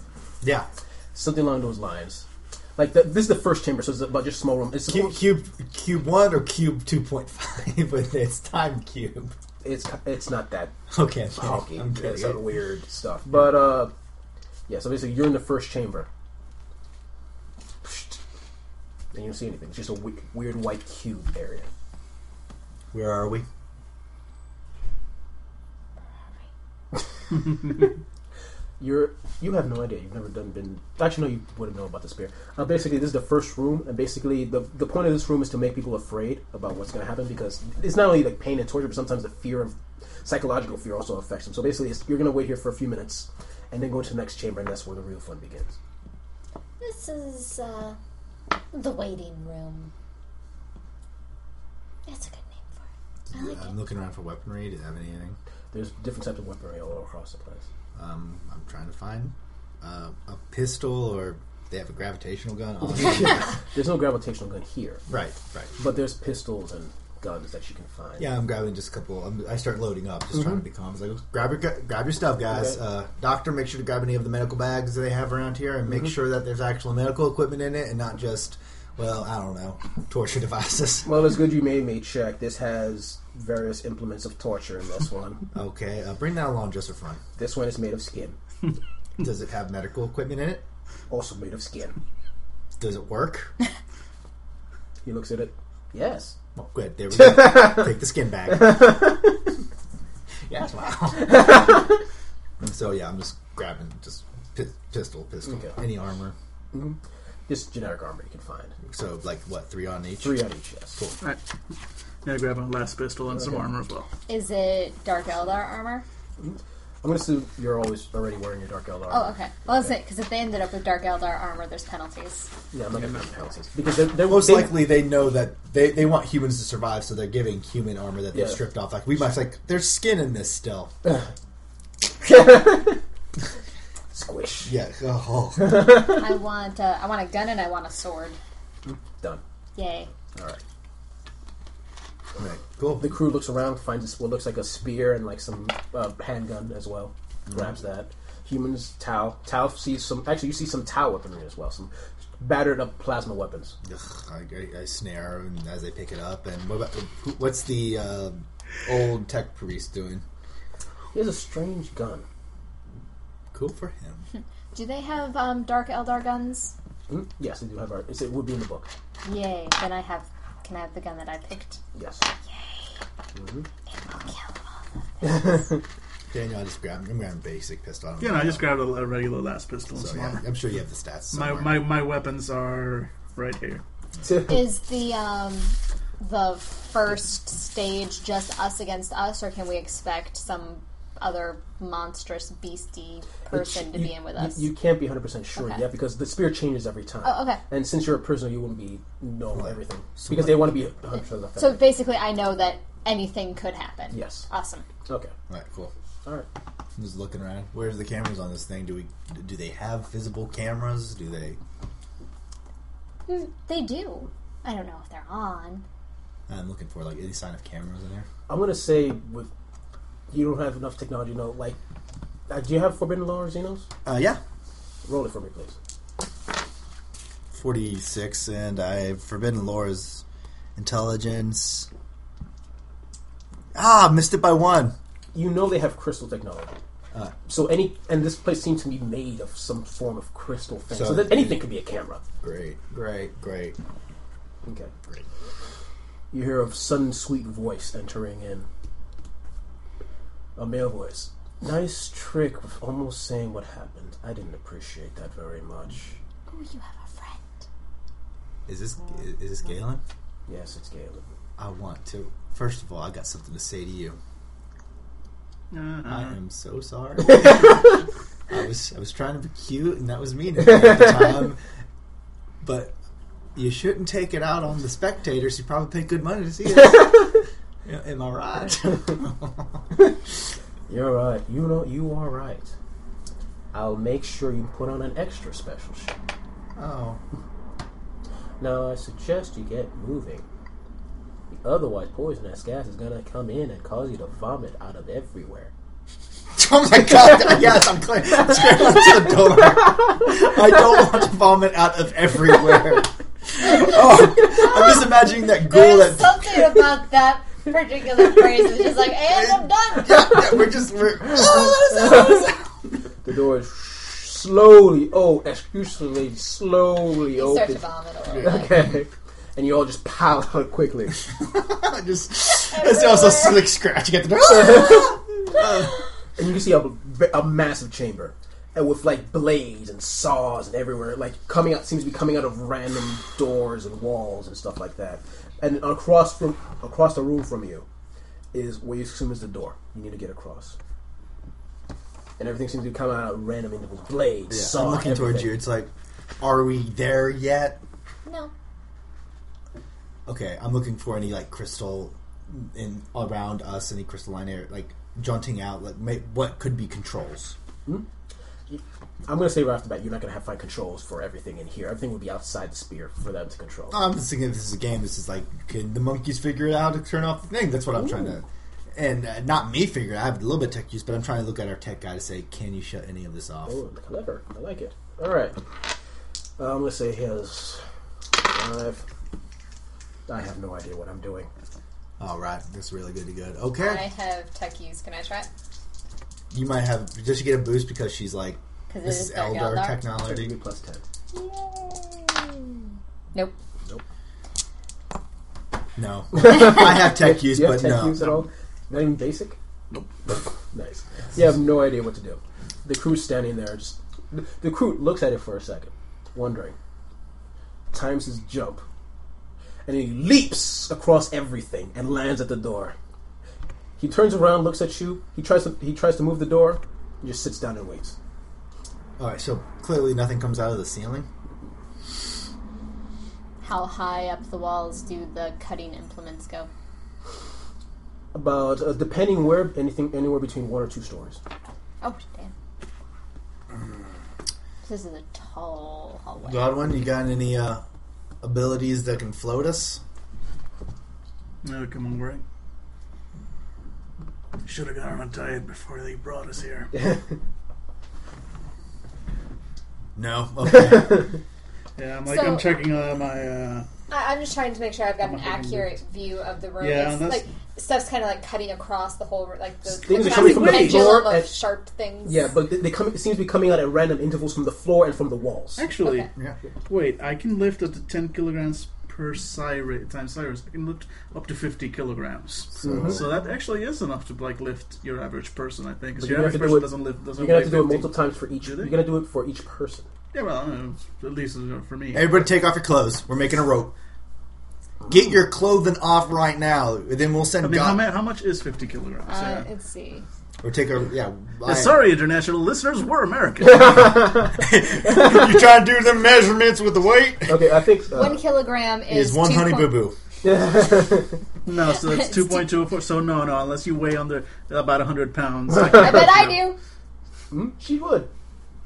Yeah. something along those lines. Like the, this is the first chamber, so it's about just small room. It's Cube, cube, cube one or cube two point five, but it's time cube. it's it's not that Okay, I'm funky. I'm kidding. It's some weird stuff, but uh, yeah. So basically, you're in the first chamber, and you don't see anything. It's just a we- weird white cube area. Where are we? You're you have no idea. You've never done been. Actually, no, you wouldn't know about the spear. Uh, basically, this is the first room, and basically the the point of this room is to make people afraid about what's going to happen because it's not only like pain and torture, but sometimes the fear of psychological fear also affects them. So basically, it's, you're going to wait here for a few minutes, and then go to the next chamber, and that's where the real fun begins. This is uh, the waiting room. That's a good name for it. I like I'm it. looking around for weaponry. Do you have anything? There's different types of weaponry all across the place. Um, I'm trying to find uh, a pistol or they have a gravitational gun. There's no gravitational gun here, right, right. but there's pistols and guns that you can find. Yeah, I'm grabbing just a couple. I'm, I start loading up, just trying to be calm. It's like, grab your grab your stuff, guys. Okay. Uh, doctor, make sure to grab any of the medical bags that they have around here, and make sure that there's actual medical equipment in it, and not just, well, I don't know, torture devices. Well, it's good you made me check. This has various implements of torture in this one. Okay, uh, bring that along just for fun. this one is made of skin, Does it have medical equipment in it? also made of skin. Does it work? He looks at it. Yes. Well, good. There we go. Take the skin bag. Yes, wow. and so yeah, I'm just grabbing just pi- pistol, pistol, Okay. any armor. Just generic armor you can find. So like what, three on each? Three on each, yes. Cool. Alright. Yeah, grab a laspistol and some Okay. armor as well. Is it Dark Eldar armor? I'm going to assume you're always already wearing your Dark Eldar Oh, okay. Well, that's it, because if they ended up with Dark Eldar armor, there's penalties. Yeah, I'm not going to give penalties. Because they're, they're Most they- likely, they know that they, they want humans to survive, so they're giving human armor that they've Yeah. stripped off. Like we must like there's skin in this still. Squish. Yeah. Oh. I want uh, I want a gun and I want a sword. Done. Yay. All right. Right. Cool. The crew looks around, finds what looks like a spear and like some uh, handgun as well. Grabs that. Humans, Tau. Tau sees some. Actually, you see some Tau weaponry as well. Some battered up plasma weapons. Ugh, I, I, I snare and as they pick it up. And what about who- what's the uh, old tech priest doing? He has a strange gun. Cool for him. Do they have um, Dark Eldar guns? Hmm? Yes, they do have. Our, it's- it would be in the book. Yay. Then I have. Can I have the gun that I picked? Yes. It will kill all. Daniel, I just grabbed. I'm grabbing basic pistol. I Yeah, no, I just grabbed a, a regular laspistol and So some yeah. I'm sure you have the stats. My, my my weapons are right here. Is the um the first stage just us against us, or can we expect some other monstrous beastie person to be in with us? You, can't be 100% sure Okay. yet because the spirit changes every time. Oh, okay. And since you're a prisoner, you wouldn't be know everything. So because they want to be 100% effective. so basically, I know that anything could happen. yes. Awesome. Okay. All right, cool. All right. I'm just looking around. Where's the cameras on this thing? Do we do they have visible cameras? Do they? Hmm, They do. I don't know if they're on. I'm looking for like any sign of cameras in there. I'm going to say with you don't have enough technology, you know, like, uh, do you have Forbidden Lore or Xenos? Uh, yeah, Roll it for me, please. forty six, and I have Forbidden Lore's intelligence. Ah, missed it by one. You know they have crystal technology. Uh, So any and this place seems to be made of some form of crystal thing. So, So- that anything could be a camera. great, great, great, Okay. great. You hear a sudden sweet voice entering in. A male voice. Nice trick of almost saying what happened. I didn't appreciate that very much. Oh, you have a friend. Is this is this Galen? Yes, it's Galen. I want to. First of all, I got something to say to you. I Uh-uh. am so sorry. I was I was trying to be cute, and that was mean at the time. But you shouldn't take it out on the spectators. You probably paid good money to see it. Yeah, Am I right? You're right. You know, you are right. I'll make sure you put on an extra special show. oh, Now, I suggest you get moving. Otherwise, poisonous gas is gonna come in and cause you to vomit out of everywhere. oh my god! Yes, I'm clear. Scrambling to the door. I don't want to vomit out of everywhere. Oh, I'm just imagining that ghoul There's that. something about that particular phrase. It's just like, and I'm done. Yeah, yeah, we're just we're. Oh, The door is slowly, oh, exclusively, slowly You start to open. vomit a little bit. Okay. And you all just pile out quickly. just it's also slick scratching at the door. And you can see a, a massive chamber. And with like blades and saws and everywhere, like coming out seems to be coming out of random doors and walls and stuff like that. And across from across the room from you is what you assume is the door. You need to get across. And everything seems to be coming out of random intervals. Blades, Yeah, saw, I'm looking towards you. It's like, are we there yet? No. Okay, I'm looking for any like crystal in around us, any crystalline air, like jaunting out, like may, what could be controls. Hmm? I'm going to say right off the bat, you're not going to have find controls for everything in here. Everything would be outside the sphere for them to control. I'm just thinking if this is a game. This is like, can the monkeys figure it out to turn off the thing? That's what I'm trying to. And uh, not me figure out. I have a little bit of tech use, but I'm trying to look at our tech guy to say, can you shut any of this off? Oh, clever. I like it. All right. Uh, I'm going to say he has five. I have no idea what I'm doing. All right, that's really good. Good. I Okay, I have tech use. Can I try it? You might have. Does she get a boost because she's like this is is Dark Eldar Eldar. technology? plus 10. Yay. Nope. Nope. No, I have tech use, Do you have but tech no. use at all? Not even basic? Nope. nice. You have no idea what to do. The crew's standing there. Just the, the crew looks at it for a second, wondering. Times his jump, and he leaps across everything and lands at the door. He turns around, looks at you. He tries to he tries to move the door, and just sits down and waits. All right, so clearly nothing comes out of the ceiling. How high up the walls do the cutting implements go? About uh, depending where anything anywhere between one or two stories. Oh, damn. This is a tall hallway. Godwin, you got any uh, abilities that can float us? No, come on, Greg. Should have got on a diet before they brought us here. No. Okay. Yeah, I'm like So- I'm checking uh, my. Uh, I, I'm just trying to make sure I've got an I'm not looking accurate view of the room. Yeah, it's that's- like stuff's kind of like cutting across the whole, like the Things are the coming from the pendulum floor of and- sharp things. Yeah, but they, they come. It seems to be coming out at random intervals from the floor and from the walls. actually, Okay. yeah. wait, I can lift up to 10 kilograms per Cyrus times Cyrus. I can lift up to 50 kilograms. So, So that actually is enough to like lift your average person, I think. But Because your average have do person it- doesn't lift. doesn't You're gonna have to do it multiple times for each. Do they? You're gonna do it for each person. Yeah, well, uh, at least uh, for me. everybody, take off your clothes. We're making a rope. Get your clothing off right now. Then we'll send I mean, how, God. ma- how much is 50 kilograms? Uh, yeah. let's see. Or take a yeah. Yeah, I- sorry, international listeners, we're American. you try to do the measurements with the weight? Okay, I think. Uh, One kilogram is, Is one honey boo boo. no, so that's 2.24. So no, no, unless you weigh under about 100 pounds. I bet I do. hmm, she would.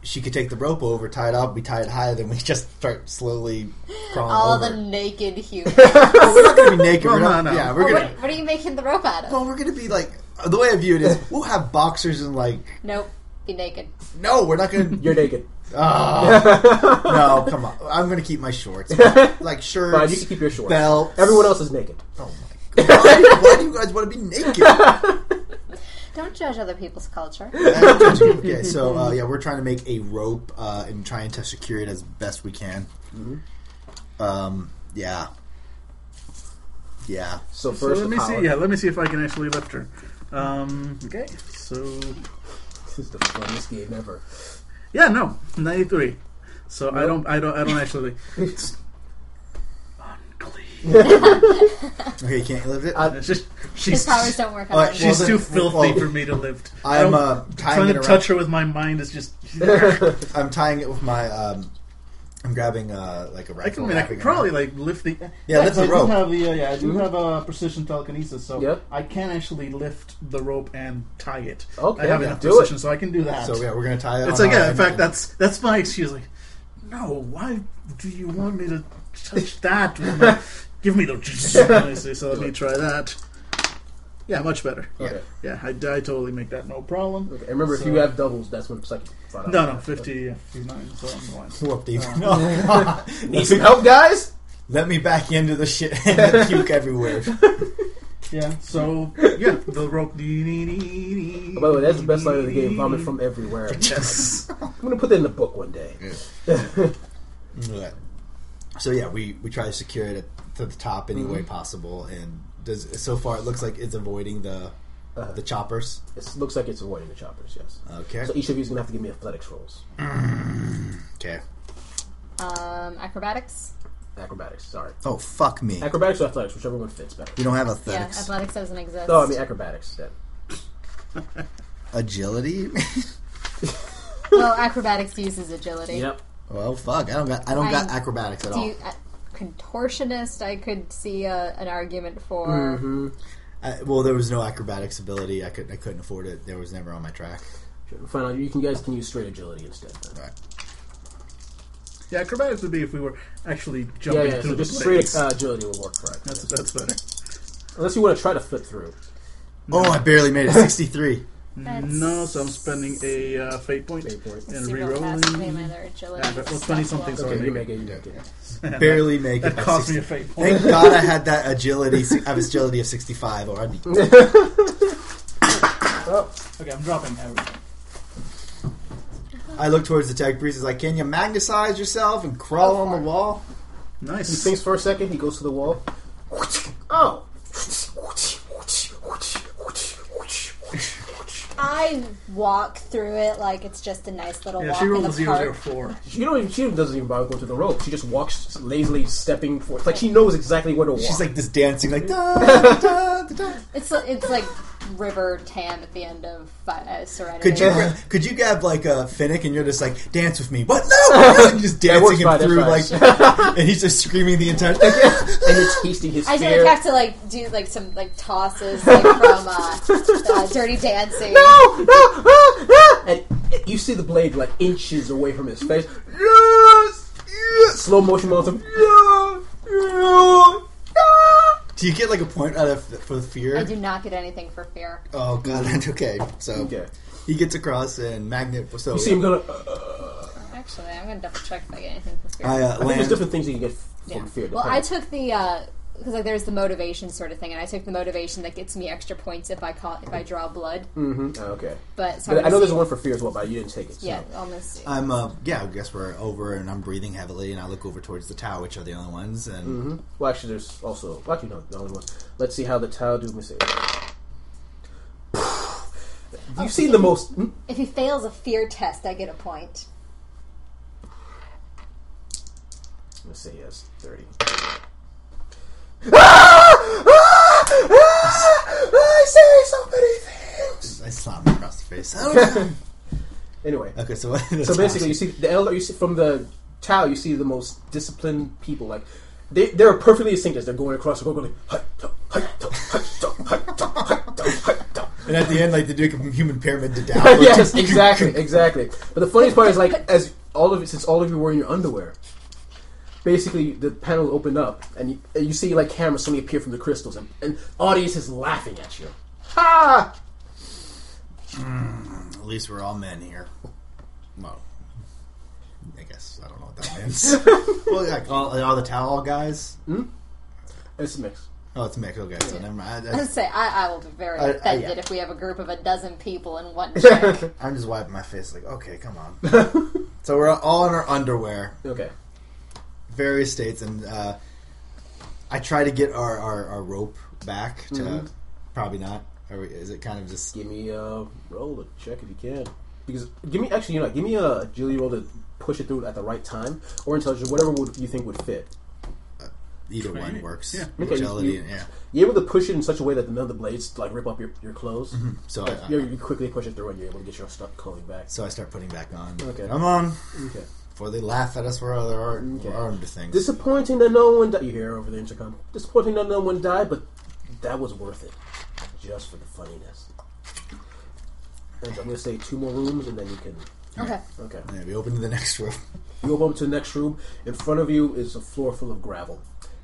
She could take the rope over, tie it up, we tie it higher, then we just start slowly crawling All over. the naked humans. Well, we're not gonna be naked. Well, we're not, no, no. Yeah, we're Well, gonna. what, what are you making the rope out of? Well, we're gonna be like the way I view it is we'll have boxers and like Nope. Be naked. no, we're not gonna. You're naked. Ah. no, come on. I'm gonna keep my shorts, like shirts. Fine, you can keep your shorts. belts. Everyone else is naked. Oh my god! Why, why do you guys want to be naked? Don't judge other people's culture. okay, so uh, yeah, we're trying to make a rope uh, and trying to secure it as best we can. Um, yeah, yeah. So So first, let me power. see. Yeah, let me see if I can actually lift her. Um, okay, so This is the funniest game ever. yeah, no, 93. So I don't, I don't, I don't actually. It's unclean. Okay, can't you lift it? I- It's just His she's powers don't work on All right, him. she's Well, too then- filthy well, for me to lift. I'm I don't- uh, tying trying it to around. touch her with my mind is just. I'm tying it with my. Um, I'm grabbing uh, like a rifle. can, I mean, I can it probably like lift the. Yeah, lift the I rope. do have the uh, yeah, I do have a precision telekinesis, so Yep. I can actually lift the rope and tie it. Okay, I have yeah, enough do precision, it. so I can do that. So yeah, we're gonna tie it. It's on like yeah. our- In fact, that's that's my excuse. Like, no, why do you want me to touch that? when I- Give me the. I say, so let me try that. Yeah, much better. Okay. Yeah, I, I totally make that no problem. Okay. And remember, if you have doubles, that's when psychic. flat out. No, no, 50, yeah, 59, so I'm fine. Whoop the- Uh, No. Need some help, guys? Let me back into the shit and the puke everywhere. Yeah, so, yeah, the rope. Oh, by the way, that's the best line of the game. Vomit from everywhere. Yes. I'm gonna put that in the book one day. Yeah. So yeah, we we try to secure it at, to the top any Mm-hmm. way possible, and does so far it looks like it's avoiding the Uh, the choppers. it looks like it's avoiding the choppers. Yes. Okay. So each of you is gonna have to give me athletics rolls. Okay. Um, acrobatics. Acrobatics. Sorry. Oh fuck me! Acrobatics or athletics, whichever one fits better. You don't have athletics. Yeah, athletics. athletics doesn't exist. No, I mean acrobatics. Then. Agility. well, acrobatics uses agility. Yep. well, fuck. I don't got I don't got I'm- acrobatics at Do all. you, uh, contortionist? I could see a, an argument for. Mm-hmm. I, well, there was no acrobatics ability. I couldn't I couldn't afford it. There was never on my track. Fine. out. You can guys can use straight agility instead. Then. Right. Yeah, acrobatics would be if we were actually Yeah, jumping yeah. through So the just straight uh, agility will work correct. That's that's better. Unless you want to try to flip through. Oh, I barely made it. Sixty three. That's No, so I'm spending a uh, fate point Fate point. and see real fast to pay re-rolling. other agility. Yeah, but- well, 20 something, so Okay, I you make make it. You make it. barely make it. That by cost me 60. a fate point. Thank God I had that agility. I have agility of sixty five, or I'd be. Oh, Okay, I'm dropping everything. I look towards the tech priest. He's like, "Can you magnetize yourself and crawl on the wall?" Nice. He thinks for a second. He goes to the wall. Oh. I walk through it like it's just a nice little Yeah, walk she in rolled the a zero zero park. four. She don't even, she doesn't even bother going to the rope. She just walks lazily, stepping forward. Like she knows exactly where to walk. She's like this dancing, like da, da, da, da. It's it's like River Tam at the end of uh, Serenity. Could you gra- could you grab like a Finnick and you're just like dance with me? What? No! no," and just That works dancing him through like, and he's just screaming the entire. time. and you're tasting his I fear. like, have to like do like some like tosses like from uh, uh, Dirty Dancing. no, no, ah, ah! and and you see the blade like inches away from his face. Yes, yes. Slow motion momentum. Yeah, yeah, yeah. Do you get like a point out of for fear? I do not get anything for fear. Oh god, that's okay. So Okay. he gets across and Magnet. So You see him gonna. Actually, I'm gonna double check if I get anything for fear. I uh, I think there's land. different things you can get f- from fear. Well, I depending. took the because like there's the motivation sort of thing, and I took the motivation that gets me extra points if I call if I draw blood. Mhm. Oh, okay. But, so But I'm know there's see- one for fear as well, but you didn't take it. So. Yeah, almost. I'm uh yeah. I guess we're over and I'm breathing heavily and I look over towards the Tau, which are the only ones. And hmm Well, actually, there's also. Well, actually, no, the only one. Let's see how the Tau do. Let me see. You've seen the most. hmm? If he fails a fear test, I get a point. Let's say he has 30. I say so many things. I slap him across the face. Oh, Anyway, okay, so so basically, you see the elder. You see from the Tau, you see the most disciplined people. Like they, they're perfectly distinct as they're going across. They're going like, and at the end, like they do a human pyramid to down. yes, exactly, exactly. But the funniest part is like as all of it, since all of you were in your underwear, basically the panel opened up and you, and you see like cameras suddenly appear from the crystals and, and audience is laughing at you. Ha! Mm, at least we're all men here. Well, I guess I don't know what that means. well, like all, all the Tau guys. Hmm? It's a mix. Oh, it's mixed. Okay, so never mind. I, I would say I, I will be very I- I- offended yeah. if we have a group of a dozen people in one. I'm just wiping my face. Like, okay, come on. so we're all in our underwear, Okay. Various states, and uh, I try to get our, our, our rope back to mm-hmm. probably not. Or is it kind of just Give me a roll to check if you can. Because give me actually, you know, give me a agility roll to push it through at the right time, or intelligence, whatever would, you think would fit. Uh, either one Training. works? Yeah. Okay, Agility, you, yeah. You're able to push it in such a way that none of the blades like rip up your, your clothes. Mm-hmm. So I, You, you quickly push it through, and you're able to get your stuff clothing back. so I start putting back on. Okay. I'm on, Okay. Before they laugh at us for other art, Okay. armed things. Disappointing that no one died. You hear over the intercom. Disappointing that no one died, but that was worth it. Just for the funniness. And I'm going to say two more rooms, and then you can. okay. Okay. yeah, we open to the next room. You open to the next room. In front of you is a floor full of gravel.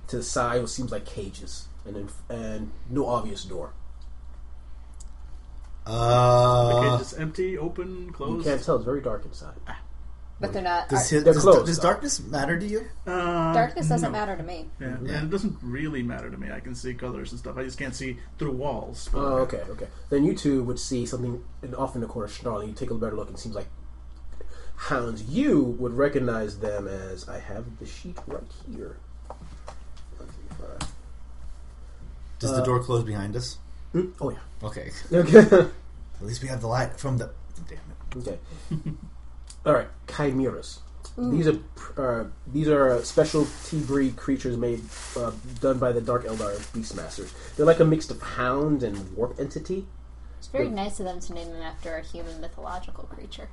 To the side, what seems like cages, and then, and no obvious door. Uh, Okay, just empty, open, closed. You closed. can't tell. It's very dark inside. But they're not. does, I- his, They're does, closed, does though. darkness matter to you? Uh, darkness doesn't no. matter to me. Yeah, Yeah. and it doesn't really matter to me. I can see colors and stuff. I just can't see through walls. But Oh, okay, okay. Then you two would see something in- off in the corner snarling. You take a better look, and it seems like hounds. You would recognize them as I have the sheet right here. One, three, five. Does Uh, the door close behind us? Hmm? Oh yeah. Okay. Okay. At least we have the light from the. Damn it. okay. All right. Chimeras. These are uh, these are uh, special T breed creatures made uh, done by the Dark Eldar Beastmasters. They're like a mix of hound and warp entity. It's very nice of them to name them after a human mythological creature.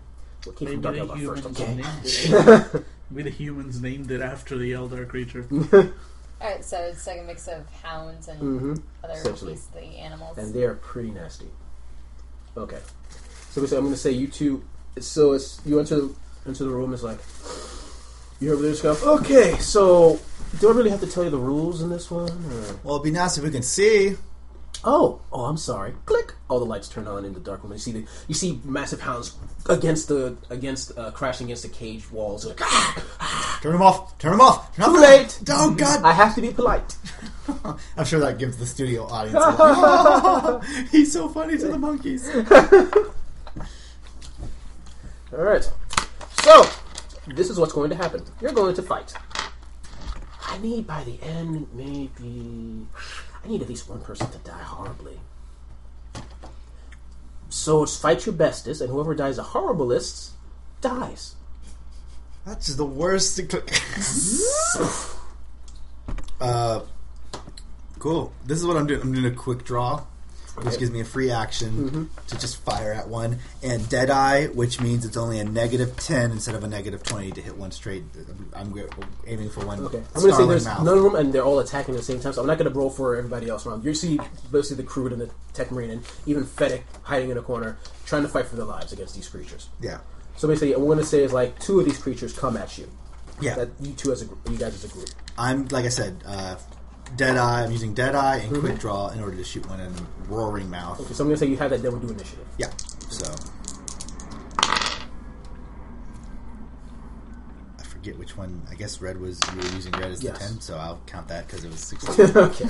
What came maybe from Dark the Eldar humans first? Okay. named it. maybe the humans named it after the Eldar creature. Alright, so it's like a mix of hounds and hmm other beastly animals. and they are pretty nasty. Okay, so basically I'm going to say you two. So it's you enter into the room. It's like you hear this stuff. Okay, so do I really have to tell you the rules in this one? Or? Well, it'd be nice if we can see. Oh, oh, I'm sorry. Click. All the lights turn on in the dark room. You see the you see massive hounds against the against uh, crashing against the cage walls. Like, ah, Turn them off. Turn them off. Turn Too off. late. Oh God! I have to be polite. I'm sure that gives the studio audience. He's so funny to the monkeys. All right. So this is what's going to happen. You're going to fight. I need by the end maybe I need at least one person to die horribly. So it's fight your bestest, and whoever dies the horriblest dies. That's the worst. uh, cool. This is what I'm doing. I'm doing a quick draw, which gives me a free action Mm-hmm. to just fire at one, and Deadeye, which means it's only a negative ten instead of a negative twenty to hit one straight. I'm aiming for one. Okay, I'm going to say there's mouth. none of them, and they're all attacking at the same time. So I'm not going to roll for everybody else around. You see, basically the crew and the Tech Marine, and even Fennec hiding in a corner, trying to fight for their lives against these creatures. Yeah, So basically, what I'm going to say is like two of these creatures come at you. yeah. That you two as a group, you guys as a group. I'm like I said, uh, Deadeye. I'm using Deadeye and Mm-hmm. Quick Draw in order to shoot one in roaring mouth. Okay, so I'm going to say you have that. Then we'll do initiative. Yeah. So I forget which one. I guess red was you were using red as Yes. the ten, so I'll count that because it was sixteen. okay.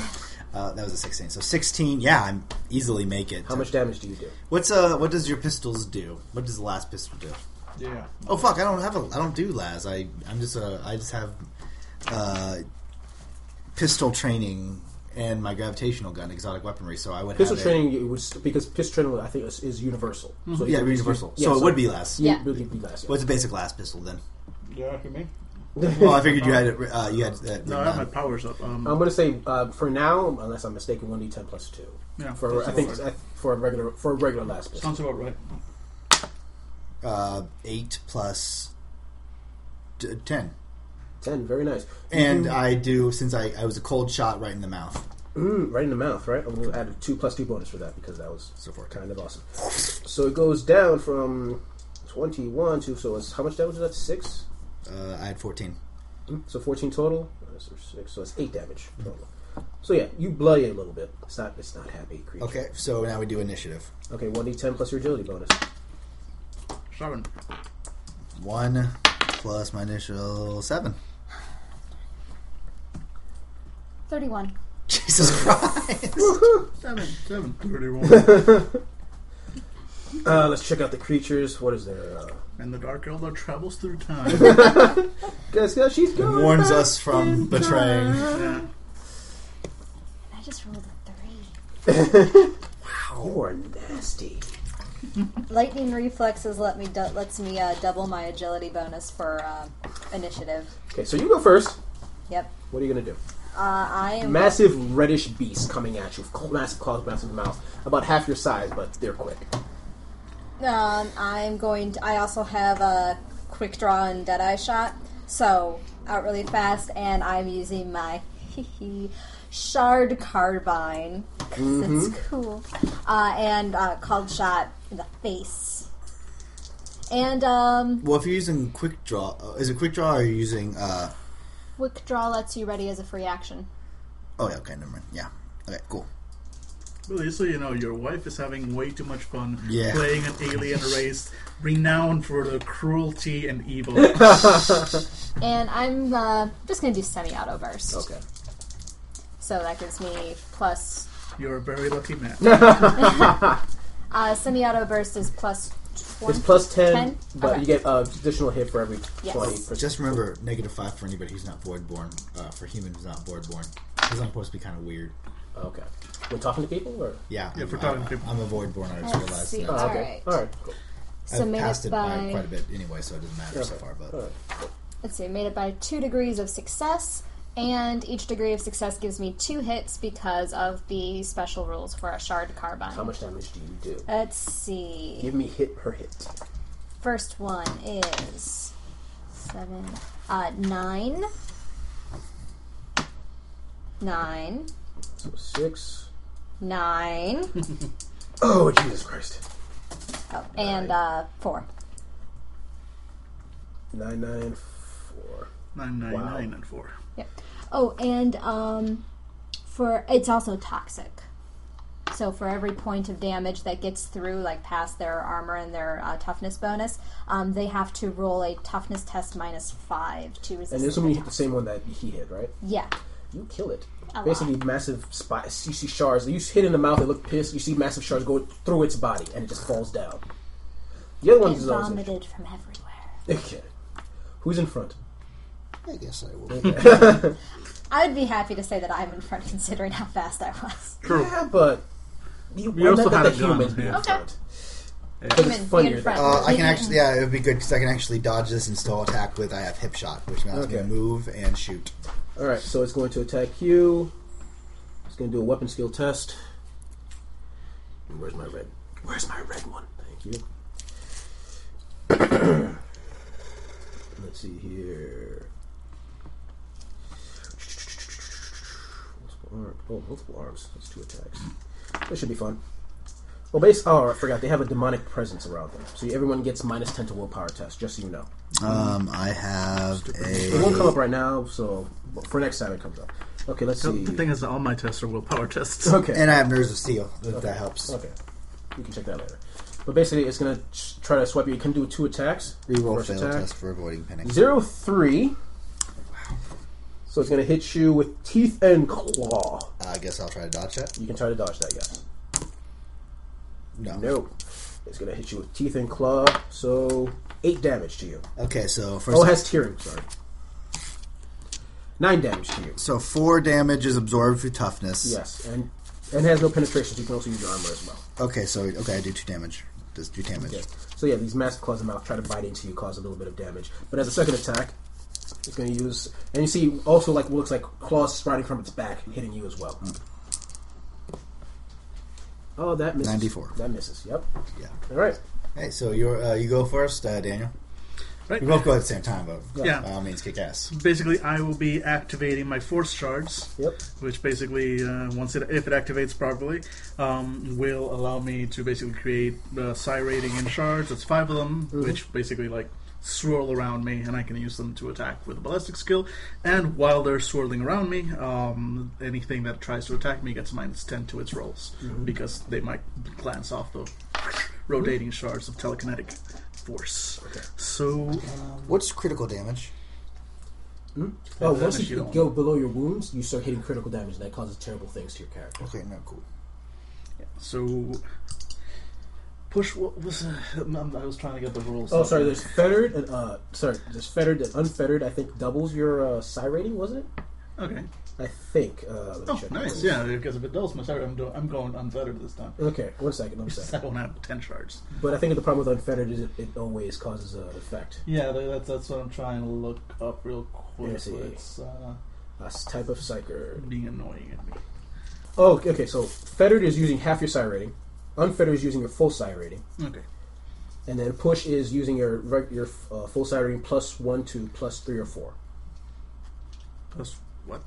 uh, that was a sixteen. So sixteen. Yeah, I'm easily make it. How much damage do you do? What's uh? What does your pistols do? What does the laspistol do? Yeah. Oh fuck! I don't have a. I don't do las. I I'm just a. I just have uh, pistol training and my gravitational gun, exotic weaponry. So I would Pistol have training it was because pistol training I think is, is universal. So Yeah, universal. yeah, so it would be less. You Yeah. would be less. Yeah. What's a basic laspistol then? Yeah, for me. Well, I figured you had it. Uh, you had uh, No, I written have my powers up. Um, I'm going to say uh, for now, unless I'm mistaken, one d10 plus two. yeah, For I think about uh, for a regular for a regular laspistol. Sounds about right. uh, eight plus t- ten, Ten, very nice. and You I do since I, I was a cold shot right in the mouth. mm, right in the mouth, right? I'm going to add a two plus two bonus for that because that was So far kind of awesome. So it goes down from twenty-one to so it's how much damage is that? Six. Uh, I had fourteen. Mm, So fourteen total. So six. So it's eight damage total. So yeah, you bloody a little bit. It's not. It's not happy creature. Okay, so now we do initiative. Okay. One d10 plus your agility bonus. Seven. One plus my initial seven. 31. Jesus Christ! Seven. Seven. Thirty-one. Uh, let's check out the creatures. What is there? Uh, and the Dark Eldar travels through time. guys, guys, she's going warns us from betraying. yeah. I just rolled a 3. time. You are nasty. Lightning reflexes let me du- lets me uh, double my agility bonus for uh, initiative. Okay, so you go first. Yep. What are you gonna do? Uh, I am Massive reddish beast coming at you, cl- massive claws, massive mouth, about half your size, but they're quick. Um, I'm going to. I also have a quick draw and dead eye shot, so out really fast, and I'm using my shard carbine 'cause it's cool, uh, and uh, called shot in the face. And um, Well, if you're using quick draw, uh, is it quick draw or are you using? Uh, quick draw lets you ready as a free action. oh yeah, okay, never mind. Yeah, okay, cool. Well, just so you know, your wife is having way too much fun Yeah. playing an alien race renowned for the cruelty and evil. And I'm uh, just going to do semi-auto burst. Okay. So that gives me plus. You're a very lucky man. Uh, semi-auto burst is plus. 20, It's plus 10, 10? but Okay. you get uh, additional hit for every Yes. 20. Just remember, negative five for anybody who's not voidborn. Uh, for human who's not voidborn, because I'm supposed to be kind of weird. Okay. We're talking to people? or Yeah, Yeah, I'm, for talking I'm, to people. I'm a voidborn. I just Let's realized. see. that. Oh, okay. right. Alright, cool. So I've made passed it it by by. quite a bit anyway, so it doesn't matter so far. But Alright. Let's see, made it by two degrees of success, and each degree of success gives me two hits because of the special rules for a shard carbine. How much damage do you do? Let's see. Give me hit per hit. First one is seven, uh, nine, nine, So 6. nine, Oh, Jesus Christ. oh, and uh, four. 9, 9, 4. Nine, nine, Wow. nine, and four. Oh, and um, for it's also toxic. So for every point of damage that gets through, like past their armor and their uh, toughness bonus, um, they have to roll a toughness test minus five to resist. And this the one you hit the same one that he hit, right? Yeah. You kill it. A Basically, massive spots. You see shards. You hit in the mouth. It look pissed. You see massive shards go through its body, and it just falls down. The other one It is always vomited from everywhere. Okay. Who's in front? I guess I will. I would be happy to say that I'm in front, considering how fast I was. True. Yeah, but you, We I also meant had the a gun, humans be in yeah. Okay. front. Because it's funnier in front. Uh, I can actually, yeah, it would be good because I can actually dodge this and still attack with. I have hip shot, which allows me Okay. to move and shoot. All right, so it's going to attack you. It's going to do a weapon skill test. Where's my red? Where's my red one? Thank you. Let's see here. Multiple. Oh, multiple arms. That's two attacks. That should be fun. Well, base. Oh, I forgot. They have a demonic presence around them, so everyone gets minus ten to willpower test. Just so you know. Um, I have a It won't come up right now, so for next time it comes up. Okay, let's see. the thing is, that all my tests are willpower tests. Okay. And I have nerves of steel. If that helps. Okay. You can check that later. But basically, it's going to try to swipe you. It can do two attacks. Reroll First fail attack. test for avoiding pinning. Zero three. So it's going to hit you with teeth and claw. I guess I'll try to dodge that. You can try to dodge that, yes. No. Nope. It's going to hit you with teeth and claw. So eight damage to you. Okay, so first. Oh, it has tearing. Sorry. Nine damage to you. so four damage is absorbed through toughness. Yes, and and has no penetration, so you can also use your armor as well. Okay, so okay, I do two damage. Does two damage. Yeah. So yeah, these massive claws in the mouth try to bite into you, cause a little bit of damage. But as a second attack, it's going to use, and you see also like what looks like claws sprouting from its back, hitting you as well. Oh, that misses. 94. That misses. Yep. Yeah. All right. Hey, so you're uh, you go first, uh, Daniel. Right. We both go at the same time, but Yeah. by all means, kick ass. Basically, I will be activating my force shards, Yep. which basically, uh, once it if it activates properly, um, will allow me to basically create uh, psi rating in shards. That's five of them, which basically like swirl around me, and I can use them to attack with a ballistic skill. And while they're swirling around me, um, anything that tries to attack me gets minus ten to its rolls because they might glance off the rotating shards of telekinetic force. Okay. So. Um, What's critical damage? Oh, once damage you you go below your wounds, you start hitting critical damage, and that causes terrible things to your character. Okay, no, cool. So, push. What was? Uh, I was trying to get the rules. Oh, sorry. There's fettered and uh, sorry. There's fettered and unfettered. I think doubles your uh, psi rating, wasn't it? Okay. I think. Uh, let me Oh, check. nice. Yeah, because if it does, my sorry, I'm doing. I'm going unfettered this time. Okay, one second. One I second. don't have ten shards. But I think the problem with unfettered is it, it always causes an effect. Yeah, that's that's what I'm trying to look up real quick. Yeah, see. It's uh, A type of psyker. being annoying at me. Oh, okay, okay. So fettered is using half your psi rating. Unfettered is using your full psi rating, Okay. and then push is using your your uh, full psi rating plus one, two, plus three or four. Plus what?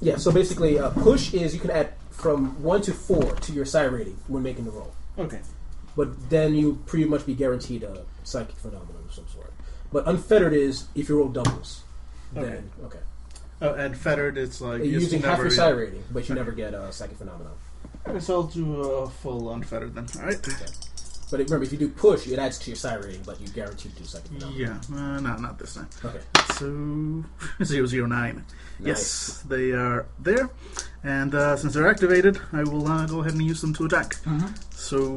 Yeah. So basically, uh, push is you can add from one to four to your psi rating when making the roll. Okay. but then you pretty much be guaranteed a psychic phenomenon of some sort. But unfettered is if you roll doubles, then okay, Oh, and fettered, it's like You're using half your psi rating, but you never get a psychic phenomenon. Okay, so I'll do a full unfettered then. All right. But remember, if you do push, it adds to your psi rating, but you guarantee do psychic phenomenon. Yeah. Uh, no, not this time. Okay. So zero zero nine. Nice. Yes, they are there, and uh, since they're activated, I will uh, go ahead and use them to attack. So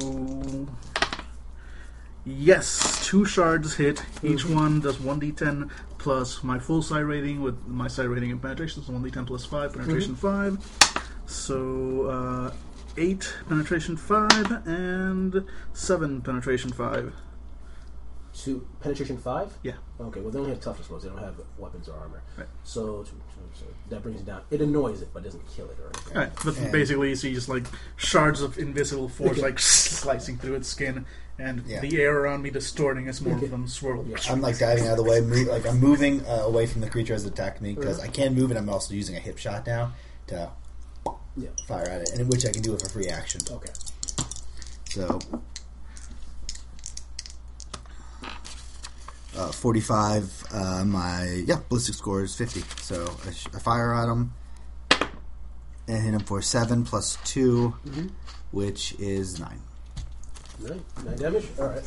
yes, two shards hit. Each one does one d10 plus my full psi rating with my psi rating and penetration. So one d10 plus five penetration five. So uh, eight penetration five and seven penetration five. Two penetration five. Yeah. Okay. Well, they only have toughness rolls. They don't have weapons or armor. Right. So, so, so that brings it down. It annoys it, but doesn't kill it or anything. Alright, but And- basically you see just like shards of invisible force Okay. like slicing through its skin and Yeah. the air around me distorting as more of them swirl. Yeah. I'm like diving out of the way, move, like I'm moving uh, away from the creature as it attacked me because I can move, and I'm also using a hip shot now to Yeah. fire at it, and which I can do with a free action. Okay. So, uh, 45. Uh, my yeah ballistic score is 50. So I, sh- I fire at him and hit him for seven plus 2 which is nine. Nine, nine damage. All right.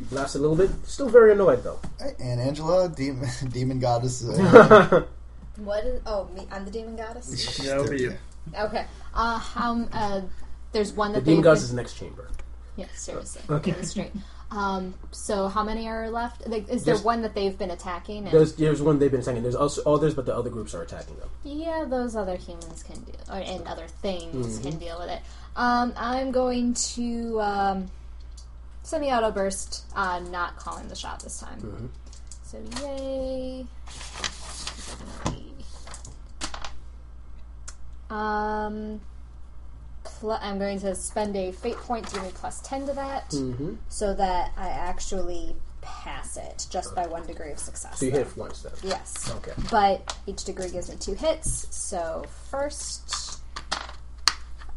You blast a little bit. Still very annoyed though. And Angela, demon, demon goddess. Uh, What is? Oh, me. I'm the demon goddess. Yeah, over you. Okay. Uh, how? Uh, there's one that The demon they. goddess is next chamber. Yeah, seriously. Okay. Get it straight. Um, so how many are left? Like, is there There's- one that they've been attacking? And, There's there's one they've been attacking. There's also others, but the other groups are attacking them. yeah, those other humans can deal, or, and other things Mm-hmm. can deal with it. Um, I'm going to um, semi-auto burst, uh, not calling the shot this time. Mm-hmm. So yay! Um, pl- I'm going to spend a fate point to give me plus ten to that, Mm-hmm. so that I actually pass it just by one degree of success. So you though. hit once then. Yes. Okay. But each degree gives me two hits. So first,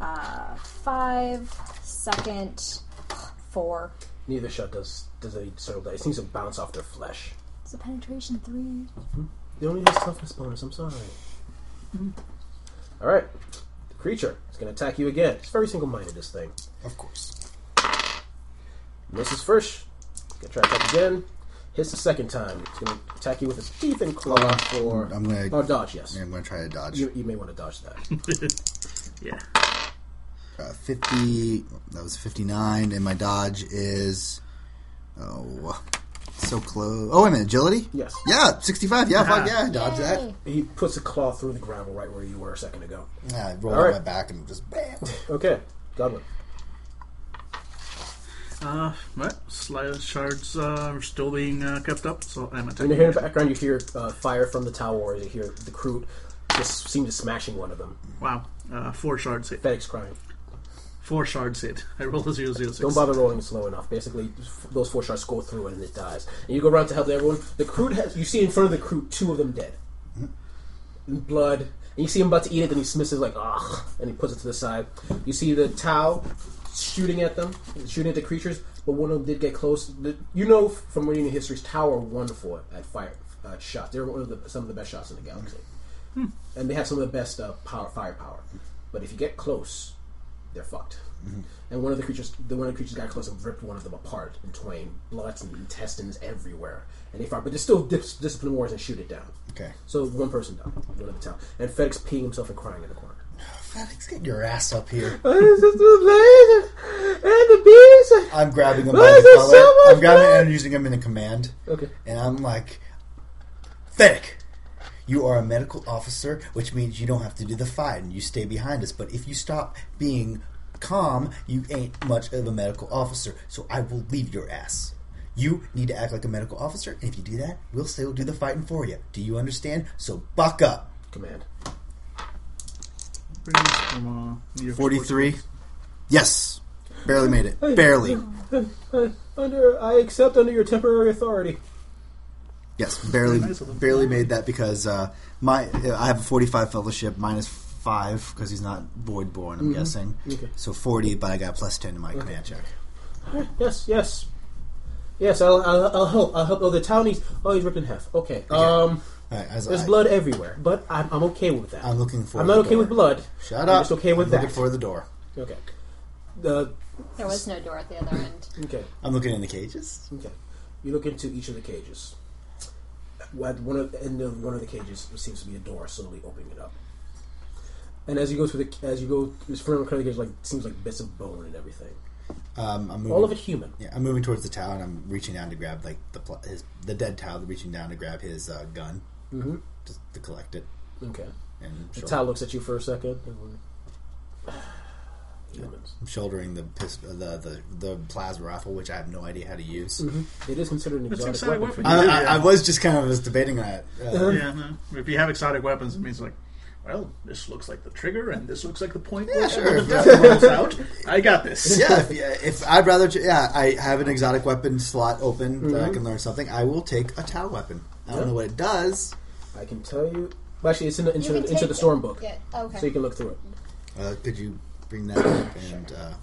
uh, five. Second, four. Neither shot does does any sort of it seems to bounce off their flesh. It's a penetration three. They only has toughness bonus. I'm sorry. All right, the creature is going to attack you again. It's very single-minded. This thing Of course. misses first. Gonna try to attack again. Hits the second time. It's going to attack you with its teeth and claw for. I'm gonna. Oh, dodge. Yes. I'm gonna try to dodge. You, you may want to dodge that. Yeah. Uh, Fifty. That was fifty-nine, and my dodge is. Oh, so close. Oh, wait a minute. Agility. Yes. Yeah, sixty-five. Yeah, fuck yeah, dodge that. He puts a claw through the gravel right where you were a second ago. Yeah, I roll All on right. my back and just bam. Okay, Goblin. Uh, right. Slice shards uh, are still being uh, kept up, so I'm In attacking. the here in the background, you hear uh, fire from the Tau. You hear the crew just seem to smashing one of them. Wow. Uh, four shards hit. FedEx crying. Four shards hit. I rolled a zero zero six. Don't bother rolling slow enough. Basically, f- those four shots go through and it dies. And you go around to help everyone. The crew has you see in front of the crew two of them dead, In blood. And you see him about to eat it, then he smisses like ugh, and he puts it to the side. You see the Tau shooting at them, shooting at the creatures, but one of them did get close. The, you know from reading the histories, Tau are wonderful at fire uh, shots. They're one of the, some of the best shots in the galaxy, and they have some of the best uh, power, firepower. But if you get close, they're fucked. Mm-hmm. And one of the creatures, the one of the creatures got close and ripped one of them apart in twain, blood and intestines everywhere. And they fought, but they still dis- discipline wars and shoot it down. Okay. So one person died, one of the town, and FedEx peeing himself and crying in the corner. Felix, get your ass up here. Oh, this is the and the bees. I'm grabbing him by the collar. so I'm grabbing and using him in a command. Okay. And I'm like, Fennec, you are a medical officer, which means you don't have to do the fight and you stay behind us. But if you stop being calm, you ain't much of a medical officer. So I will leave your ass. You need to act like a medical officer, and if you do that, we'll still do the fighting for you. Do you understand? So buck up. Command. From, uh, 43. Yes. Barely made it. Barely. Under, I accept under your temporary authority. Yes, barely, Nice barely made that because uh, my I have a forty-five fellowship minus five because he's not void born. I'm guessing. Okay. So forty, but I got plus ten to my command check. Yes, yes, yes. I'll, I'll, I'll help. I'll help. Oh, the town needs. Oh, he's ripped in half. Okay. Um, All right, as there's I, blood everywhere, but I'm, I'm okay with that. I'm looking for. I'm the not okay door. with blood. Shut I'm up. just okay with I'm that. Looking for the door. Okay. The There was no door at the other end. okay. I'm looking in the cages. Okay. You look into each of the cages. At one of the, one of the cages there seems to be a door slowly opening it up. And as you go through the as you go this front of the cage like seems like bits of bone and everything. Um, I'm moving. All of it human. Yeah, I'm moving towards the Tau, and I'm reaching down to grab like the pl- his the dead Tau, reaching down to grab his uh, gun, Mm-hmm. just to collect it. Okay. And The Tau looks at you for a second. Humans. I'm shouldering the, pis- the the the plasma rifle, which I have no idea how to use. It is considered an It's exotic exotic weapon. for weapon. you. I, I, I was just kind of was debating that. Uh, Yeah, no. if you have exotic weapons, it means like, well, this looks like the trigger, and this looks like the point. Yeah, where sure. the gun rolls out. I got this. yeah, if, yeah, if I'd rather, j- yeah, I have an exotic weapon slot open that I can learn something. I will take a Tau weapon. I don't Yeah. know what it does. I can tell you. Well, actually, it's in the, into, You can the, into take the it. storm book, Yeah. Okay. so you can look through it Uh, could you bring that up and uh,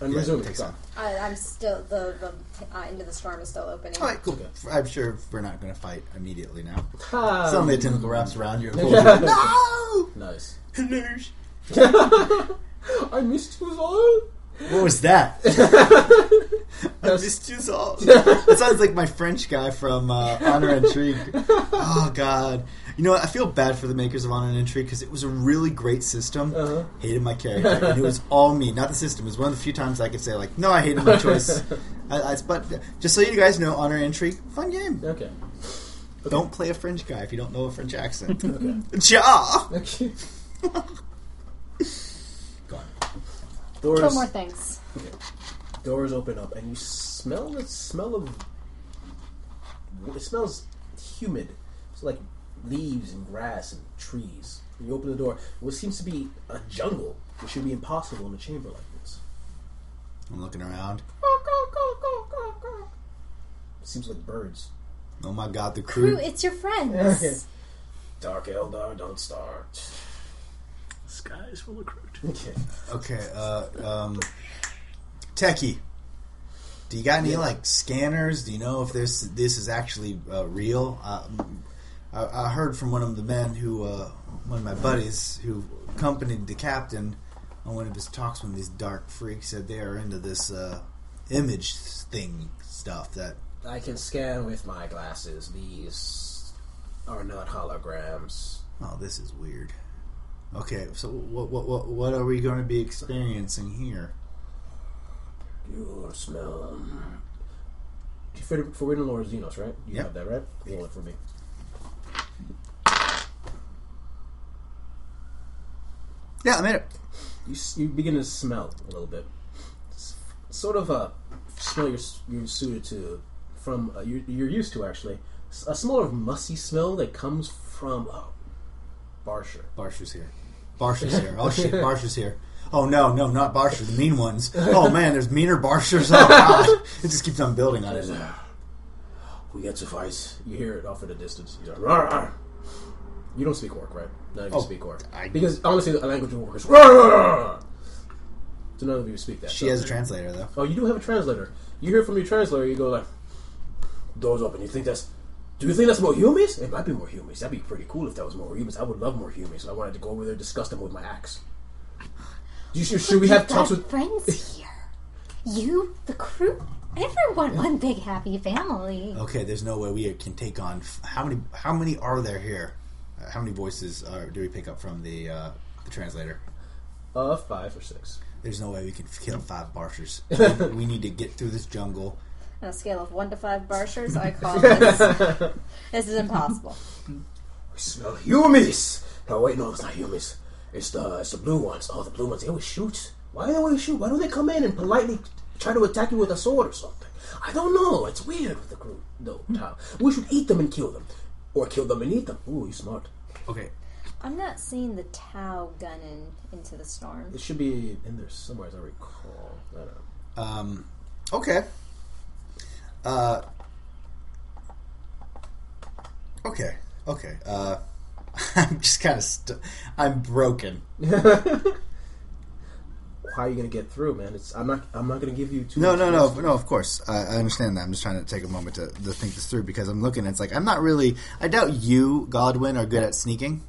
and yeah, resume take it. some? I, I'm still the the uh, into the storm is still opening. All right, cool. Okay. I'm sure we're not going to fight immediately now. Ha! Suddenly, a tentacle wraps around you. And no, Nice. Hello. I missed you all. What was that? I missed you all. That sounds like my French guy from uh, Honor and Intrigue. Oh God! You know, what? I feel bad for the makers of Honor and Intrigue because it was a really great system. Uh-huh. Hated my character, and it was all me, not the system. It was one of the few times I could say like, "No, I hated my choice." I, I, but just so you guys know, Honor and Intrigue, fun game. Okay. Don't play a French guy if you don't know a French accent. Okay. ja. Okay. Go on. Doors. Two more things. Doors open up, and you smell the smell of. It smells humid. It's like leaves and grass and trees. When you open the door, what seems to be a jungle, which should be impossible in a chamber like this. I'm looking around. seems like birds. Oh my god, the Crew, crew. it's your friends. Dark Eldar, don't start. Sky is full of crude. Okay. Okay, uh, um, Techie. Do you got any like scanners? Do you know if this this is actually uh, real? Uh, I, I heard from one of the men who, uh, one of my buddies who accompanied the captain on one of his talks when these dark freaks said they are into this uh, image thing stuff. That I can scan with my glasses. These are not holograms. oh, this is weird. Okay, so what what what, what are we going to be experiencing here? You smell. Um, for, Lore Xenos, right? You Yep. have that, right? Roll it for me. Yeah, I made it. You, you begin to smell a little bit. S- sort of a smell you're, you're suited to, from uh, you're, you're used to actually. A smell of musty smell that comes from oh, Barsher. Barsha's here. Barsha's here. Oh shit, Barsha's here. Oh no, no, not Barsha, the mean ones. Oh man, there's meaner Barshers. Oh god. It just keeps on building on it. We get suffice. You hear it off at a distance. He's like, "Rawr, rawr." You don't speak orc, right? None of you Oh, speak orc. I- Because honestly, the language of orc is. So none of you speak that. She so- has a translator though. Oh, you do have a translator. You hear from your translator, you go like, doors open. You think that's, do you think that's more humans? It might be more humans. That'd be pretty cool if that was more humans. I would love more humans. I wanted to go over there and discuss them with my axe. Do you, should, should we have You've talks with? friends here. You, the crew, everyone, one big happy family. Okay, there's no way we can take on. How many? How many are there here? Uh, how many voices uh, do we pick up from the uh, the translator? Uh, five or six. There's no way we can kill five Barshers. we, we need to get through this jungle. On a scale of one to five barshers, I call this. this is impossible. We smell humans. No, wait, no, it's not humans. It's the it's the blue ones. Oh, the blue ones. They always shoot. Why do they always shoot? Why don't they come in and politely try to attack you with a sword or something? I don't know. It's weird with the group. No, We should eat them and kill them, or kill them and eat them. Ooh, you smart. Okay, I'm not seeing the Tau gunning into the storm. It should be in there somewhere, as I recall. I don't know. Um, okay. Uh, okay. Okay. Uh, I'm just kind of. St- I'm broken. How are you gonna get through, man? It's I'm not I'm not gonna give you too. No, much no, no, no. Of course, I, I understand that. I'm just trying to take a moment to, to think this through because I'm looking. It's like I'm not really. I doubt you, Godwin, are good at sneaking.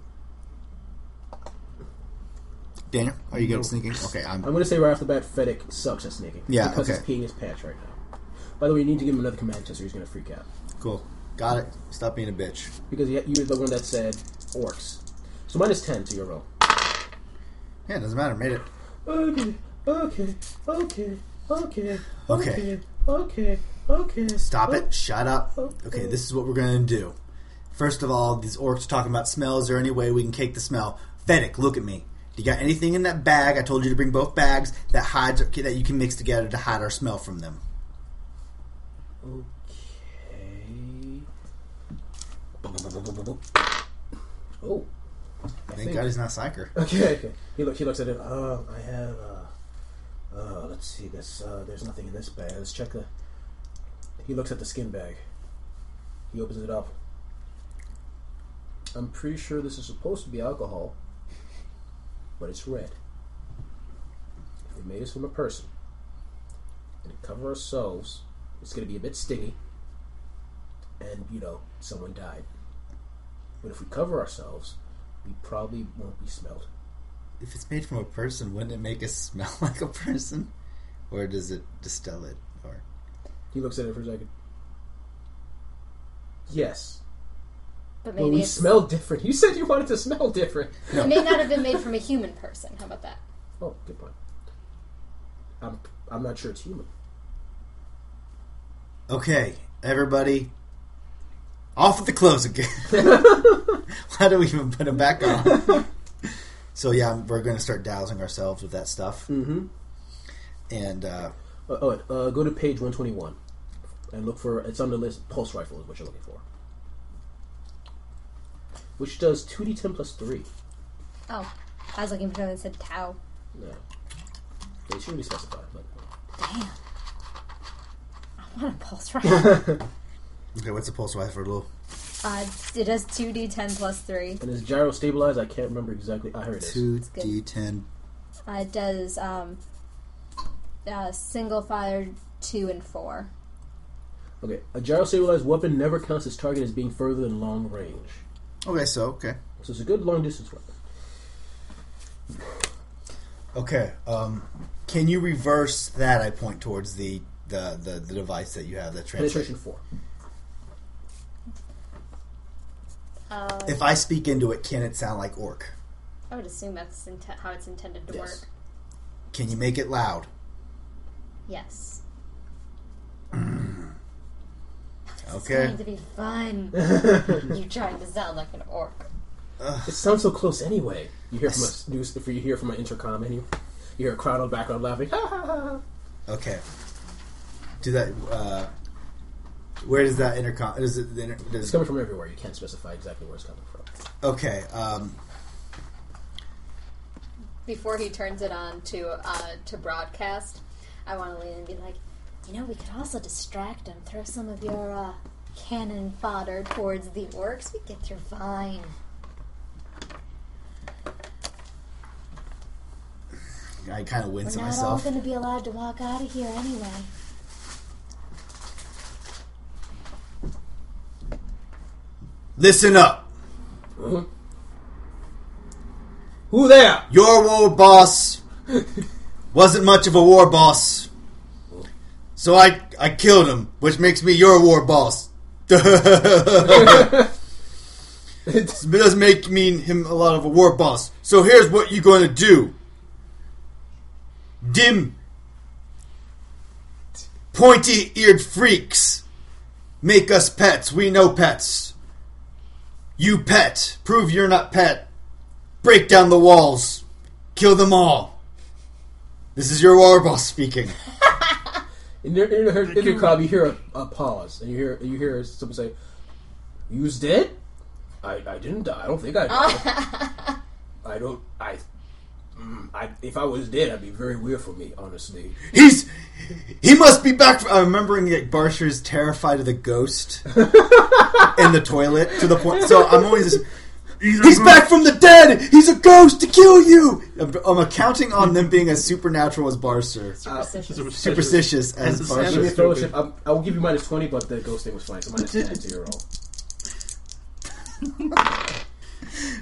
Daniel, are you good No. at sneaking? Okay, I'm. I'm gonna say right off the bat, Fedek sucks at sneaking. Yeah, because okay. he's peeing his pants right now. By the way, you need to give him another command test, or he's gonna freak out. Cool. Got it. Stop being a bitch. Because you- you're the one that said orcs. So minus ten to your roll. Yeah, it doesn't matter. Made it. Okay, okay, okay, okay, Okay. okay, okay. Stop it. Shut up. Okay. This is what we're going to do. First of all, these orcs are talking about smells. Is there any way we can cake the smell? Fennec, look at me. Do you got anything in that bag? I told you to bring both bags that hides that you can mix together to hide our smell from them. Okay. Oh. I Thank God he's not psyker. Okay, okay. He look. He looks at it. Oh, I have. Uh, uh, let's see. This. Uh, there's nothing in this bag. Let's check the. He looks at the skin bag. He opens it up. I'm pretty sure this is supposed to be alcohol, but it's red. If we made this from a person and to cover ourselves, it's going to be a bit stingy, and you know, someone died. But if we cover ourselves, we probably won't be smelled. If it's made from a person, wouldn't it make us smell like a person? Or does it distill it? Or He looks at it for a second. Yes. But Well, maybe we it's, smell different. You said you wanted to smell different. it may not have been made from a human person. How about that? Oh, good point. I'm I'm not sure it's human. Okay, everybody, off with the clothes again. Why do we even put them back on? so yeah, we're going to start dowsing ourselves with that stuff, Mm-hmm. and uh, Uh, oh, uh, go to page 121 and look for it's on the list. Pulse rifle is what you're looking for, which does 2d10 plus three. Oh, I was looking for something that said Tau. No, they should really specify. But Damn. I want a pulse rifle. okay, what's the pulse rifle rule? Uh, it has 2d10 plus 3. And is gyro stabilized? I can't remember exactly. I heard it. Two d ten. Uh, it does um, uh, single fire 2 and 4. Okay. A gyro stabilized weapon never counts its target as being further than long range. Okay, so, okay. So it's a good long distance weapon. Okay. Um, can you reverse that? I point towards the, the, the, the device that you have that translates. Penetration 4. Um, if I speak into it, can it sound like orc? I would assume that's how it's intended to yes. work. Can you make it loud? Yes. okay. It's going to be fun. you trying to sound like an orc. Uh, it sounds so close anyway. You hear from a news if you hear from an intercom and you, you hear a crowd on the background laughing. okay. Do that. Uh, where does that intercom? Does it? The inter, It's coming from everywhere. You can't specify exactly where it's coming from. okay. Um, Before he turns it on to uh, to broadcast, I want to lean in and be like, you know, we could also distract him. Throw some of your uh, cannon fodder towards the orcs. We get through fine. I kind of We're wince at not all myself. going to be allowed to walk out of here anyway. Listen up. Who there? Your war boss wasn't much of a war boss, so I I killed him, which makes me your war boss. It does make me him a lot of a war boss. So here's what you're going to do. Dim, pointy-eared freaks, make us pets. We know pets. You pet, prove you're not pet. Break down the walls, kill them all. This is your war boss speaking. In the, in the intercom, you hear a, a pause, and you hear you hear someone say, "You's dead? I, I didn't die. I don't think I died. I don't. I, I. If I was dead, I'd be very weird for me, honestly. He's he must be back. I'm uh, remembering that Barsher's terrified of the ghost in the toilet to the point. So I'm always just, he's back from the dead. He's a ghost to kill you. I'm, I'm counting on them being as supernatural as Barser, uh, Superstitious. superstitious as As Give me a Barser. I'm, um, I will give you minus twenty, but the ghost thing was fine. So minus ten to your roll.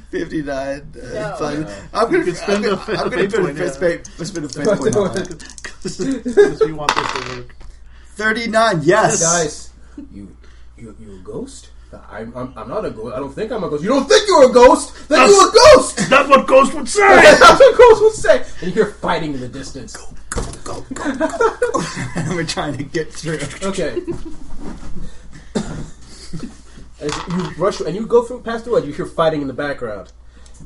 Fifty nine. Uh, no. fine. I'm gonna spend I'm a- gonna, I'm gonna put a point, fist yeah. pay- spend a fate point on that. Because we want this to work. Thirty nine. Yes. Guys, you you you a ghost? I'm, I'm I'm not a ghost. I don't think I'm a ghost. You don't think you're a ghost? Then That's- you're a ghost. That's what Ghost would say! That's what ghosts would say. And you hear fighting in the distance. Go go go go. go. and we're trying to get through. Okay. As you rush and you go through past the it, you hear fighting in the background,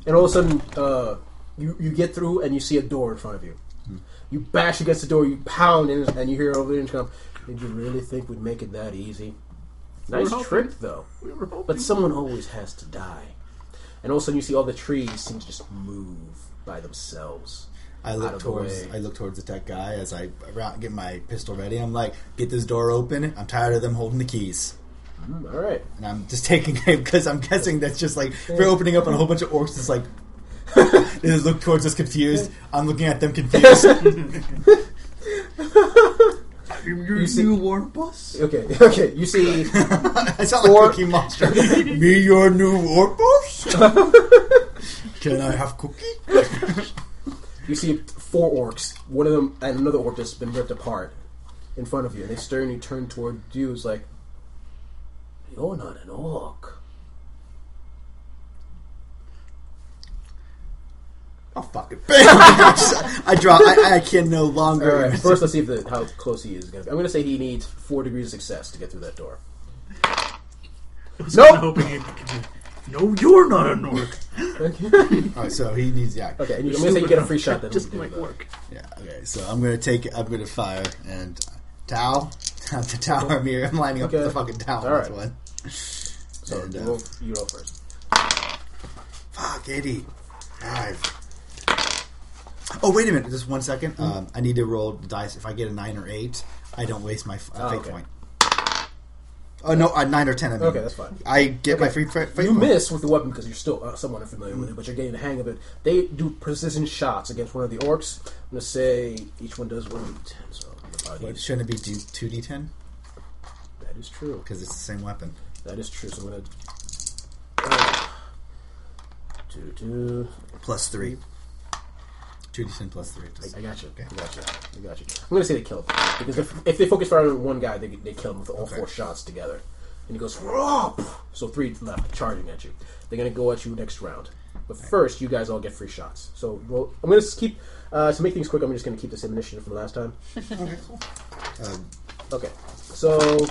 and all of a sudden, uh, you you get through and you see a door in front of you. You bash against the door, you pound, and, and you hear over the intercom. Did you really think we'd make it that easy? Nice hoping. trick, though. We. But someone always has to die. And all of a sudden, you see all the trees seem to just move by themselves. I look towards. I look towards the tech guy as I get my pistol ready. I'm like, get this door open. I'm tired of them holding the keys, Mm, all right. and I'm just taking it because I'm guessing that's just like we're opening up on a whole bunch of orcs It's like they just look towards us confused. I'm looking at them confused. Your You see- new war boss? Okay. Okay. You see. I sound Or- like Cookie Monster. Me, your new war boss. Can I have cookie? You see four orcs. One of them and another orc that's been ripped apart in front of you, and they sternly turn toward you. It's like, you're not an orc. Oh fuck it! Bam! I draw. I, I can no longer. All right, first, let's see if the, how close he is going to be. I'm going to say he needs four degrees of success to get through that door. I Nope. no, you're not a Nork. All right, so he needs yeah. Okay, and I'm going to say you get a free shot. That just might work. Yeah. Okay. So I'm gonna take. I'm gonna fire and towel. the tower mirror. I'm lining up the fucking tower. All right. One. So And, you, uh, roll, you roll first. Fuck, 80. Five. Oh, wait a minute. Just one second. Hmm. Um, I need to roll the dice. If I get a 9 or 8, I don't waste my f- uh, Oh, fate okay. point. Oh, no, uh, 9 or 10. I mean. Okay, that's fine. I get my free fa- fate You point. miss with the weapon because you're still uh, somewhat unfamiliar with it, but you're getting the hang of it. They do precision shots against one of the orcs. I'm going to say each one does 1d10. So uh, Wait, shouldn't it be 2d10? that is true. Because it's the same weapon. That is true. So I'm going to. Uh, two, two. Plus 3. 2d10 plus 3. I, I got you. I got you. I got you. I'm going to say they kill him because if, if they focus fire on one guy, they, they kill him with all Okay. four shots together. And he goes, "Whoa!" so three left charging at you. They're going to go at you next round. But first, you guys all get free shots. So roll, I'm going to keep uh, to make things quick. I'm just going to keep the same initiative from last time. Um, Okay. So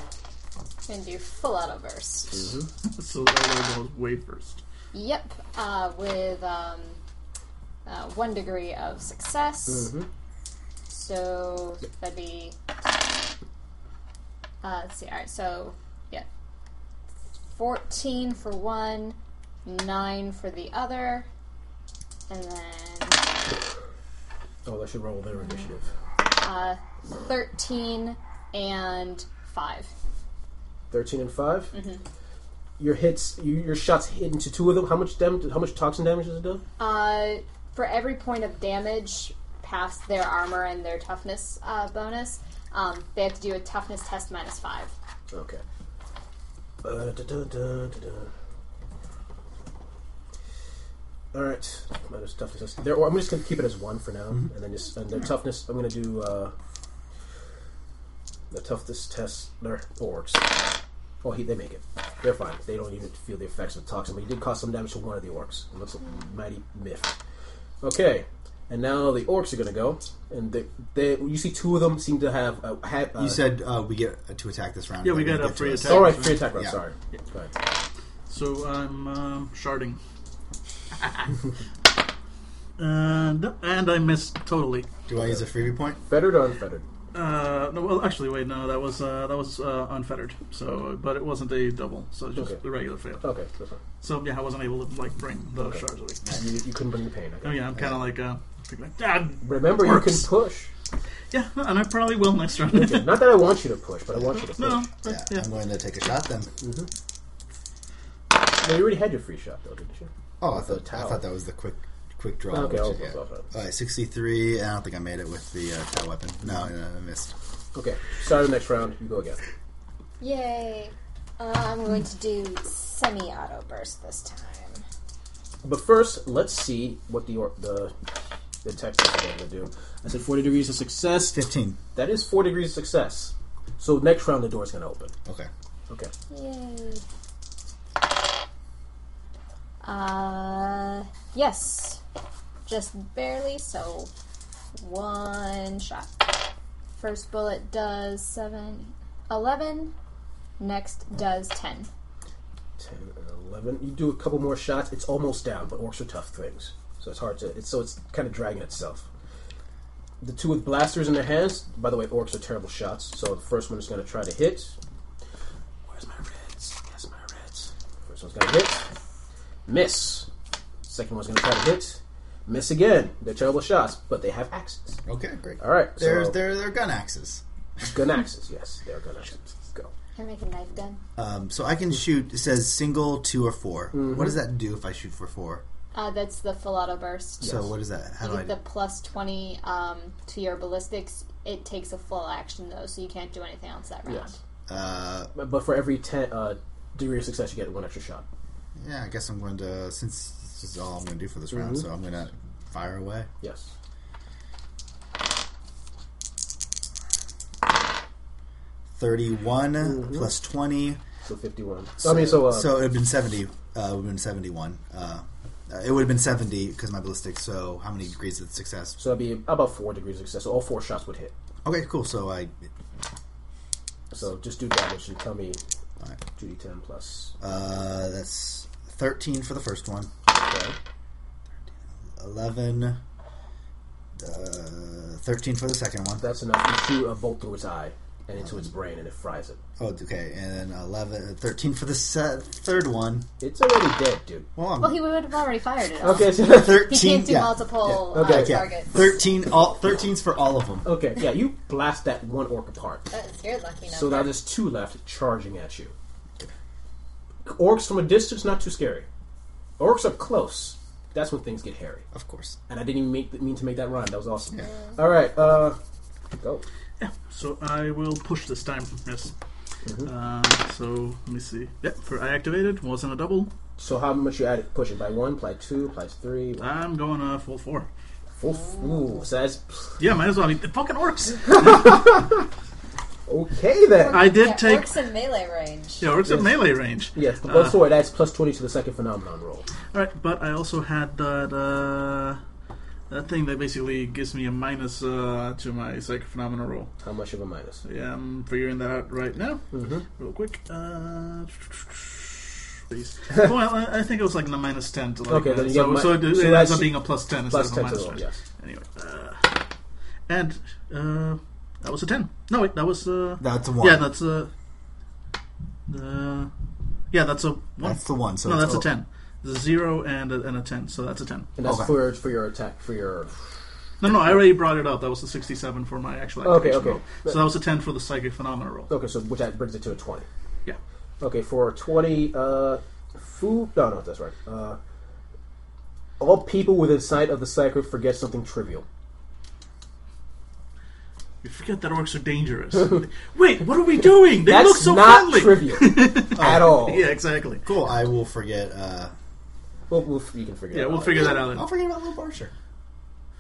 And do full auto burst. So that'll go way first. Yep. Uh, with um, uh, one degree of success. mhm. So that'd be. Uh, let's see. All right. So yeah, fourteen for one, nine for the other, and then oh, I should roll their initiative. uh, thirteen and five. Thirteen and 5 Your hits, you, your shots hit into two of them. How much damage? How much toxin damage does it do? Uh, for every point of damage past their armor and their toughness uh, bonus, um, they have to do a toughness test minus five. Okay. Uh, da, da, da, da, da. All right, minus toughness. There, or I'm just gonna keep it as one for now, and then just and their toughness. I'm gonna do uh, the toughness test. Their orcs. Oh, he, they make it. They're fine. They don't even feel the effects of the toxin, but he did cause some damage to one of the orcs. It looks mighty miffed. Okay, and now the orcs are gonna go, and they, they you see two of them seem to have uh, had. Uh, you said uh, we get to attack this round. Yeah, but we got didn't a get free to us. attack. All right, free attack round. Yeah. Sorry. Go ahead. So I'm um, sharding. and and I missed totally. Do I use a freebie point? Fettered or unfettered? Uh, no, well, actually, wait, no, that was uh, that was uh, unfettered. So, but it wasn't a double, so it's just Okay. the regular fail. Okay, that's fine. So yeah, I wasn't able to like bring the Okay. shards away. You, you couldn't bring the pain. Oh yeah, I'm kind of like uh, thinking like, ah, Remember, you can push. yeah, and I probably will next round. Okay, Not that I want you to push, but I want you to push. no, No, Yeah, but, yeah. I'm going to take a shot then. Mhm You already had your free shot, though, didn't you? Oh, I thought, I thought that was the quick quick draw. Okay, which I'll- yeah. I'll- I'll- All right, 63. I don't think I made it with the uh, Tau weapon. No, no, I missed. Okay, start of the next round. You go again. Yay! Uh, I'm going to do semi-auto burst this time. But first, let's see what the or- the the text is going to do. I said 40 degrees of success. 15. That is 4 degrees of success. So next round, the door's going to open. Okay. Okay. Yay! Uh, yes, just barely. So one shot. First bullet does seven, eleven. Next does ten. 10 and 11. You do a couple more shots. It's almost down, but orcs are tough things. So it's hard to. It's, so it's kind of dragging itself. The two with blasters in their hands. By the way, orcs are terrible shots. So the first one is going to try to hit. Where's my reds? Yes, my reds. First one's going to hit. Miss. Second one's going to try to hit. Miss again. They're terrible shots, but they have axes. Okay, great. All right. There's so, they're, they're gun axes. gun axes. Yes, they're gun axes. Go. Can I make a knife gun? Um, so I can shoot. It says single, two, or 4 Mm-hmm. What does that do if I shoot for four? Uh, that's the full auto burst. So what is that? How You do I? get the plus twenty um, to your ballistics. It takes a full action though, so you can't do anything else that round. Yes. Uh, But but for every 10 uh, degree of success, you get one extra shot. Yeah, I guess I'm going to since this is all I'm going to do for this round. Mhm. So I'm going to fire away. Yes. Thirty-one Mm-hmm. plus twenty. So 51. So, I mean, so. Uh, so it would have been seventy. Uh, it would have been seventy-one. Uh, Uh, it would have been 70 because my ballistic. So how many degrees of success? So that'd be about four degrees of success. So all four shots would hit. Okay, cool. So I So just do damage and tell me Alright. 2d10 plus. uh, that's 13 for the first one. Okay. 11 uh, 13 for the second one. That's enough. You shoot a bolt through its eye and into its brain, and it fries it. Oh, okay. And then 11 13 for the se- third one. It's already dead, dude. Well, I'm Well, he would have already fired it. Okay, so 13 He can't do yeah. multiple Yeah. Okay. uh, Yeah. targets. 13 all 13's for all of them. okay, yeah, you blast that one orc apart. That's your lucky number. So now there's two left charging at you. Orcs from a distance, not too scary. Orcs up close. That's when things get hairy. Of course. And I didn't even make, mean to make that rhyme. That was awesome. Yeah. All right, uh, go. Yeah, so I will push this time. Yes. Mm-hmm. Uh, so let me see. Yep, for I activated wasn't a double. So how much you added? Push it by one, by two, by three. I'm going uh, full four. Full, ooh, so that's Yeah, might as well. I mean, it fucking works. okay then. I did yeah, take. orcs in melee range. Yeah, works at melee range. Yes, the Uh, plus four. That's plus twenty to the second phenomenon roll. All right, but I also had that uh, that thing that basically gives me a minus uh, to my psychic phenomena roll. How much of a minus? Yeah, I'm figuring that out right now, Mm-hmm. real quick. Uh, please. well, I, I think it was like a minus ten to like. Okay, uh, then you so, mi- so it, so it ends up being a plus ten Plus instead ten of a the minus roll. ten. Yes. Anyway, uh, and uh, that was a ten. No, wait, that was uh, That's a one. yeah, that's a. Uh, yeah, that's a one. That's the one. So no, that's a over. ten. There's a zero and a, and a ten, so that's a ten. And that's Okay. for for your attack for your. No, no, I already brought it up. That was the 67 for my actual Okay, activation okay. roll. So that was a 10 for the psychic phenomena roll. Okay, so which that brings it to a twenty. Yeah. Okay, for twenty, uh, food. No, no, that's right. Uh, all people within sight of the psyker forget something trivial. You forget that orcs are dangerous. Wait, what are we doing? They That's look so not friendly. trivial at all. Yeah, exactly. Cool. I will forget. Uh, Well, we'll, you can figure. Yeah, we'll out. figure that out. I'll forget about Little Barsher.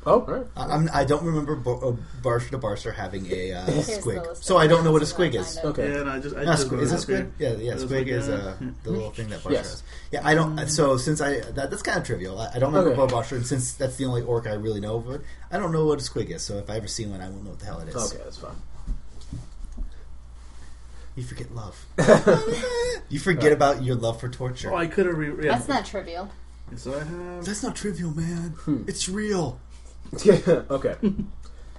Oh, all right. I, I'm, I don't remember Bo- uh, Barsher to Barsher having a uh, squig, so I don't know what a squig is. Okay. Yeah, and I just, I Not just squig. Is it squig? Yeah, yeah. Squig like, is uh, uh, the little thing that Barsher Yes. has. Yeah, I don't. So since I that, that's kind of trivial. I, I don't remember Okay. Bo Barsher, and since that's the only orc I really know of it, I don't know what a squig is. So if I ever see one, I won't know what the hell it is. Okay, that's fine. You forget love. you forget about your love for torture. Oh, I could have. Re- yeah. That's not trivial. So I have. That's not trivial, man. Hmm. It's real. okay.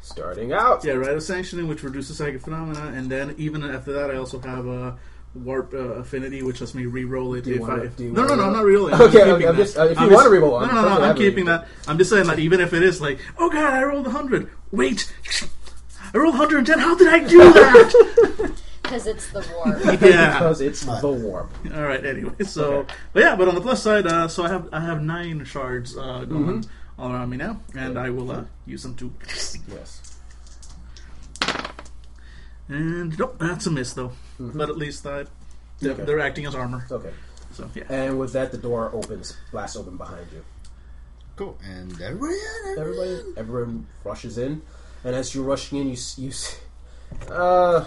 Starting out. Yeah, right. A sanctioning, which reduces psychic phenomena, and then even after that, I also have a warp uh, affinity, which lets me re-roll it Do if wanna- I. do you no, no, no, I'm not re-rolling. Okay, I'm okay, I'm just- uh, if you I'm wanna re-roll, I'm no, no, no, I'm happy with keeping that. I'm just saying that even if it is like, oh god, I rolled 100. Wait, I rolled 110. How did I do that? Because it's the war. yeah. Because it's Right. the warp. All right. Anyway, so Okay. but yeah, but on the plus side, uh, so I have I have nine shards uh, going Mm-hmm. All around me now, and I will uh, use them to. Yes. And nope, that's a miss though. But at least I, they're, Mm-hmm. Okay. they're acting as armor. Okay. So yeah. And with that, the door opens, blasts open behind you. Cool. And everybody, in, everybody. Everybody, everyone rushes in, and as you're rushing in, you s- you, s- uh,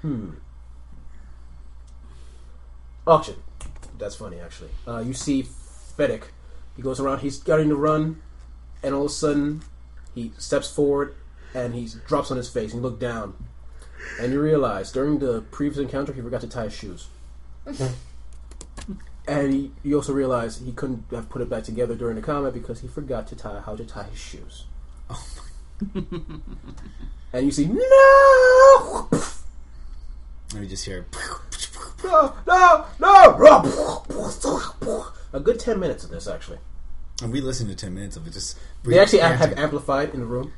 hmm, auction. That's funny, actually. Uh, you see Fedek. He goes around. He's starting to run, and all of a sudden, he steps forward, and he drops on his face. And you look down, and you realize during the previous encounter, he forgot to tie his shoes. And he, you also realize he couldn't have put it back together during the combat because he forgot to tie how to tie his shoes. Oh and you see no, And we just hear. no, no, no. A good ten minutes of this actually. And we listened to 10 minutes of it just. They actually have ranting. amplified in the room.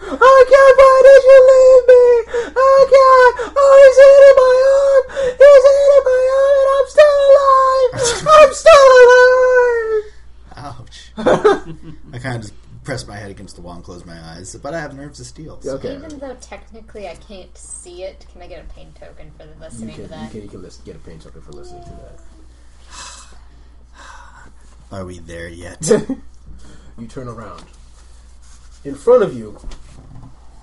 I can't. Why did you leave me? I can't. Oh, he's hitting my arm. He's hitting my arm, and I'm still alive. I'm still alive. Ouch. I kind of just pressed my head against the wall and closed my eyes, but I have nerves of steel. so- Okay. Even though technically I can't see it, can I get a pain token for You listening can, to you that? can, you can listen, get a pain token for listening to that. Are we there yet? You turn around. In front of you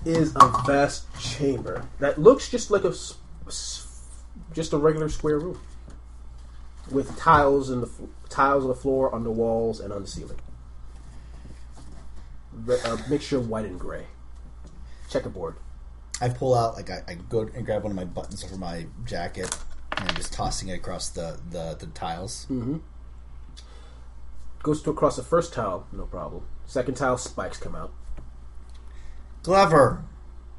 is a vast chamber that looks just like a just a regular square room. with tiles in the tiles on the floor, on the walls, and on the ceiling. A mixture of white and gray. Checkerboard. I pull out like I, I go and grab one of my buttons from my jacket and I'm just tossing it across the the, the tiles. Mm-hmm. Goes to across the first tile, no problem. Second tile, spikes come out. Clever,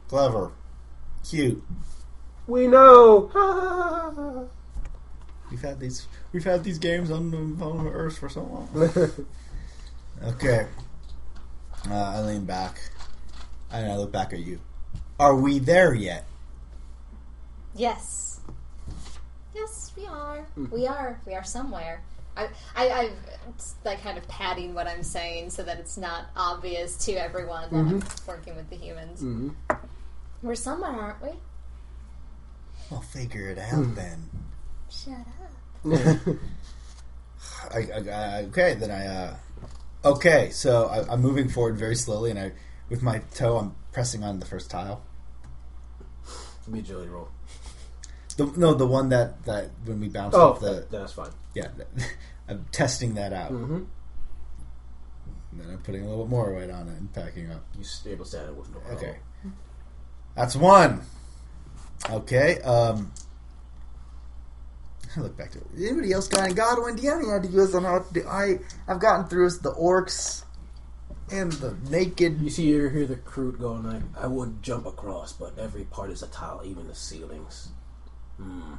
clever, cute. We know. We've had these we've had these games on the, on Earth for so long. okay, uh, I lean back and I look back at you. Are we there yet? Yes. Yes, we are. We are. We are somewhere. I, I, I've it's like kind of padding what I'm saying so that it's not obvious to everyone that I'm working with the humans. hmm We're somewhere, aren't we? We'll figure it out then. Shut up. I, I, I okay, then I. Uh, okay, so I, I'm moving forward very slowly, and I, with my toe, I'm pressing on the first tile. Give me a agility roll. The, no, the one that that when we bounce Oh, off the that's fine. Yeah, I'm testing that out. Mm-hmm. And then I'm putting a little bit more weight on it and packing up. You s- able it with no problem. Okay, that's one. Okay, um, I look back to it. Anybody else got any Godwin? Do you have any ideas on how to do? I I've gotten through the orcs and the naked. You see, you hear the Kroot going like, "I would jump across, but every part is a tile, even the ceilings." Hmm.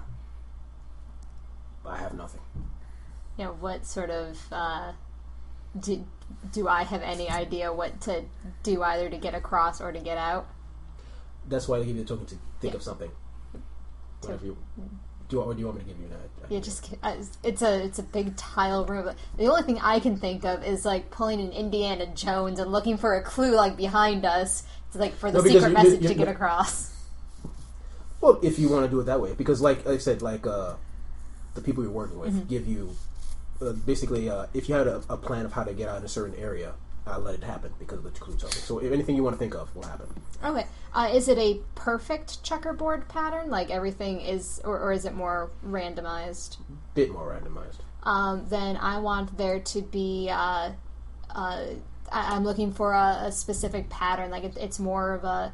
I have nothing. You know, what sort of uh, do do I have any idea what to do either to get across or to get out? That's why I give you the token to think Yeah. of something. Whatever you do, or do you want me to give you that? Yeah, just it's a it's a big tile room. The only thing I can think of is like pulling an Indiana Jones and looking for a clue like behind us, to, like for the No, secret you- message you- to get you- across. Well, if you want to do it that way, because like I said, like uh, the people you're working with Mm-hmm. give you uh, basically uh, if you had a, a plan of how to get out in a certain area, uh, let it happen because of the clue token. So if anything you want to think of will happen. Okay, uh, is it a perfect checkerboard pattern? Like everything is, or, or is it more randomized? Bit more randomized. um, then I want there to be. Uh, uh, I, I'm looking for a, a specific pattern. Like it, it's more of a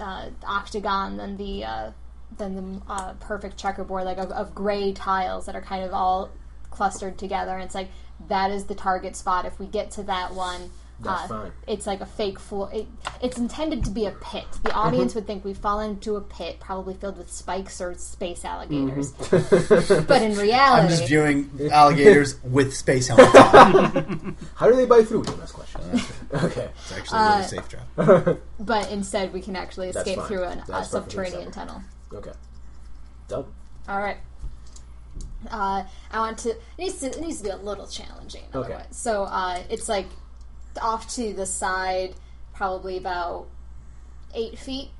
uh, octagon than the uh, than the uh, perfect checkerboard, like of, of gray tiles that are kind of all clustered together. And it's like that is the target spot. If we get to that one. That's uh, fine. It's like a fake floor. It, it's intended to be a pit. The Mm-hmm. audience would think we've fallen into a pit, probably filled with spikes or space alligators. Mm-hmm. but in reality, I'm just viewing alligators with space helmets. How do they buy through? That's the question. okay. It's actually a really Uh, safe trap. But instead, we can actually escape through an, a That's subterranean tunnel. Okay. Done. All right. Uh, I want to. It needs to. It needs to be a little challenging. Okay. otherwise. So uh, it's like off to the side, probably about eight feet.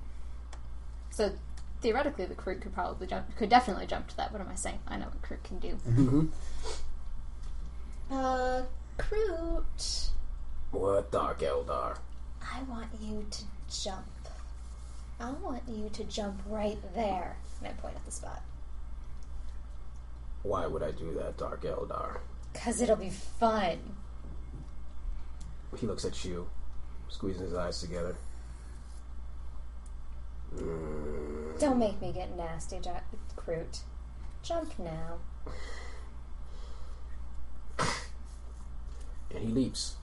So theoretically, the Kroot could probably jump. Could definitely jump to that. What am I saying? I know what Kroot can do. Mm-hmm. Uh, Kroot, What Dark Eldar? I want you to jump. I want you to jump right there. And I point at the spot. Why would I do that, Dark Eldar? Because it'll be fun. He looks at you, squeezing his eyes together. Mm, Don't make me get nasty, Jo- Kroot. Jump now. and he leaps.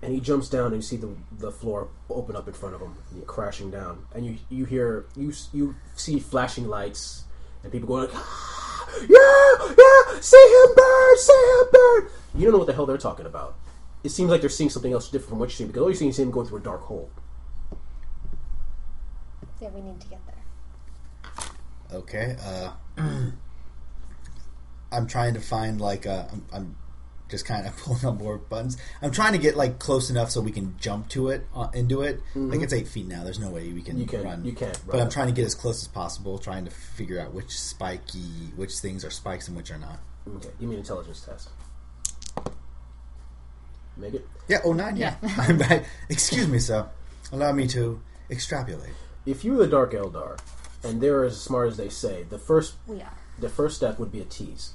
And he jumps down, and you see the the floor open up in front of him, and you're crashing down. And you you hear you you see flashing lights, and people going like, "Ah, "Yeah, yeah, see him burn, see him burn." You don't know what the hell they're talking about. It seems like they're seeing something else different from what you're seeing because all you're seeing is him going through a dark hole. Yeah, we need to get there. Okay. Uh, I'm trying to find like uh, I'm, I'm just kind of pulling on more buttons. I'm trying to get like close enough so we can jump to it uh, into it. Like it's eight feet now. There's no way we can, Mm-hmm. You can run. you can't. But I'm trying to get as close as possible, trying to figure out which spiky, which things are spikes and which are not. Okay, give me an intelligence test. Make it. Yeah, oh nine. Yeah. I- Excuse me, sir. Allow me to extrapolate. If you're the Dark Eldar, and they're as smart as they say, the first We. The first step would be a tease.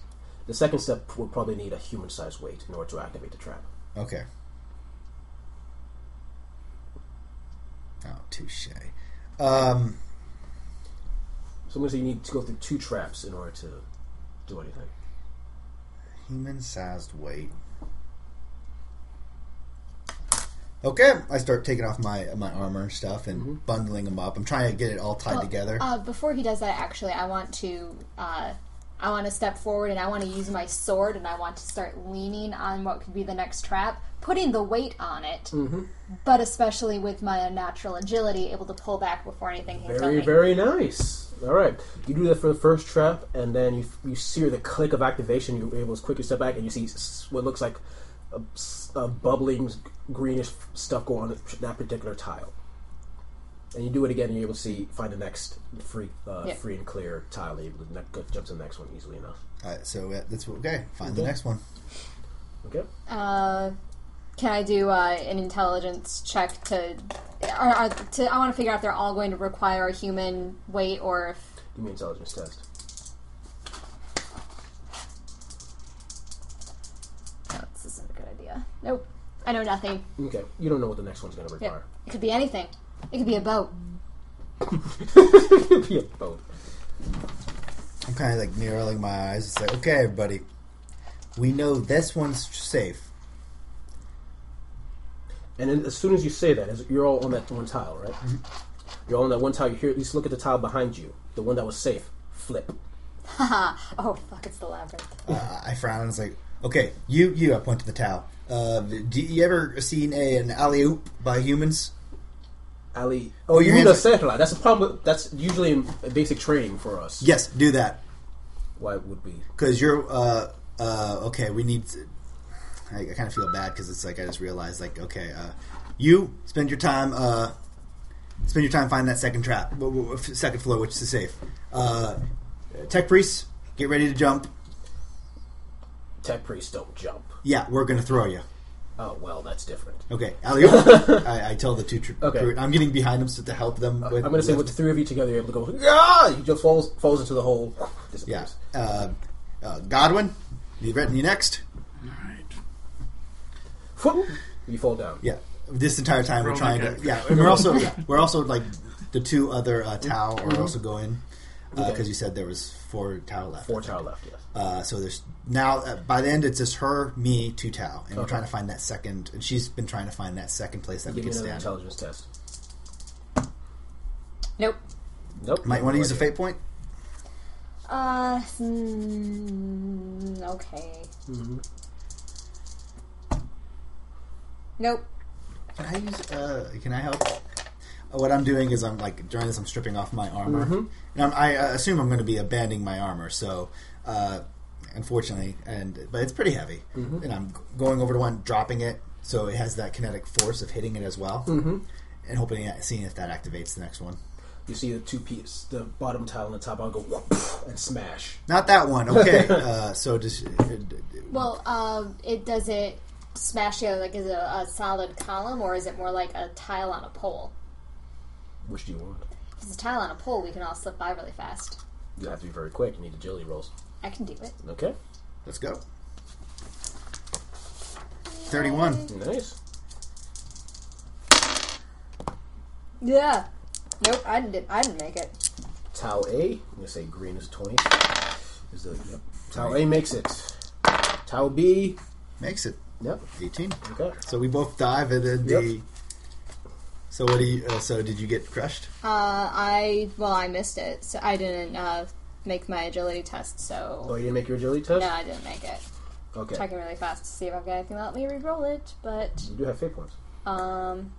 The second step will probably need a human-sized weight in order to activate the trap. Okay. Oh, touche. Um, So I'm going to say you need to go through two traps in order to do anything. human-sized weight. Okay, I start taking off my my armor and stuff and bundling them up. I'm trying to get it all tied Well, together. Uh, before he does that, actually, I want to. Uh, I want to step forward and I want to use my sword and I want to start leaning on what could be the next trap, putting the weight on it, mm-hmm. but especially with my natural agility, able to pull back before anything can Very, very nice. All right, you do that for the first trap, and then you you see the click of activation. You're able to quickly step back, and you see what looks like a bubbling greenish stuff go on that particular tile. And you do it again, and you're able to see find the next free, uh, Yeah. free and clear tile. and You ne- go- jump to the next one easily enough. Alright, so uh, that's what- okay. Find the next one. Okay. Uh, can I do uh, an intelligence check to, or, or to? I want to figure out if they're all going to require a human weight or if. Give me an intelligence test. No, this isn't a good idea. Nope. I know nothing. Okay. You don't know what the next one's going to Yeah. require. It could be anything. It could be a boat. it could Be a boat. I'm kind of like narrowing my eyes. It's like, okay, everybody, we know this one's safe. And then as soon as you say that, as you're all on that one tile, right? You're all on that one tile. You hear. You look at the tile behind you, the one that was safe. Flip. Haha. oh fuck! It's the labyrinth. Uh, I frown and it's like, okay, you, you. I point to the towel. Uh, do you ever seen a an alley oop by humans? Ali. Oh, you mean a satellite? That's a problem. That's usually in basic training for us. Yes, do that Why would we? because you're. Uh, uh, okay, we need. To, I, I kind of feel bad because it's like I just realized, like, okay, uh, you spend your time. Uh, spend your time finding that second trap, second floor, which is safe. Uh, tech priests, get ready to jump. Tech priests don't jump. Yeah, we're gonna throw you. Oh well, that's different. Okay, alley I, I tell the two. Tr- Okay. crew- I'm getting behind them so to help them. With, I'm going to say with- with the three of you together, you're able to go. Yeah, he just falls falls into the hole. Yeah. Disappears. Uh, uh, Godwin, you ready? You next? Whoop, You fall down. Yeah. This entire time we're Roll trying to. character. Yeah, and we're also yeah, we're also like the two other uh, Tau are also going because Okay. you said there was four Tau left. Four Tau left. Yes. Uh, so there's now uh, by the end it's just her, me, two Tau, and we're trying to find that second. And she's been trying to find that second place that Give we me can stand. intelligence test. Nope. Nope. Might want to No use a fate point. Uh. mm, okay. Nope. Can I use? Uh, can I help? Uh, What I'm doing is I'm like during this I'm stripping off my armor, Mm-hmm. and I'm, I uh, assume I'm going to be abandoning my armor. So, uh, unfortunately, and but it's pretty heavy, Mm-hmm. and I'm going over to one, dropping it, so it has that kinetic force of hitting it as well, mm-hmm. and hoping seeing if that activates the next one. You see the two pieces, the bottom tile and the top. I'll go whoop, and smash. Not that one. Okay. uh, so just uh, Well, um, it does it smash together like is it a, a solid column or is it more like a tile on a pole? Which do you want? If it's a tile on a pole, we can all slip by really fast. You have to be very quick. You need agility rolls. I can do it. Okay. let's go. Thirty-one. Nice. Yeah. Nope, I didn't. I didn't make it. Tau A. I'm gonna say green is twenty. Is the yep. Tau A makes it. Tau B. Makes it Yep. eighteen. Okay. So we both dive, and then Yep. So what do you? Uh, so did you get crushed? Uh, I well, I missed it. So I didn't uh, make my agility test. So Oh, you didn't make your agility test. no, I didn't make it. Okay. Checking really fast to see if I've got anything that let me re-roll it, but You do have fate points. um,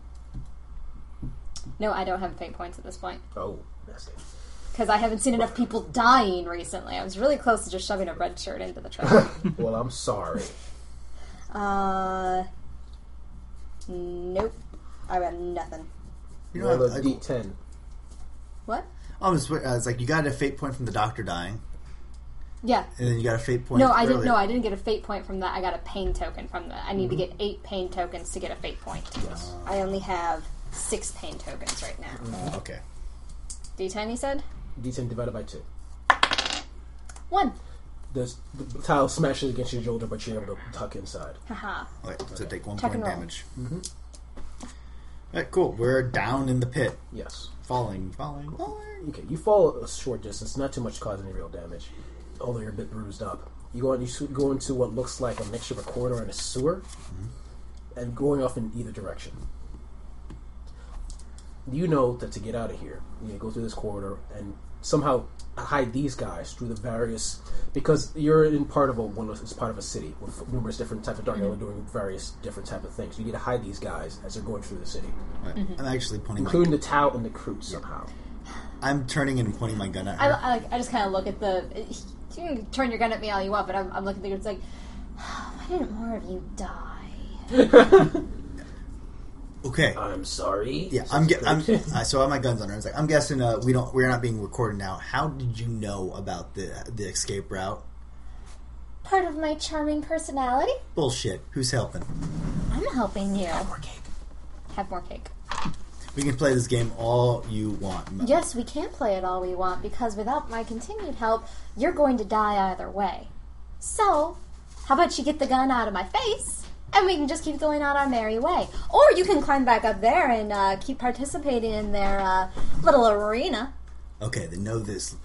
no, I don't have fate points at this point Oh, nasty. because I haven't seen enough people dying recently. I was really close to just shoving a red shirt into the trash. well, I'm sorry. uh, nope, I got nothing. You know, Roll I- a I- D10. What? Oh, was, uh, it's like you got a fate point from the doctor dying, Yeah. and then you got a fate point. No, I didn't. earlier. No, I didn't get a fate point from that. I got a pain token from that. I need to get eight pain tokens to get a fate point. Yes. I only have six pain tokens right now. Oh, okay. D10, you said? D10 divided by two. One. The, the tile smashes against your shoulder, but you're able to tuck inside. Haha. Okay, so take one Tuck point and roll. damage. Mm-hmm. Alright, cool. We're down in the pit. Yes. Falling, falling, falling. Okay, you fall a short distance, not too much to cause any real damage, although you're a bit bruised up. You go, on, you go into what looks like a mixture of a corridor and a sewer, mm-hmm. and going off in either direction. You know that to get out of here, you need to go through this corridor and somehow hide these guys through the various because you're in part of a one of, it's part of a city with numerous different types of dark mm-hmm. elves doing various different type of things. You need to hide these guys as they're going through the city, Right. Mm-hmm. I'm actually pointing my. including the Tau and the Kroot somehow. I'm turning and pointing my gun at I. I, I just kind of look at the. You can turn your gun at me all you want, but I'm, I'm looking at the. It's like, why didn't more of you die? okay. I'm sorry. Yeah, I'm. Ge- I'm uh, so I have my guns on her. It's like I'm guessing uh, we don't. We're not being recorded now. How did you know about the the escape route? Part of my charming personality. Bullshit. Who's helping? I'm helping you. More cake. Have more cake. We can play this game all you want. Yes, we can play it all we want because without my continued help, you're going to die either way. So, how about you get the gun out of my face and we can just keep going on our merry way? Or you can climb back up there and uh, keep participating in their uh, little arena. Okay, then know this.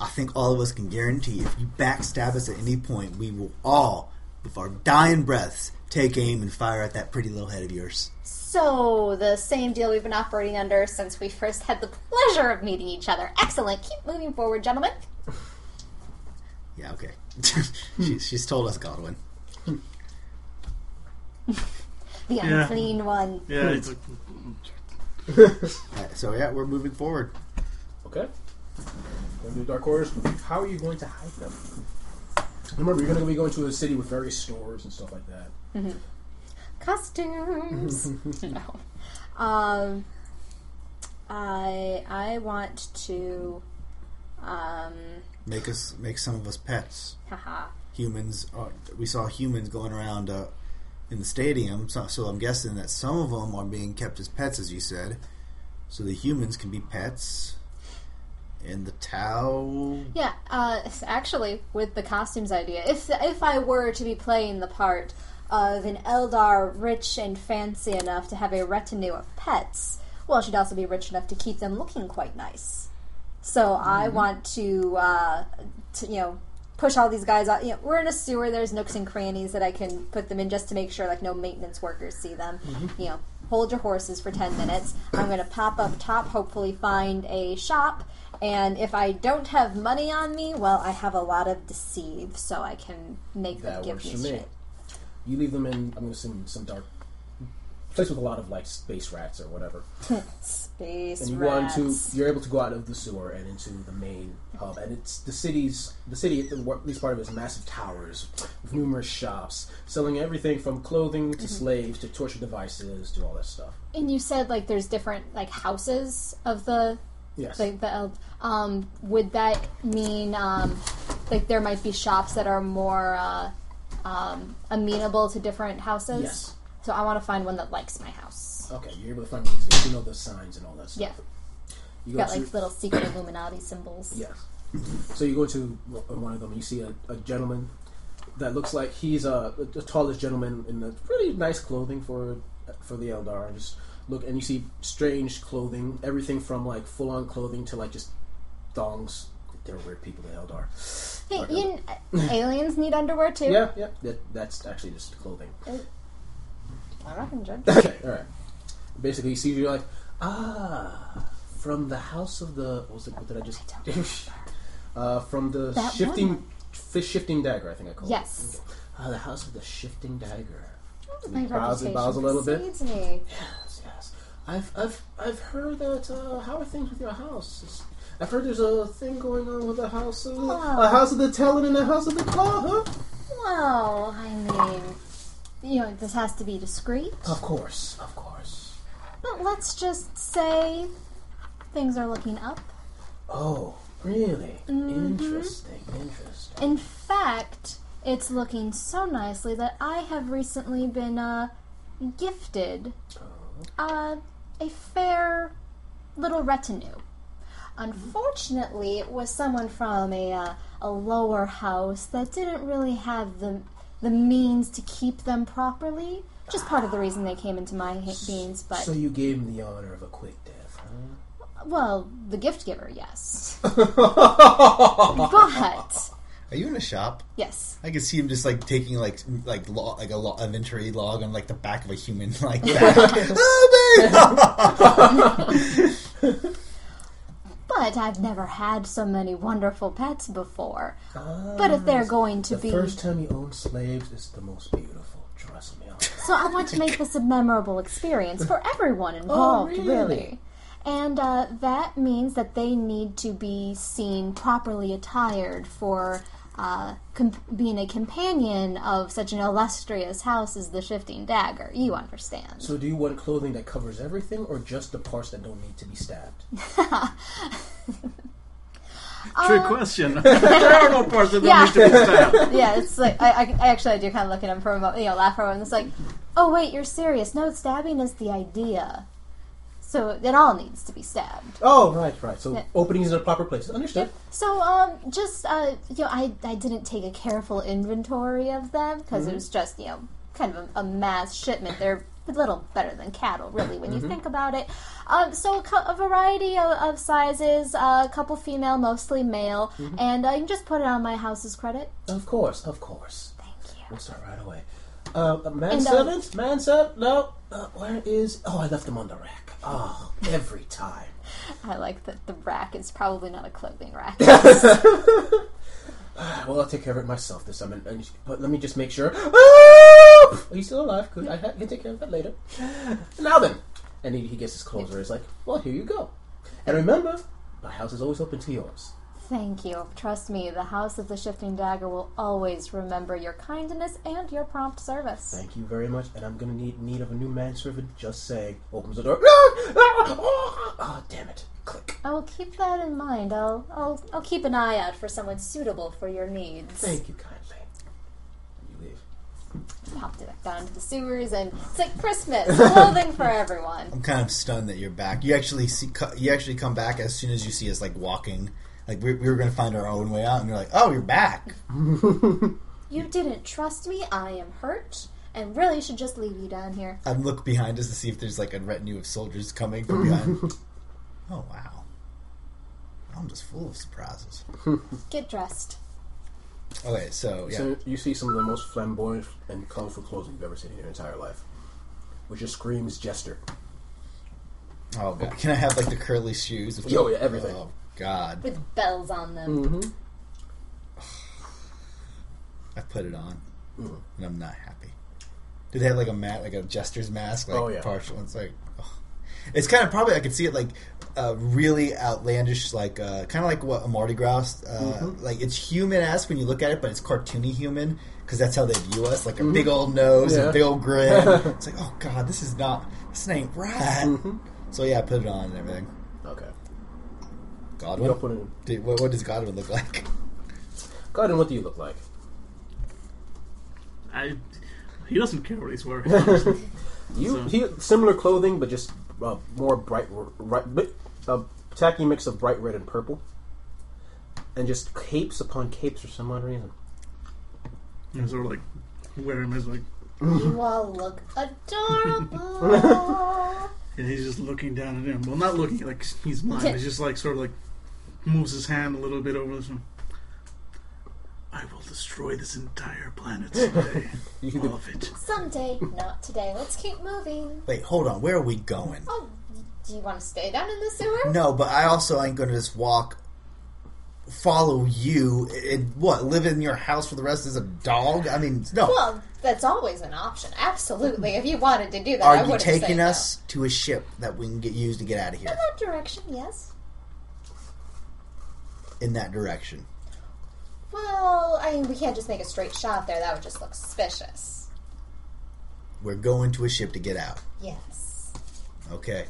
I think all of us can guarantee if you backstab us at any point, we will all, with our dying breaths, take aim and fire at that pretty little head of yours. So, the same deal we've been operating under since we first had the pleasure of meeting each other. Excellent. Keep moving forward, gentlemen. Yeah, okay. she, she's told us Godwin. The Yeah. unclean one. Yeah, it's a, Alright, so yeah, we're moving forward. Okay. Going to the dark corridors. How are you going to hide them? Remember, you're going to be going to a city with various stores and stuff like that. costumes. no. Um, I I want to. Um, Make us make some of us pets. haha. Humans. Uh, we saw humans going around uh, in the stadium, so, so I'm guessing that some of them are being kept as pets, as you said. So the humans can be pets. And the Tau. Yeah. Uh, actually, with the costumes idea, if if I were to be playing the part of an Eldar rich and fancy enough to have a retinue of pets, well, she'd also be rich enough to keep them looking quite nice. So I want to, uh, to, you know, push all these guys out. You know, we're in a sewer. There's nooks and crannies that I can put them in just to make sure, like, no maintenance workers see them. Mm-hmm. You know, hold your horses for ten minutes. I'm going to pop up top. Hopefully, find a shop. And if I don't have money on me, well, I have a lot of deceive, so I can make them That give works me for me. shit. You leave them in, I'm going to assume, some dark place with a lot of, like, space rats or whatever. Space and you rats. into you're able to go out of the sewer and into the main hub and it's the city's the city at least part of it is massive towers with numerous shops selling everything from clothing Mm-hmm. to slaves to torture devices to all that stuff And you said like there's different like houses of the yes the, the um would that mean um like there might be shops that are more uh, um, amenable to different houses? yes So I want to find one that likes my house. okay you're able to find these you know the signs and all that stuff Yeah. you go Got to like little secret Illuminati symbols. Yes. So you go to one of them, and you see a, a gentleman that looks like he's a, the tallest gentleman in the pretty nice clothing for for the Eldar. Just look, and you see strange clothing, everything from like full on clothing to like just thongs. They're weird people, the Eldar. Hey, you, uh, aliens need underwear too. Yeah, yeah, that, that's actually just clothing. I reckon, Judge. Okay, all right. Basically, you see, you're like, ah, from the house of the what was it? What did I just? uh, from the That shifting, one. fish shifting dagger. I think I called Yes. it. Okay. Ah, the house of the shifting dagger. My bows reputation and bows a little bit. precedes me. Yes, yes. I've, I've, I've heard that. Uh, how are things with your house? It's- I've heard there's a thing going on with the house of Oh. a house of the Talon and the house of the Claw, huh? Well, I mean, you know, this has to be discreet. Of course, of course. But let's just say things are looking up. Oh, really? Mm-hmm. Interesting, interesting. In fact, it's looking so nicely that I have recently been uh, gifted uh, a fair little retinue. Unfortunately, it was someone from a uh, a lower house that didn't really have the the means to keep them properly. Just part of the reason they came into my ha- beings, but So you gave him the honor of a quick death, huh? well, the gift giver, yes, but Are you in a shop? yes, I can see him just like taking like like lo- like a lo- inventory log on like the back of a human like back. oh, babe! But I've never had so many wonderful pets before. But if they're going to be the first time you own slaves is the most beautiful. Trust me. so I want to make this a memorable experience for everyone involved, really? really. And uh, that means that they need to be seen properly attired for uh, com- being a companion of such an illustrious house as the Shifting Dagger. You understand. So do you want clothing that covers everything, or just the parts that don't need to be stabbed? Trick question. there are no parts that don't Yeah. need to be stabbed. yeah, it's like I, I, I actually I do kind of look at him for a moment, you know, laugh for a moment. It's like, oh wait, you're serious? No, stabbing is the idea. So it all needs to be stabbed. Oh, right, right. So Yeah. openings in the proper places. Understood. So um, just uh, you know, I I didn't take a careful inventory of them because it was just you know kind of a, a mass shipment. They're a little better than cattle, really, when you think about it. Um, so a, co- a variety of, of sizes, uh, a couple female, mostly male, and uh, you can just put it on my house's credit. Of course, of course. Thank you. We'll start right away. Uh, And, uh, manservant? Manservant? No. Uh, where is? Oh, I left them on the rack. Oh, every time. I like that the rack is probably not a clothing rack. Well, I'll take care of it myself this time. And, but let me just make sure. Ah! Are you still alive? Good. I can take care of that later. Now then. And he, he gets his clothes where He's like, well, here you go. And remember, my house is always open to yours. Thank you. Trust me, the House of the Shifting Dagger will always remember your kindness and your prompt service. Thank you very much. And I'm going to need need of a new manservant. Just saying. Opens the door. Oh, damn it. Click. I will keep that in mind. I'll, I'll, I'll keep an eye out for someone suitable for your needs. Thank you kindly. You leave. Popped it back down into the sewers, and it's like Christmas clothing for everyone. I'm kind of stunned that you're back. You actually see you actually come back as soon as you see us like walking. Like we, we were going to find our own way out, and you're like, "Oh, you're back." You didn't trust me. I am hurt, and really should just leave you down here. I look behind us to see if there's like a retinue of soldiers coming from behind. oh wow, I'm just full of surprises. Get dressed. Okay, so yeah, So you see some of the most flamboyant and colorful clothing you've ever seen in your entire life. Which just screams jester. oh god, can I have like the curly shoes? With Oh, yeah, everything. Oh god, With bells on them. Mm-hmm. I put it on, Mm. and I'm not happy. Do they have like a mat, like a jester's mask, like Oh, yeah. partial? It's like, ugh. it's kind of probably I could see it like uh, really outlandish, like uh, kind of like what a Mardi Gras. Uh, Mm-hmm. Like it's human esque when you look at it, but it's cartoony human because that's how they view us, like a big old nose Mm-hmm. Yeah. a big old grin. it's like, oh god, this is not, this ain't right. Mm-hmm. So yeah, I put it on and everything. Okay. Godwin, put it in. Did- what, what does Godwin look like? God, and what do you look like? I, he doesn't care what he's wearing. honestly. You So- he similar clothing, but just uh, more bright, right, bit, a tacky mix of bright red and purple, and just capes upon capes for some odd reason. and sort of like wear him as like, You all look adorable. and he's just looking down at him. Well, not looking like he's mine. He's just like sort of like moves his hand a little bit over this one. I will destroy this entire planet someday. All of it. Someday, not today. Let's keep moving. Wait, hold on. Where are we going? Oh, do you want to stay down in the sewer? No, but I also ain't going to just walk, follow you, and what, live in your house for the rest as a dog? I mean, no. Well, that's always an option. Absolutely. If you wanted to do that, I Are you wouldn't say taking no. us to a ship that we can get used to get out of here? in that direction? Yes. In that direction. Well, I mean, we can't just make a straight shot there. That would just look suspicious. We're going to a ship to get out. Yes. Okay.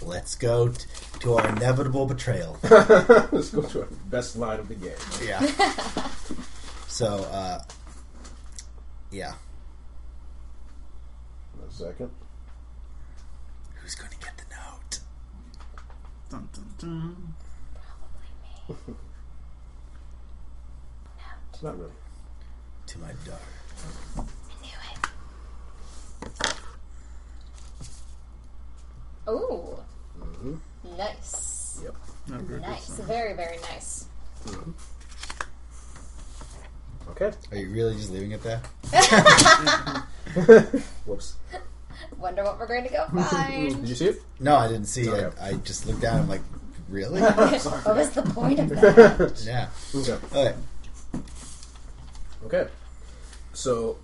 Let's go t- to our inevitable betrayal. Let's go to our best line of the game. Yeah. so, uh, yeah. One second. Who's going to get the note? Dun, dun, dun. Not really. To my daughter. Ooh. Mm-hmm. Nice. Yep. Not very good Nice. sign. Very, very nice. Okay. Are you really just leaving it there? Whoops. Wonder what we're going to go find. Did you see it? No, I didn't see Okay. it. I just looked down. I'm like, really? what was the point of that? yeah. Okay. Okay. Okay. So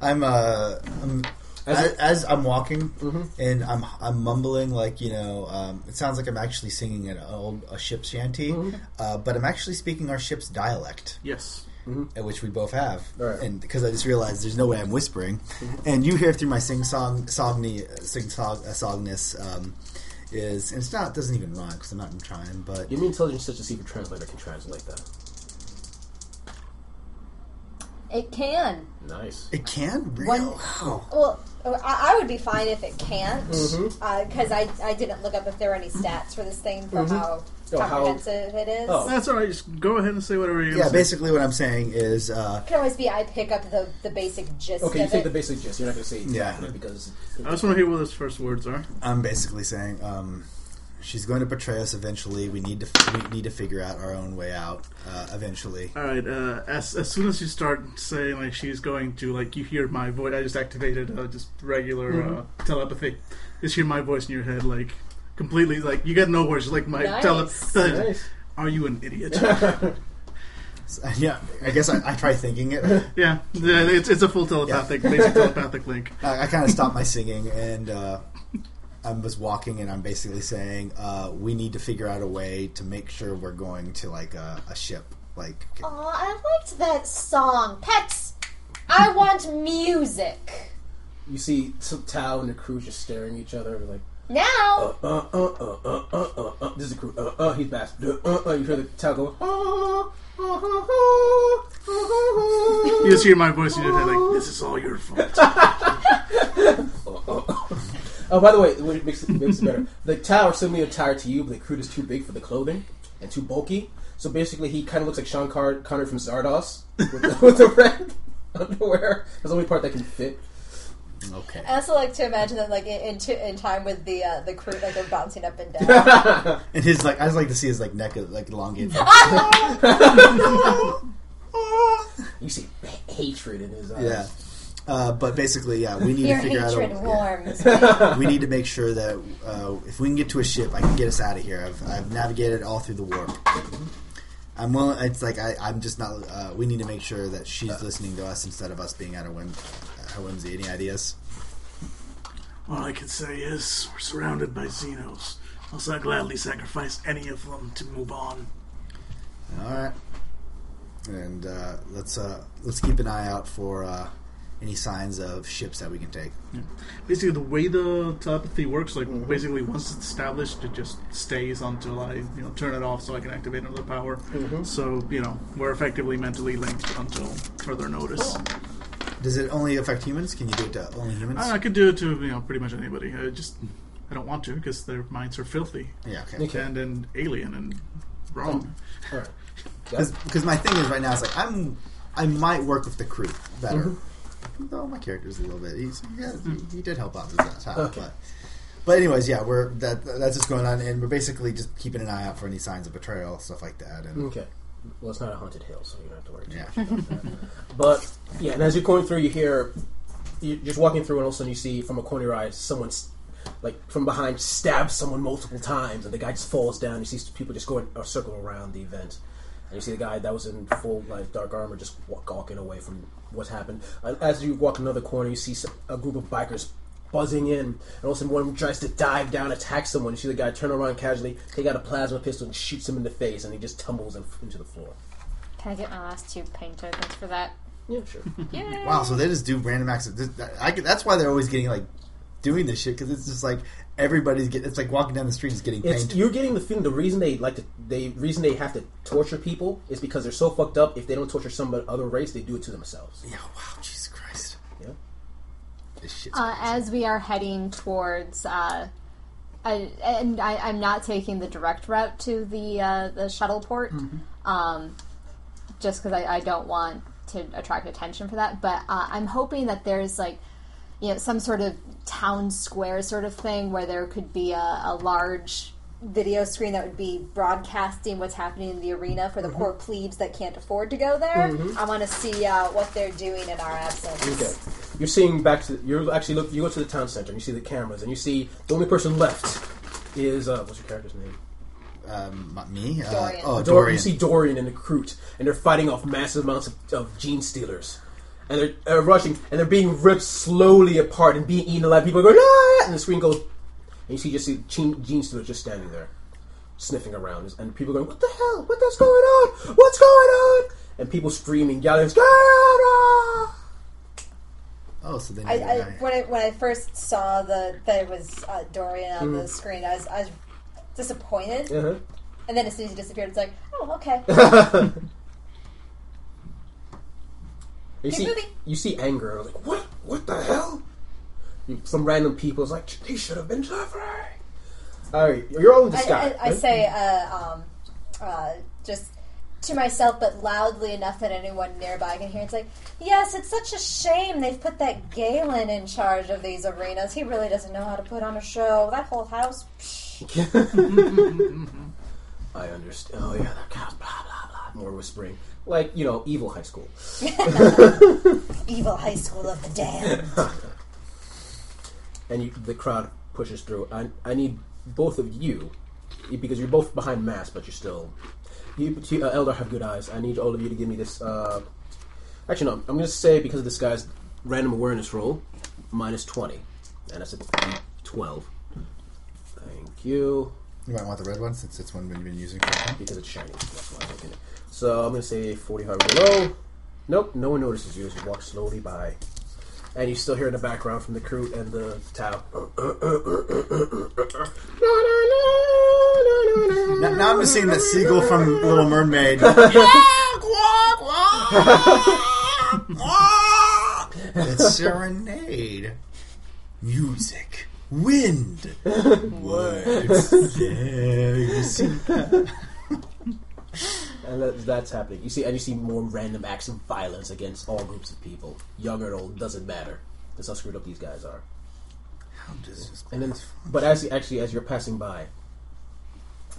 I'm uh, I'm, As as, as I'm walking Mhm. and I'm I'm mumbling like you know um, it sounds like I'm actually singing an old a ship's shanty, Mhm. uh, but I'm actually speaking our ship's dialect, Yes. uh, which we both have, Right. and because I just realized there's no way I'm whispering, and you hear through my sing song songny sing song uh, songness um, is and it's not it doesn't even rhyme because I'm not even trying, but give me intelligence such a secret translator can translate that. It can. Nice. it can really One- wow. Well, I, I would be fine if it can't, Mhm. because I, I didn't look up if there are any stats for this thing for Mhm. How Oh, how- it is. Oh. That's all right. Just go ahead and say whatever you're Yeah, gonna say. basically what I'm saying is uh, It can always be I pick up the, the basic gist Okay, you take it. the basic gist. You're not going to say Yeah. because. I just want to hear what those first words are. I'm basically saying um, she's going to betray us eventually. We need to we need to figure out our own way out uh, eventually. All right. Uh, as as soon as you start saying like she's going to like you hear my voice, I just activated uh, just regular Mm-hmm. uh, telepathy. Just hear my voice in your head, like completely like you got nowhere. words. Like my Nice. telepathy. Nice. Are you an idiot? Yeah, I guess I, I try thinking it. yeah, yeah, it's it's a full telepathic, basic telepathic link. I, I kind of stopped my singing and uh, I was walking and I'm basically saying uh, we need to figure out a way to make sure we're going to like a, a ship. Like Oh, I liked that song. Pets, I want music. You see some Tau and the Kroot just staring at each other like, now. Uh, uh, uh, uh, uh, uh, uh, This is a crew. Uh, uh, he's fast. Uh, uh, you hear the Tau go. You just hear my voice in your head like, this is all your fault. oh, by the way, it makes it, makes it better. The Tau is similarly attire to you, but the Kroot is too big for the clothing and too bulky. So basically, he kind of looks like Sean Car- Connor from Zardoz with the, with the red underwear. That's the only part that can fit okay, I also like to imagine that, like in in, t- in time with the uh, the Kroot, like they're bouncing up and down. and his like I just like to see his like neck like elongated. You see hatred in his eyes. yeah. Uh, but basically, yeah, we need Your to figure out. hatred A, yeah. warms. me. we need to make sure that uh, if we can get to a ship, I can get us out of here. I've, I've navigated all through the warp. I'm willing. It's like I, I'm just not. Uh, we need to make sure that she's listening to us instead of us being at her whim, her whimsy. Any ideas? All I can say is we're surrounded by Xenos. I'll gladly sacrifice any of them to move on. All right. And uh, let's uh, let's keep an eye out for uh, any signs of ships that we can take. Basically, the way the telepathy works, like basically once it's established, it just stays until I, you know, turn it off so I can activate another power. So you know, we're effectively mentally linked until further notice. Does it only affect humans? Can you do it to only humans? I, I could do it to you know pretty much anybody. I just I don't want to because their minds are filthy yeah. Okay. Okay. and and alien and wrong. All right. Because my thing is right now, it's like I'm I might work with the crew better. Mm-hmm. Though my character's a little bit. He's yeah, he, he did help out this time, Okay. but. But anyways, yeah, we're that that's just going on, and we're basically just keeping an eye out for any signs of betrayal, stuff like that. And Okay. Well, it's not a haunted hill, so you don't have to worry too yeah, much about that. But yeah, and as you're going through, you hear you're just walking through, and all of a sudden you see from a corner of your eye someone like from behind stabs someone multiple times, and the guy just falls down. You see people just going a uh, circle around the event, and you see the guy that was in full like dark armor just walk, walking away from what's happened. And as you walk another corner, you see a group of bikers. Buzzing in, and all of a sudden one tries to dive down, attack someone. You see the guy turn around casually, take out a plasma pistol, and shoots him in the face, and he just tumbles in, into the floor. Can I get my last two pain tokens for that? Yeah, sure. Yeah. wow. So they just do random acts. Of, I, that's why they're always getting like doing this shit because it's just like everybody's getting. It's like walking down the street is getting It's, paint. you're getting the feeling the reason they like to they reason they have to torture people is because they're so fucked up. If they don't torture some other race, they do it to themselves. Yeah. Wow. Jesus Christ. Yeah. This shit's Uh, as we are heading towards uh, I, and I, I'm not taking the direct route to the uh, the shuttle port, um, just because I, I don't want to attract attention for that. But uh, I'm hoping that there's like, you know, some sort of town square sort of thing where there could be a, a large video screen that would be broadcasting what's happening in the arena for the poor plebes that can't afford to go there. I want to see uh, what they're doing in our absence. Okay. You're seeing back to you're actually look. You go to the town center and you see the cameras and you see the only person left is uh, what's your character's name? Um, not me. Uh, oh, Dor- Dorian. You see Dorian and the Kroot, and they're fighting off massive amounts of, of genestealers. And they're uh, rushing, and they're being ripped slowly apart and being eaten alive. People are going, ah! And the screen goes, and you see just see gene, genestealers just standing there, sniffing around. And people going, what the hell? What is going on? What's going on? And people screaming, yelling, get oh, so then I, I, when, I, when I first saw the that it was uh, Dorian on Mm. the screen, I was, I was disappointed. Uh-huh. And then as soon as he disappeared, it's like, oh, okay. You Keep see, moving. you see anger. Like, what? What the hell? You, some random people is like, they should have been suffering. All right, you're all in I, disguise. I, I right? say, uh, um, uh, just to myself, but loudly enough that anyone nearby can hear. It's like, yes, it's such a shame they've put that Galen in charge of these arenas. He really doesn't know how to put on a show. That whole house. I understand. Oh yeah, that cows. Blah blah blah. More whispering, like you know, evil high school. Evil high school of the damned. And you, the crowd pushes through. I, I need both of you because you're both behind mass, but you're still. You, uh, Eldar, have good eyes. I need all of you to give me this. Uh, actually, no. I'm going to say because of this guy's random awareness roll, minus twenty, and that's a twelve. Thank you. You might want the red one since it's one we've been using for a while. because it's shiny. That's why I'm taking it. So I'm gonna say 45 below. Nope, no one notices you as you walk slowly by, and you still hear in the background from the Kroot and the Tau. Now, now I'm just seeing that seagull from Little Mermaid. it's serenade, music, wind, words. Yeah, you see that? And that, that's happening. You see, and you see more random acts of violence against all groups of people, young or old, doesn't matter. That's how screwed up these guys are. How does this? And then, but as actually as you're passing by,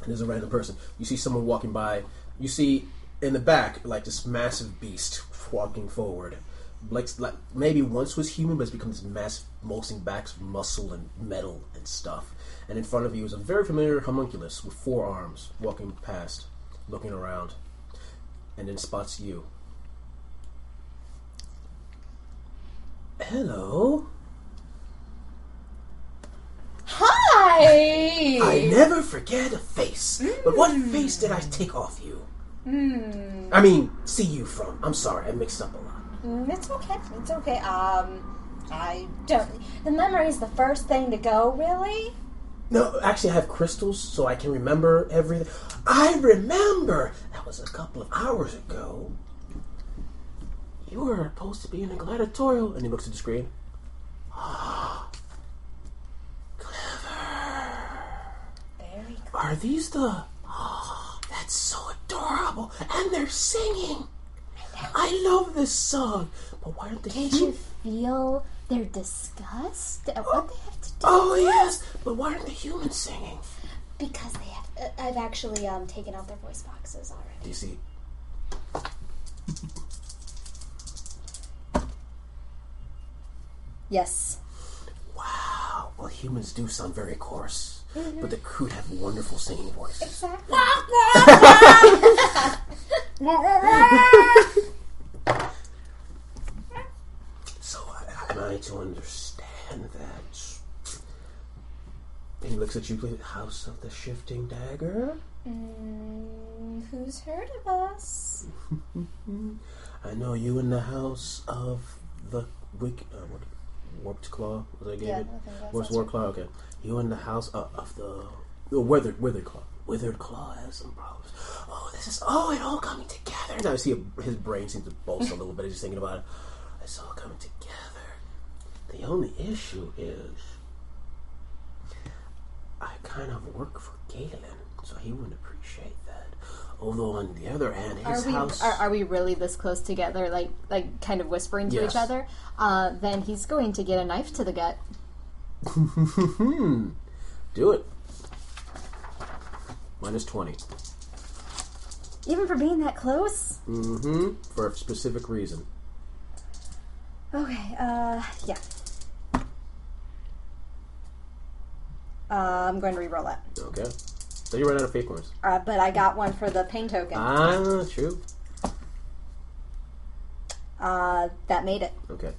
and there's a random person, you see someone walking by. You see in the back like this massive beast walking forward, like, like maybe once was human, but it's become this massive, mulching back of muscle and metal and stuff. And in front of you is a very familiar haemonculus with four arms walking past, looking around, and then spots you. Hello. Hi! I never forget a face. But what face did I take off you? I mean, see you from. I'm sorry, I mixed up a lot. Mm, It's okay. It's okay. Um, I don't. The memory is the first thing to go, really? No, actually, I have crystals, so I can remember everything. I remember! That was a couple of hours ago. You were supposed to be in a gladiatorial. And he looks at the screen. clever. Very Are these the. that's so adorable. And they're singing. I love this song. But why aren't they? Can't you feel their disgust at what they have oh, do? Oh, yes. But why aren't the humans singing? Because they have. Uh, I've actually um, taken out their voice boxes already. Do you see? Yes. Wow. Well, humans do sound very coarse. But the Kroot have wonderful singing voices. Exactly. So, uh, am I to understand that? He looks at you, please. House of the Shifting Dagger? Mm, who's heard of us? I know you in the house of the wick, uh, what, warped claw. Was I gave Yeah, it? I think that's- What's that's warped claw? Okay, you in the house uh, of the, the withered withered claw. Withered claw has some problems. Oh, this is oh, it all coming together. Now I see a, his brain seems to pulse a little bit. He's just thinking about it. It's all coming together. The only issue is, I kind of work for Galen, so he wouldn't appreciate that. Although on the other hand, his Are we house. are, are we really this close together? Like like kind of whispering to Yes. each other? Uh, then he's going to get a knife to the gut. Do it. Minus twenty. Even for being that close? Mm-hmm. For a specific reason. Okay, uh, yeah. Uh, I'm going to re-roll that. Okay. So you ran out of fate points. Uh, but I got one for the pain token. Ah, true. Uh, that made it. Okay.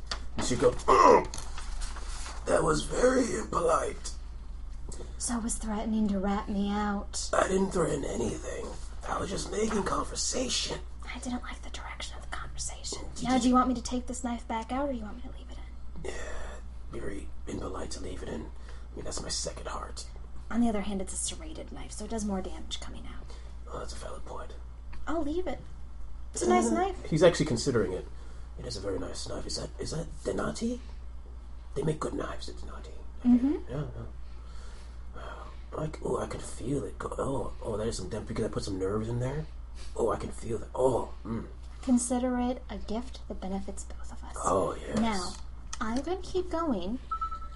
You go. "Oh, that was very impolite. So I was threatening to rat me out. I didn't threaten anything. I was just making conversation. I didn't like the direction of the conversation. Now, do you want me to take this knife back out, or do you want me to leave it in? Yeah, very impolite to leave it in. I mean, that's my second heart. On the other hand, it's a serrated knife, so it does more damage coming out. Oh, that's a valid point. I'll leave it. It's a nice knife. He's actually considering it. It is a very nice knife. Is that is that Denati? They make good knives at Denati. Mm-hmm. Yeah, yeah. Like, oh, I can feel it. Go, oh, oh, there's some depth because I put some nerves in there. Oh, I can feel that. Oh, mm. Consider it a gift that benefits both of us. oh, yes. Now, I'm going to keep going.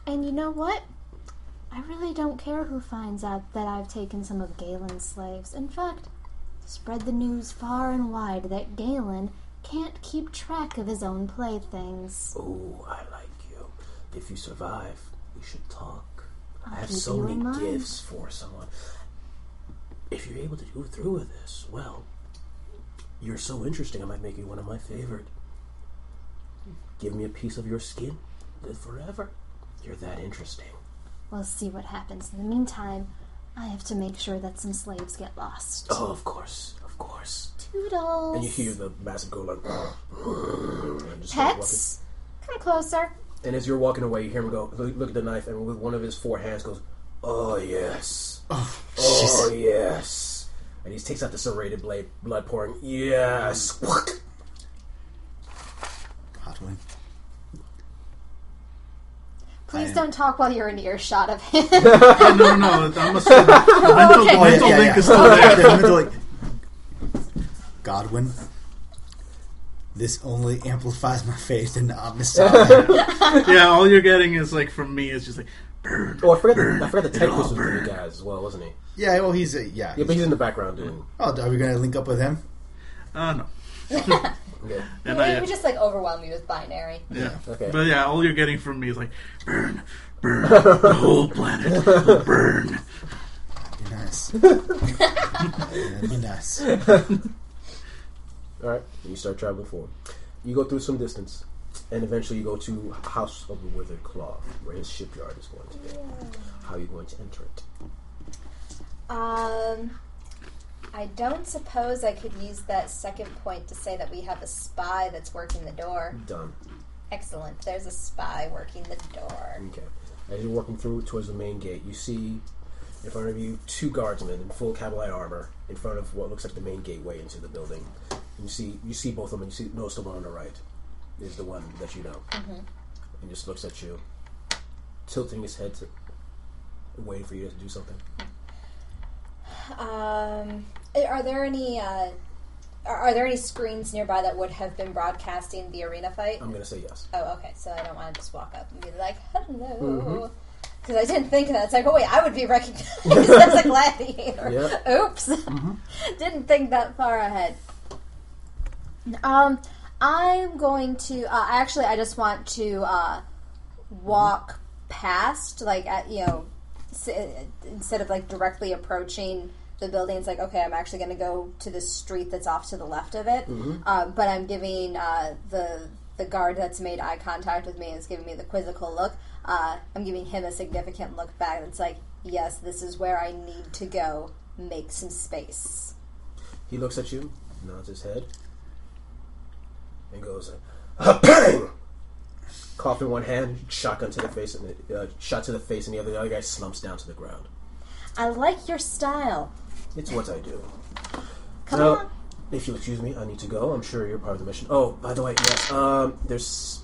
And you know what? I really don't care who finds out that I've taken some of Galen's slaves. In fact, spread the news far and wide that Galen can't keep track of his own playthings. Oh, I like you. If you survive, we should talk. I have so many gifts for someone. If you're able to go through with this, well, you're so interesting. I might make you one of my favorite. Give me a piece of your skin, live forever. You're that interesting. We'll see what happens. In the meantime, I have to make sure that some slaves get lost. Oh, of course, of course. Toodles. And you hear the massive go like. and just start Pets, come closer. walking. And as you're walking away, you hear him go. Look, look at the knife, and with one of his four hands goes, "Oh yes, oh, oh yes." And he takes out the serrated blade, blood pouring. Yes. Hot wing. Please I- don't talk while you're in earshot of him. Yeah, no, no, no. I'm a, the mental, Okay. the mental link is still there. yeah, mental link. Godwin. This only amplifies my faith in the Omnissiah. Yeah, all you're getting is like from me is just like burn. Oh, I forgot. burn, The, I forgot the it'll Tempest all was with you guys as well, wasn't he? yeah, well, he's a yeah. Yeah, but he's in the background doing. oh, are we gonna link up with him? Uh, no. Yeah. And Maybe I, we just like overwhelm you with binary. yeah. Okay. But yeah, all you're getting from me is like burn, burn, the whole planet will burn. Be nice. That'd be nice. All right. You start traveling forward. You go through some distance, and eventually you go to House of the Withered Claw, where his shipyard is going to be. How are you going to enter it? Um, I don't suppose I could use that second point to say that we have a spy that's working the door. Done. Excellent. There's a spy working the door. Okay. As you're walking through towards the main gate, you see in front of you two guardsmen in full cavalry armor in front of what looks like the main gateway into the building. And you see you see both of them, and you see notice the one on the right is the one that you know, and just looks at you, tilting his head to, waiting for you to do something. Um, are there any uh, are, are there any screens nearby that would have been broadcasting the arena fight? I'm gonna say yes. Oh, okay. So I don't want to just walk up and be like, "Hello," because I didn't think of that. It's like, oh wait, I would be recognized as a gladiator. Yeah. Oops, didn't think that far ahead. Um, I'm going to uh, actually. I just want to uh, walk past, like at you know, s- instead of like directly approaching the building. It's like okay, I'm actually going to go to the street that's off to the left of it. Uh, but I'm giving uh, the the guard that's made eye contact with me is giving me the quizzical look. Uh, I'm giving him a significant look back. It's like, yes, this is where I need to go. Make some space. He looks at you, nods his head, and goes, uh, "Bang!" Cough in one hand, shotgun to the face, and the, uh, shot to the face, and the other, the other guy slumps down to the ground. I like your style. It's what I do. Come Now, on. If you'll excuse me, I need to go. I'm sure you're part of the mission. Oh, by the way, yes, um, there's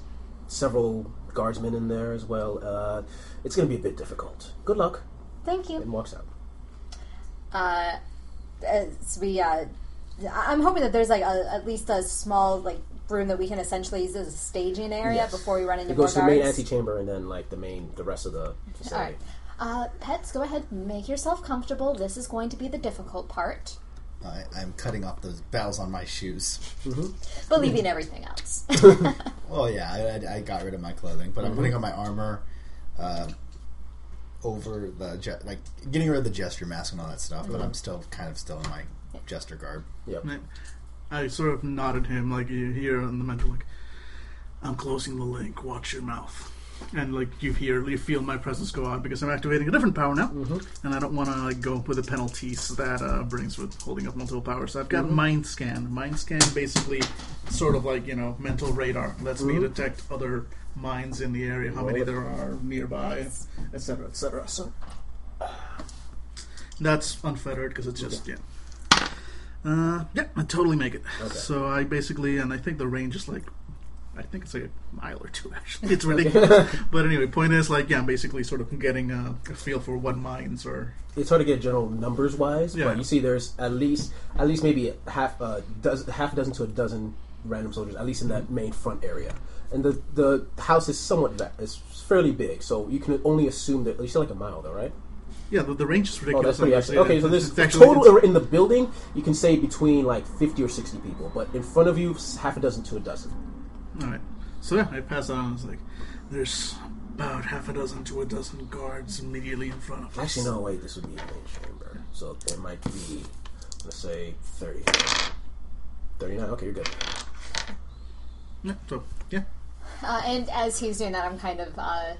several guardsmen in there as well. Uh, it's going to be a bit difficult. Good luck. Thank you. and walks out. Uh, as we, uh, I'm hoping that there's like a, at least a small like room that we can essentially use as a staging area Yes. before we run into It more goes to the main antechamber and then like the main, the rest of the All facility. right. Uh, pets, go ahead, make yourself comfortable. This is going to be the difficult part, I, I'm cutting off those bells on my shoes. but leaving everything else. Well, yeah, I, I, I got rid of my clothing, but I'm putting on my armor uh, over the je- like getting rid of the gesture mask and all that stuff. But I'm still kind of still in my jester garb. Yep. Right. I sort of nodded him, like you hear in the mental, like, I'm closing the link, watch your mouth. And like you hear, you feel my presence go out because I'm activating a different power now, and I don't want to like go with the penalties that uh, brings with holding up multiple powers. So I've got mind scan. Mind scan basically, sort of like you know, mental radar lets me detect other minds in the area, how many there are nearby, etc., etc. So that's unfettered because it's just yeah. Uh, yeah, I totally make it. Okay. So I basically, and I think the range is like, I think it's like a mile or two. Actually, it's ridiculous. but anyway, point is like, yeah, I'm basically sort of getting a, a feel for what mines are. It's hard to get general numbers wise, Yeah. but you see, there's at least at least maybe a half uh, a dozen, half a dozen to a dozen random soldiers, at least in that main front area. And the the house is somewhat va- it's fairly big, so you can only assume that you said like a mile, though, right? Yeah, the, the range is Oh, ridiculous. that's pretty. Okay, so this actually- total in the building, you can say between like fifty or sixty people, but in front of you, half a dozen to a dozen. All right. So yeah, I pass on. It's like there's about half a dozen to a dozen guards immediately in front of us. Actually, no, wait, this would be the main chamber, so there might be, let's say, 30. 39. Okay, you're good. Yeah, so yeah, Uh, and as he's doing that, I'm kind of, uh,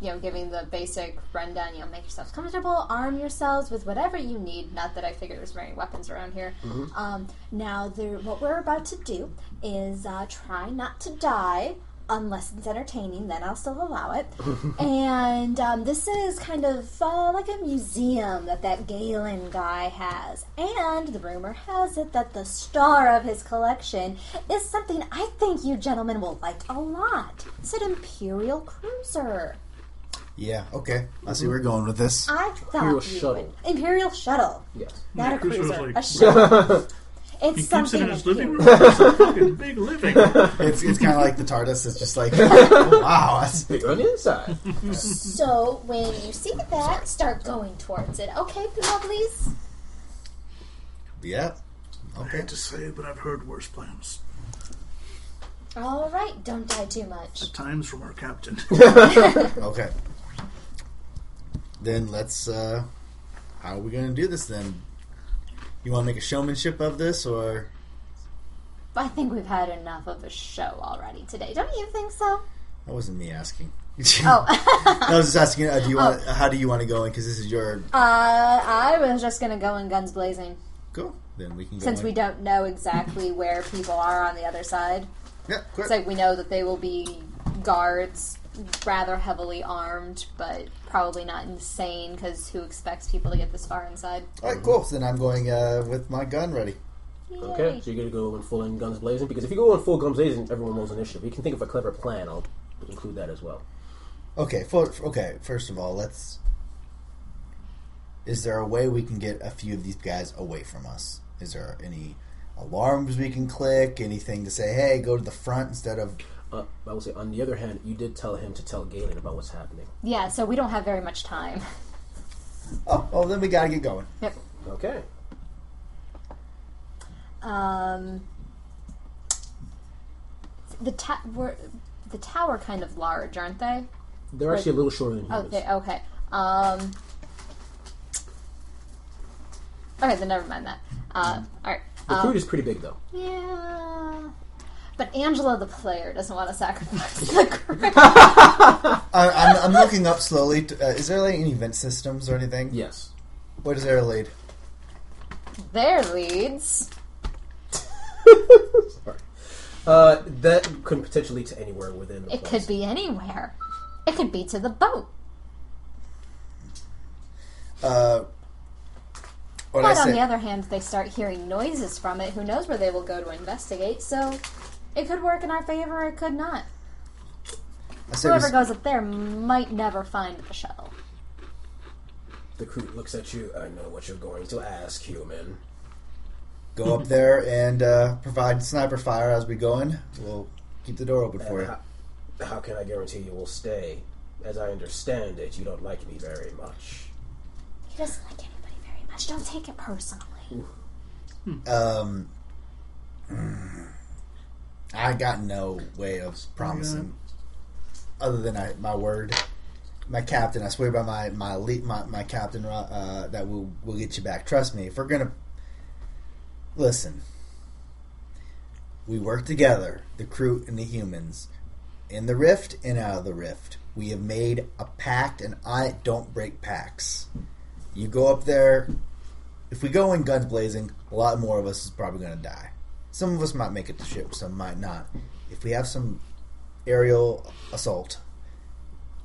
you know, giving the basic rundown. You know, make yourselves comfortable, arm yourselves with whatever you need. Not that I figure there's very weapons around here. Um, now, there, what we're about to do is uh, try not to die. Unless it's entertaining, then I'll still allow it. and um, this is kind of uh, like a museum that that Galen guy has. And the rumor has it that the star of his collection is something I think you gentlemen will like a lot. It's an Imperial cruiser. Yeah, okay. I see where we're going with this. I thought Imperial you shuttle. would. Imperial shuttle. Yes. Not a cruiser like- a shuttle. It's he keeps something it in his living room. It's a fucking big living. It's, it's kind of like the TARDIS. It's just like, oh, wow, that's Big on the inside. So when you see that, start going towards it. Okay, lovelies? yeah. I hate to say it, but I've heard worse plans. All right, don't die too much. At times from our captain. Okay. Then let's. uh How are we going to do this then? You want to make a showmanship of this, or I think we've had enough of a show already today. Don't you think so? that wasn't me asking. Oh, I was just asking. Uh, do you want? How do you want to go in? Because this is your uh, I was just gonna go in guns blazing go. Then we can go. since in. we don't know exactly where people are on the other side. Yeah, quick. It's like we know that they will be guards, rather heavily armed, but probably not insane because who expects people to get this far inside? All right, cool. So then I'm going uh, with my gun ready. Okay, so you're gonna go in full in guns blazing because if you go in full guns blazing, everyone knows initiative. You can think of a clever plan. I'll include that as well. Okay. For, okay. First of all, let's. Is there a way we can get a few of these guys away from us? Is there any alarms we can click? Anything to say, "Hey, go to the front" instead of Uh, I will say, on the other hand, you did tell him to tell Galen about what's happening. Yeah, so we don't have very much time. Oh, oh, then we gotta get going. Yep. Okay. Um, the ta- were, the Tau kind of large, aren't they? They're actually a little shorter than humans. Okay, okay. Um, okay, then never mind that. Uh, all right. The Um, Kroot is pretty big, though. yeah, but Angela, the player, doesn't want to sacrifice the Kroot. I, I'm, I'm looking up slowly. To, uh, is there like any vent systems or anything? Yes. What is there lead? Their leads. Sorry. Uh, that could potentially lead to anywhere within the It place. could be anywhere. It could be to the boat. Uh, what But on the other hand, they start hearing noises from it. Who knows where they will go to investigate? So it could work in our favor. It could not. Whoever we- goes up there might never find the shuttle. The Kroot looks at you. I know what you're going to ask, human. Go up there and uh, provide sniper fire as we go in. We'll keep the door open for And you. how, how can I guarantee you will stay? As I understand it, you don't like me very much. He doesn't like anybody very much. Don't take it personally. Um, I got no way of promising, other than I, my word, my captain. I swear by my my my, my captain uh, that we'll we'll get you back. Trust me. If we're gonna listen, we work together, the Kroot and the humans, in the rift and out of the rift. We have made a pact, and I don't break pacts. You go up there, if we go in guns blazing, a lot more of us is probably going to die. Some of us might make it to ship, some might not. If we have some aerial assault,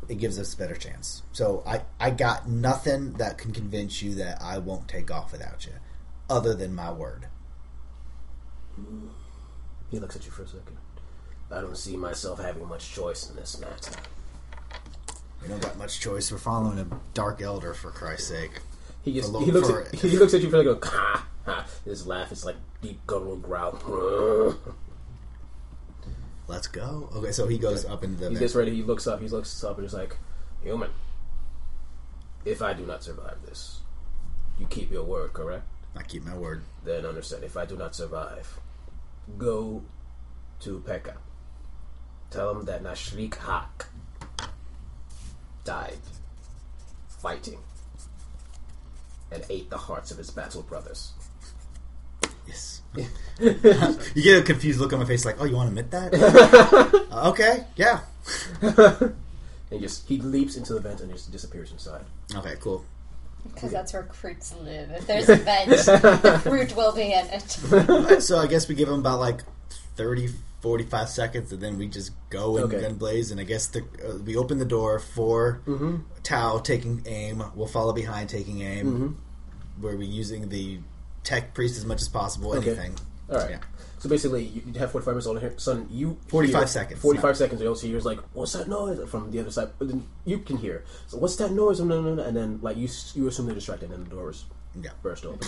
it gives us a better chance. So I, I got nothing that can convince you that I won't take off without you, other than my word. He looks at you for a second. I don't see myself having much choice in this matter. We don't got much choice. We're following a dark Eldar, for Christ's sake. He just he looks at, he looks at you for like a ha ha. His laugh is like deep guttural growl. Let's go. Okay, so he goes up into the. He gets ready. He looks up. He looks up and he's like, "Human, if I do not survive this, you keep your word, correct? I keep my word. Then understand. If I do not survive, go to Pekka. Tell him that Nashrik Hak died fighting and ate the hearts of his battle brothers." Yes. you get a confused look on my face, like, "Oh, you want to admit that?" Uh, okay, yeah. And just he leaps into the vent and just disappears inside. Okay, cool. Because that's where Kroots live. If there's a vent, the Kroot will be in it. so I guess we give him about like 30, 45 seconds, and then we just go and Okay. gun blaze. And I guess the, uh, we open the door for Mm-hmm. Tau taking aim. We'll follow behind taking aim. Mm-hmm. Where we using the tech priest as much as possible. Okay. Anything. All right. Yeah. So basically, you have 45 minutes on here. Son, you 45 hear- seconds. 45 seconds. You also hear like, "What's that noise?" from the other side. But then you can hear. So what's that noise? No, no, no. And then like you you assume they're distracted, and the doors Yeah. burst open.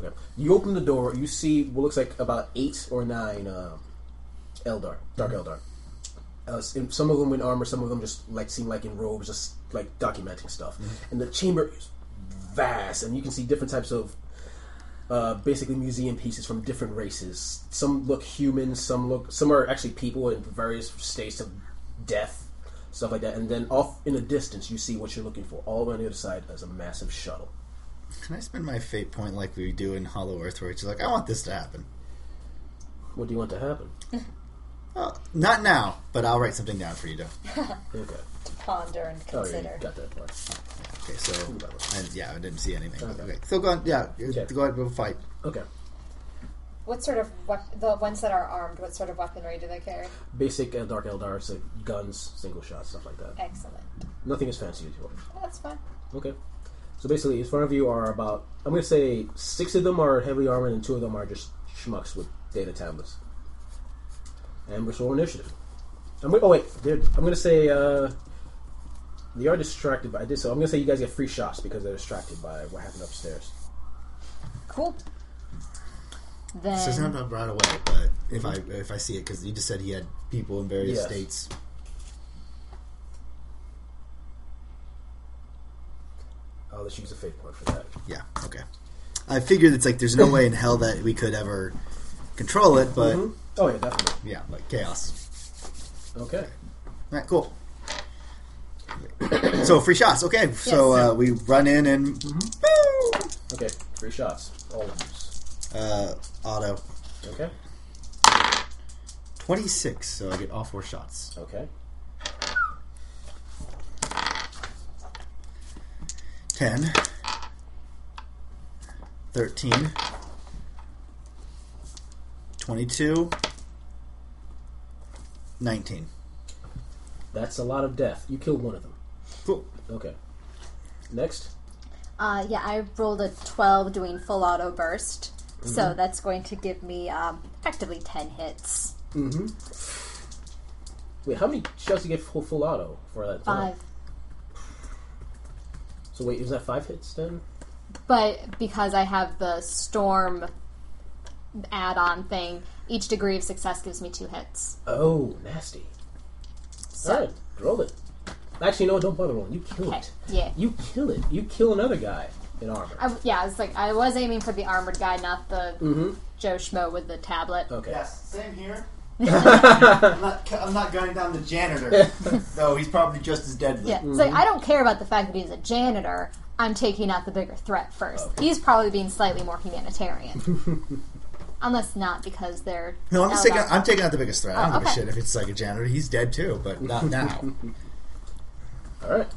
okay. You open the door. You see what looks like about eight or nine uh, Eldar, Dark Eldar. Uh, some of them in armor, some of them just like seem like in robes, just like documenting stuff. And the chamber is vast, and you can see different types of uh, basically museum pieces from different races. Some look human, some look, some are actually people in various states of death, stuff like that. And then off in the distance, you see what you're looking for. All the way on the other side is a massive shuttle. Can I spend my fate point like we do in Hollow Earth, where it's like, I want this to happen. What do you want to happen? Well, not now, but I'll write something down for you, though. Okay. to ponder and Oh, yeah, consider. got that part. Okay, so and, yeah, I didn't see anything. Okay. Okay, so go on. Yeah, Okay. go ahead. We'll fight. Okay. What sort of wep- the ones that are armed? What sort of weaponry do they carry? Basic uh, Dark Eldar, so guns, single shots, stuff like that. Excellent. Nothing as fancy as yours. That's fine. Okay. So basically, in front of you are about, I'm going to say six of them are heavily armored and two of them are just schmucks with data tablets. And we're roll initiative. I'm gonna, oh, wait. they're- I'm going to say uh, they are distracted by this, so I'm going to say you guys get free shots because they're distracted by what happened upstairs. Cool. Then This isn't up right away, but if I if I see it, because you just said he had people in various Yes. states. I'll let you use a fate point for that. Yeah. Okay. I figured it's like there's no way in hell that we could ever control it, but Mhm. Oh, yeah, definitely. yeah, like chaos. Okay. All right, cool. so free shots. Okay, so uh, we run in and Okay, three shots. All of these. uh, auto Okay. twenty six. So I get all four shots. Okay. 10, 13, 22, 19. That's a lot of death. You killed one of them. Cool. Okay. Next. Uh, yeah, I rolled a 12 doing full auto burst. Mm-hmm. So that's going to give me um, effectively 10 hits. Mm-hmm. Wait, how many shots do you get full, full auto for that? Five. So wait, is that five hits then? But because I have the storm add-on thing, each degree of success gives me two hits. Oh, nasty. So, All right, roll it. Actually, no, don't bother rolling. You kill Okay, it. yeah. You kill it. You kill another guy in armor. I, yeah, it's like I was aiming for the armored guy, not the Mm-hmm. Joe Schmo with the tablet. Okay. Yes, same here. I'm, not, I'm not gunning down the janitor, though he's probably just as deadly. Yeah, it's like I don't care about the fact that he's a janitor. I'm taking out the bigger threat first. He's probably being slightly more humanitarian. Unless not because they're No, I'm, just Eldar. taking, I'm taking out the biggest threat. I don't Oh, give a shit if it's like a janitor. He's dead too, but not now. All right.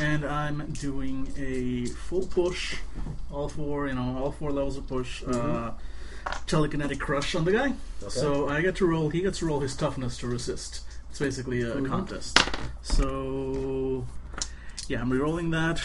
and I'm doing a full push, all four, you know, all four levels of push. Uh, telekinetic crush on the guy. So I get to roll. He gets to roll his toughness to resist. It's basically a contest. So yeah, I'm rerolling that.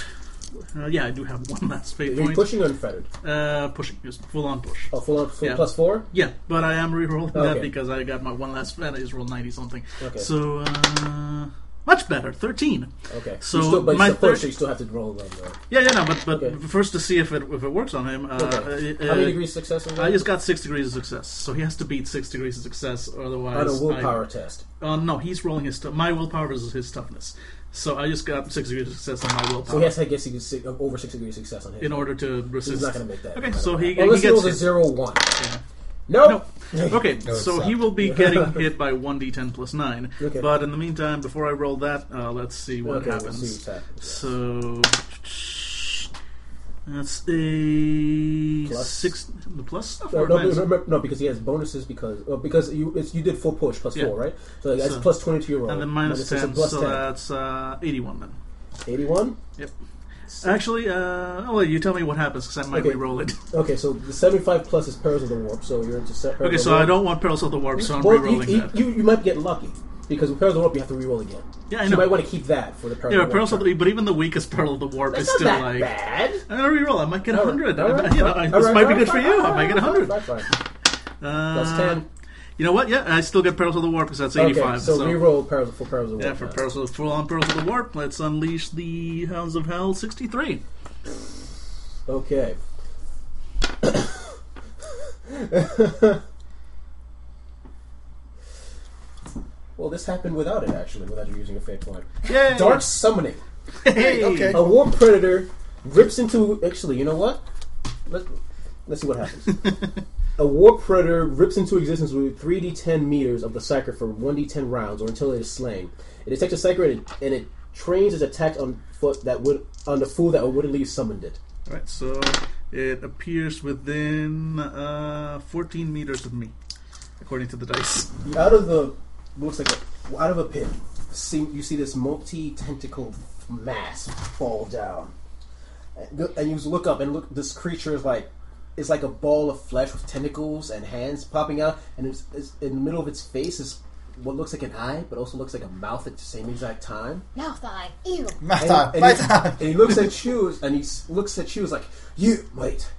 Uh, yeah, I do have one last fate Are you point. pushing or unfettered? Uh, pushing, just full on push. Oh, full on, full Yeah. plus four. Yeah, but I am rerolling that Okay. because I got my one last fate. I just rolled ninety something. Okay. So uh, much better, thirteen. Okay. So you still, but my it's the first, third- you still have to roll them. Though. Yeah, yeah, no, but but Okay. first to see if it if it works on him. Uh, Okay. uh, How many uh, degrees success is that? I just got six degrees of success, so he has to beat six degrees of success, otherwise. on a I- willpower test. Uh, no, he's rolling his. T- my willpower versus his toughness. So I just got six degrees of success on my willpower. So he has to get six, six, over six degrees of success on his. in order to resist. He's not going to make that. Okay, no so he- unless he he rolls a gets- zero one. Yeah. Nope. No. Okay, No, so he will be getting hit by 1d10 plus 9. Okay. But in the meantime, before I roll that, uh, let's see what okay, happens. We'll see happening. So. That's a. Plus? six. The plus stuff? No, or no, minus? no, because he has bonuses because well, because you it's, you did full push plus Yeah. four, right? So that's So- plus twenty to your roll. And then minus Minus 10, plus so 10. that's uh, 81 then. Eighty-one. Yep. Actually, uh, oh, you tell me what happens because I might Okay. re-roll it. Okay, so the seventy-five plus is Perils of the Warp, so you're into set. Okay, so I don't want Perils of the Warp, so I'm well, re-rolling you, you, you might get lucky because with Perils of the Warp you have to re-roll again. yeah, I So you might want to keep that for the Perils yeah, of the Perils Warp. of the, but even the weakest Peril of the Warp It's is still that like. bad. I'm gonna re-roll. I might get All right, 100. all right, you know, fine, this right, might be right, good for you. I might right, get 100. Fine, fine, fine. Uh, Plus ten. You know what? Yeah, I still get Perils of the Warp because that's 85. Okay, so, re-roll Perils for Perils of the Warp. yeah, for now. Perils of, full on Perils of the Warp, let's unleash the Hounds of Hell 63. Okay. well, this happened without it, actually, without you using a fate point. Yay! Dark Summoning. Hey! okay. A warp predator rips into. Actually, you know what? Let, let's see what happens. a warp predator rips into existence with 3d10 meters of the psyker for 1d10 rounds or until it is slain. It detects a psyker and it, and it trains its attack on foot that would on the fool that would have summoned it. Alright, so it appears within uh, 14 meters of me, according to the dice. Out of the looks like a, out of a pit, see, you see this multi-tentacled mass fall down, and, you look up and look. This creature is like is like a ball of flesh with tentacles and hands popping out, and it's, it's in the middle of its face is what looks like an eye, but also looks like a mouth at the same exact time. Mouth eye. Ew. My And, and he, and he looks at you, and he looks at you, is like you wait,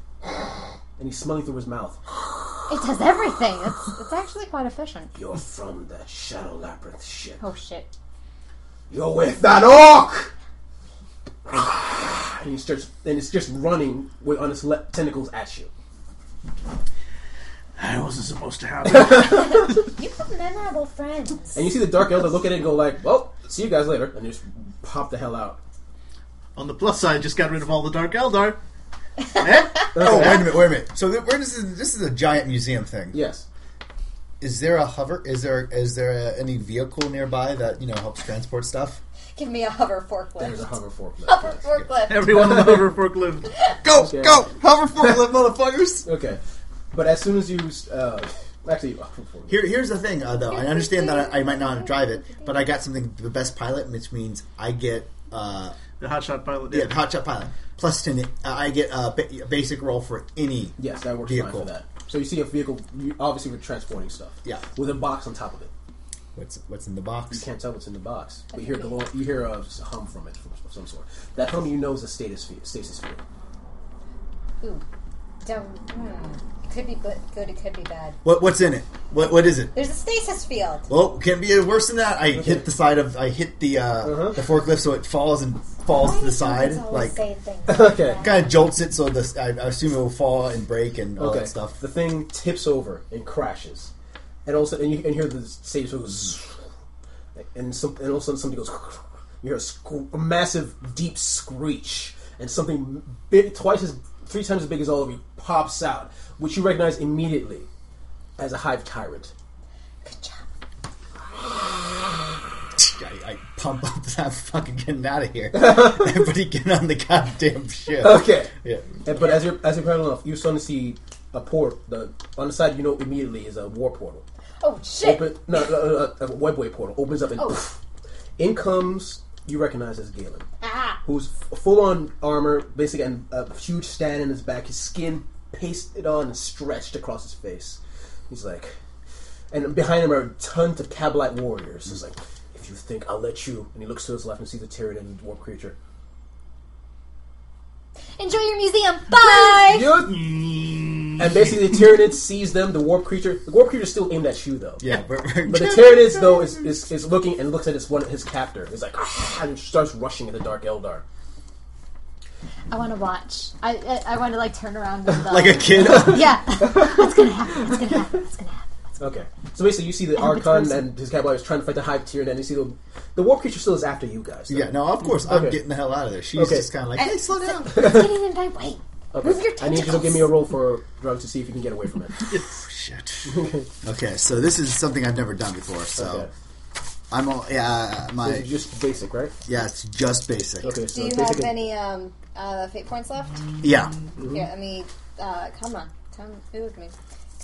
and he's smelling through his mouth. It does everything. It's, it's actually quite efficient. You're from the Shadow Labyrinth ship. Oh shit. You're with that orc! and he starts, and it's just running with on its le- tentacles at you. I wasn't supposed to have it. You have memorable friends. And you see the Dark Eldar look at it and go like, "Well, see you guys later," and just pop the hell out. On the plus side, just got rid of all the Dark Eldar. Eh? Oh, wait a minute, wait a minute. So th- where does this, this is a giant museum thing? Yes. Is there a hover? Is there is there a, any vehicle nearby that you know helps transport stuff? Give me a hover forklift. There's a forklift. hover forklift. Hover yes. forklift. Everyone on hover forklift. Go, Okay. go, hover forklift, motherfuckers! Okay, but as soon as you, uh, actually, hover forklift. Here, here's the thing, uh, though. I understand that I, I might not know how to drive it, but I got something the best pilot, which means I get uh, The hotshot pilot. yeah, the hotshot pilot plus ten. Uh, I get a, ba- a basic roll for any. yes, that works Vehicle. fine for that. So you see a vehicle, you, obviously with transporting stuff. Yeah. With a box on top of it. What's what's in the box? You can't tell what's in the box. But you hear the you hear a hum from it from some sort. That hum you know is a status field, stasis field. Ooh. Don't. Hmm. It could be good. It could be bad. What what's in it? What what is it? There's a stasis field. Well, can't be worse than that. I hit the side of I hit the uh, Uh-huh. the forklift so it falls and falls to the side, like Okay. like kind of jolts it so the I, I assume it will fall and break and all Okay. that stuff. The thing tips over and crashes, and all of a sudden, and you can hear the stage goes, and some, and all of a sudden something goes. You hear a, sc- a massive, deep screech, and something big, twice as, three times as big as all of you pops out, which you recognize immediately as a hive tyrant. Good job. I, I pump up that fucking getting out of here. Everybody get on the goddamn ship. Okay. Yeah. And, but as you're as you're paddling off, you suddenly see a port. The on the side, you know immediately is a war portal. Oh shit! Open, no, no, no, a webway portal opens up, and Oh. poof, in comes you recognize as Galen, ah. who's f- full on armor, basically, and a huge stand in his back. His skin pasted on and stretched across his face. He's like, and behind him are tons of Kabalite warriors. He's like, if you think I'll let you, and he looks to his left and sees the Tyranid and warp creature. Enjoy your museum. Bye. And basically, the Tyranid sees them. The warp creature, the warp creature still aimed at you though. Yeah, but, But the Tyranids, though, is, is, is looking and looks at his one his captor. He's like, "Ah," and starts rushing at the Dark Eldar. I want to watch. I I, I want to like turn around and uh, like a kid. yeah. What's gonna happen? What's gonna happen? What's gonna happen? Okay. So basically, you see the Archon and his Cowboy is trying to fight the Hive Tyranid, and then you see the the Warp creature still is after you guys. though. yeah, no, of course I'm Okay. getting the hell out of there. She's Okay. just kind of like, hey, slow down. Getting in my way. Okay. Move your I need you to tentacles. give me a roll for drugs to see if you can get away from it. Shit. Okay, so this is something I've never done before. So Okay. I'm all yeah. So My it's just basic, right? yeah, it's just basic. Okay. So Do So you basic. have any um, uh, fate points left? Yeah, Here, let me. Uh, come on, come be with me.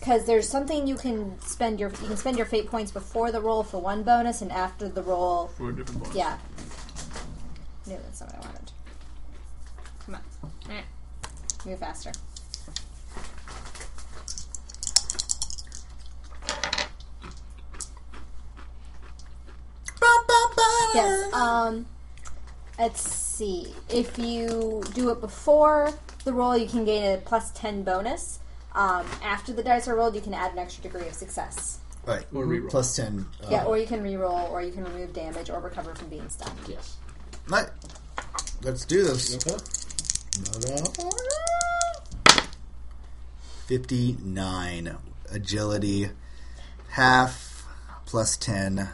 Because there's something you can spend your you can spend your fate points before the roll for one bonus and after the roll. For a different bonus. Yeah. No, that's not what I wanted. Come on, Eh. move faster. Yes. Um, let's see. If you do it before the roll, you can gain a plus ten bonus. Um, after the dice are rolled, you can add an extra degree of success. right. Or reroll. Plus ten. Uh, Yeah, or you can re-roll, or you can remove damage, or recover from being stunned. Yes. right. Let's do this. Okay. Fifty-nine agility, half plus ten.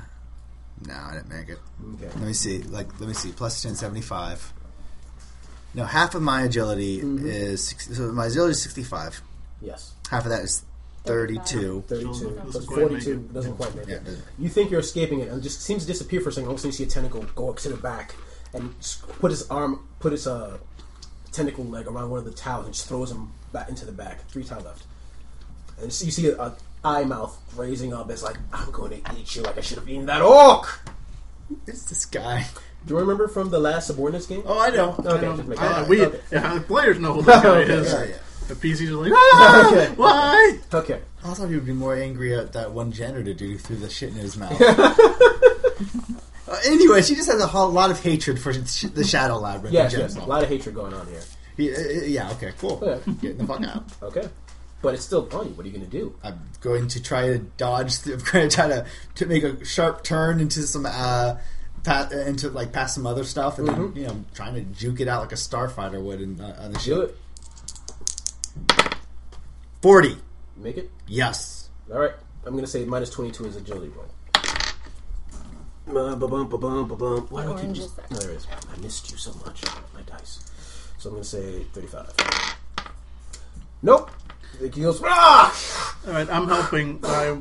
No, I didn't make it. Okay. Let me see. Like, let me see. Plus 10, 75. No, half of my agility Mm-hmm. is so my agility is sixty-five. Yes. Half of that is thirty-two. Thirty-two Doesn't plus quite make forty-two doesn't quite make Yeah, it. it doesn't. You think you're escaping it, and it just seems to disappear for a second. All of a sudden, you see a tentacle go up to the back and s- put his arm, put his uh, tentacle leg around one of the towels and just throws him back into the back. Three tile left, and so you see a, a eye mouth raising up. It's like I'm going to eat you like I should have eaten that orc. It's this guy. Do you remember from the last subordinates game? Oh, I know. Okay, I know. just make Uh, we, okay. yeah, the players know who this guy is. Yeah, yeah. The PCs are like, ah, Okay. why? okay. I thought he would be more angry at that one janitor dude who threw the shit in his mouth. uh, anyway, she just has a whole lot of hatred for sh- the Shadow Labyrinth. Yes, in yes. A lot of hatred going on here. He- uh, uh, yeah, okay, cool. Yeah. Getting the fuck out. Okay, but it's still on you. What are you going to do? I'm going to try to dodge. I'm going to try to, to make a sharp turn into some uh, pa- into like past some other stuff, and Mhm. then you know trying to juke it out like a starfighter would in, uh, on the ship. Do it. Forty. Make it. Yes. All right, I'm gonna say minus 22 is agility roll. Uh, ba-bum, ba-bum, ba-bum. Why do I keep orange just... is that? No, there it is. I missed you so much. My dice. So I'm gonna say 35. Nope. He goes. Ah! All right, I'm helping. I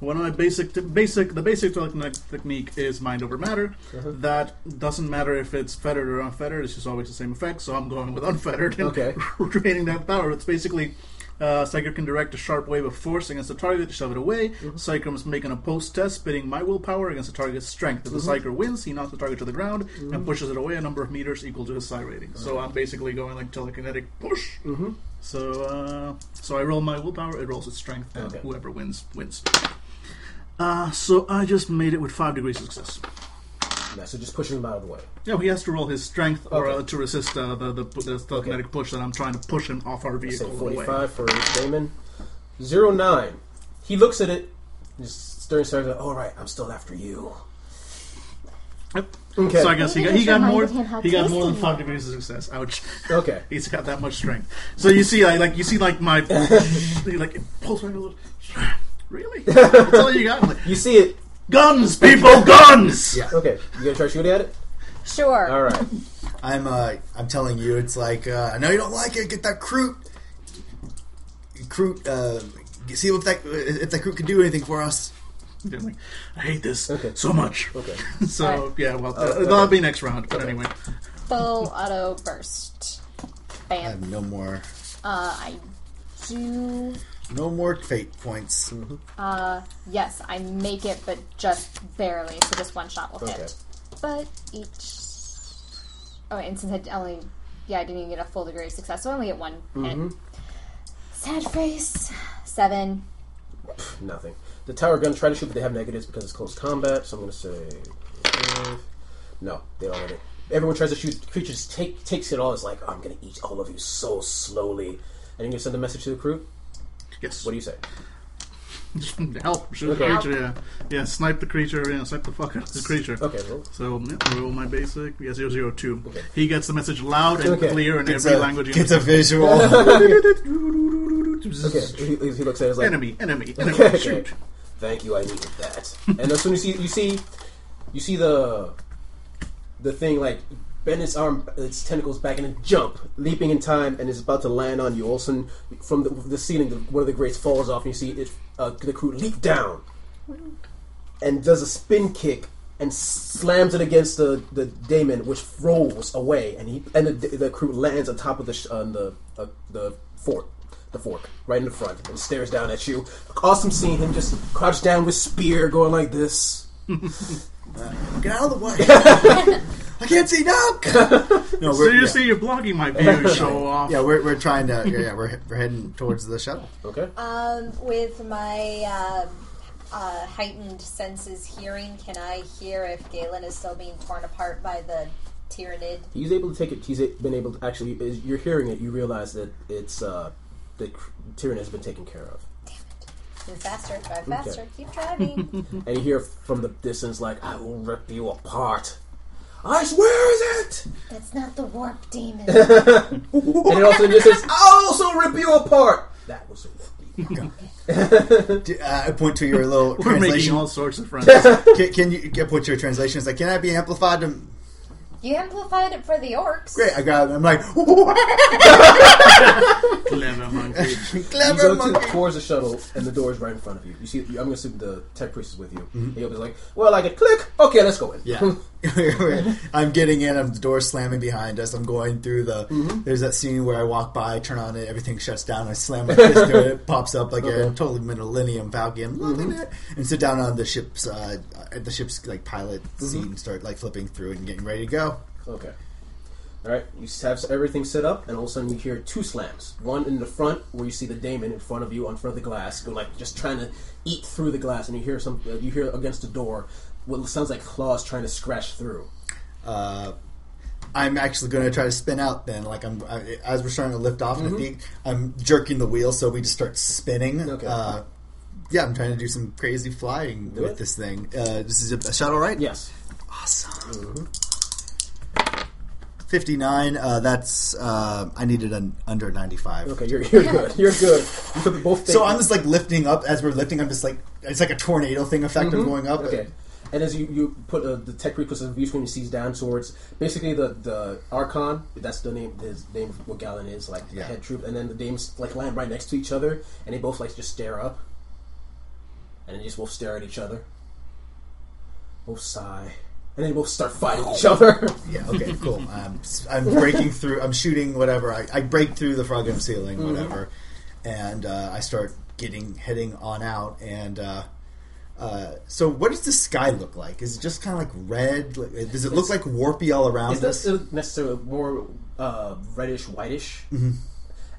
one of my basic basic the basic technique technique is mind over matter. Uh-huh. That doesn't matter if it's fettered or unfettered. It's just always the same effect. So I'm going with unfettered and Okay. retaining that power. It's basically. Uh, Psyker can direct a sharp wave of force against the target to shove it away. Mm-hmm. Psyker must make an opposed test, spitting my willpower against the target's strength. If the Mm-hmm. Psyker wins, he knocks the target to the ground and pushes it away a number of meters equal to his psi rating. So I'm basically going like telekinetic push. Mm-hmm. So, uh, so I roll my willpower. It rolls its strength, and Okay. whoever wins wins. Uh, so I just made it with five degrees of success. Yeah, so just pushing him out of the way. Yeah, he has to roll his strength or uh, to resist uh, the the, the telekinetic push that I'm trying to push him off our Say vehicle away. 45 for Damon. Zero nine. He looks at it, just staring, staring. All right, I'm still after you. Yep. Okay. So I guess he got Maybe he got just more reminded him how he got more than tasty five you degrees of success. Ouch. Okay. He's got that much strength. So you see, like, like you see, like my like it pulls my little. Really? That's all you got? I'm like, You see it. guns, people, guns. Yeah. Okay. You gonna try shooting at it? Sure. All right. I'm uh, I'm telling you, it's like uh, I know you don't like it. Get that Kroot, Kroot. Uh, see if that if that Kroot can do anything for us. Yeah, like, I hate this Okay. so much. Okay. So Alright. yeah, well, uh, that'll be next round. But Okay. anyway, Full auto burst. I Bam. have no more, Uh, I do. No more fate points. Uh, yes, I make it, but just barely. So just one shot will Okay. hit. But each. Oh, and since I only. Yeah, I didn't even get a full degree of success, so I only get one hit. Sad face. Seven. Nothing. The tower gun try to shoot, but they have negatives because it's close combat. So I'm gonna say five. no. They don't let it. Everyone tries to shoot. Creatures take takes it all. It's like I'm gonna eat all of you so slowly. And you're gonna send a message to the Kroot. Yes. What do you say? help? Shoot Okay. the creature. Yeah, yeah. Snipe the creature. Yeah, snipe the fuck out of the creature. Okay. Well, So yeah, roll my basic. Yeah, zero zero two. Okay. He gets the message loud and Okay. clear in Gets every a, language. he gets a visual. okay. He, he looks at it. It's like Enemy, enemy, enemy. Okay, okay. Shoot. Thank you. I needed that. and as soon as you see, you see, you see the the thing like bend its arm, its tentacles back, and then jump, leaping in time, and is about to land on you. All of a sudden, from the, the ceiling, the, one of the grates falls off, and you see it. Uh, the Kroot leap down and does a spin kick and slams it against the, the daemon, which rolls away, and he and the, the Kroot lands on top of the sh- on the uh, the fork, the fork, right in the front, and stares down at you. Awesome seeing him just crouched down with spear, going like this. Get out of the way. I can't see now. no, So we're, you yeah. see, you're blocking my view. Show off. yeah, we're, we're trying to. Yeah, yeah, we're, we're heading towards the shuttle. Okay. Um, with my uh, uh, heightened senses hearing, can I hear if Galen is still being torn apart by the Tyranid? He's able to take it. He's been able to actually. As you're hearing it, you realize that it's uh, the Tyrann has been taken care of, Damn it. Move faster, drive faster, keep driving. and you hear from the distance like, "I will rip you apart." I swear is it? That's not the warp demon. And it also just says, "I'll also rip you apart." That was it. Do- Uh, I point to your little We're making translation. all sorts of friends. Can, can you get point to your translation? It's like, can I be amplified to? you amplified it for the orcs. Great. I got. it. I'm like, Clever monkey. You clever go to, monkey. towards the shuttle, and the door is right in front of you. You see, I'm going to assume the tech priest is with you. Mm-hmm. He opens like, "Well, I get click. Okay, let's go in." Yeah. I'm getting in. I'm the door slamming behind us. I'm going through the. Mm-hmm. There's that scene where I walk by, turn on it, everything shuts down. I slam my fist through it. It pops up like a totally Millennium Falcon. Loving Mm-hmm. it. And sit down on the ship's uh, the ship's like pilot Mm-hmm. seat and start like flipping through and getting ready to go. Okay. All right. You have everything set up, and all of a sudden you hear two slams. One in the front, where you see the daemon in front of you, on front of the glass, go like just trying to eat through the glass, and you hear some. Uh, you hear against the door what sounds like claws trying to scratch through. Uh, I'm actually going to try to spin out. Then, like I'm I, as we're starting to lift off, and I think I'm jerking the wheel, so we just start spinning. Mm-hmm. Okay. Uh, yeah, I'm trying to do some crazy flying Do with it. this thing. Uh, this is a, shuttle, right? Yes. Awesome. 59. Uh, that's uh, I needed an under 95. Okay, you're, you're good. You're good. You both. So I'm just like lifting up as we're lifting. I'm just like it's like a tornado thing effect of going up. Mm-hmm. Okay. And as you, you put uh, the tech puts a view screen, he sees down towards basically the the Archon. That's the name. His name of what Galen is like the Yeah. head troop, and then the dames like land right next to each other, and they both like just stare up, and then just both stare at each other. Both sigh, and then they both start fighting each other. Yeah. Okay. Cool. I'm I'm breaking through. I'm shooting whatever. I, I break through the frogum ceiling, whatever, and uh, I start getting heading on out. And uh, uh, so, what does the sky look like? Is it just kind of like red? Like, Does it look like warpy all around It's us? not necessarily more uh, reddish, whitish,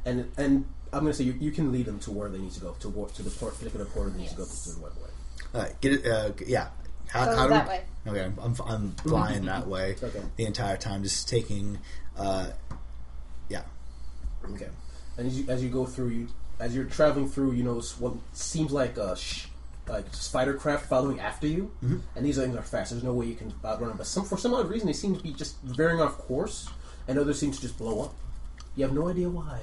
and and I'm gonna say you, you can lead them to where they need to go to warp to the port, particular port they need to go to the web way. All right, get it. Uh, yeah. How, Go how do that we- way. Okay, I'm, I'm, I'm flying that way Okay. the entire time, just taking. Uh, yeah, Okay. And as you, as you go through, you as you're traveling through, you notice what seems like a sh- like spider craft following after you, and these things are fast. There's no way you can outrun them. But some for some odd reason, they seem to be just veering off course, and others seem to just blow up. You have no idea why.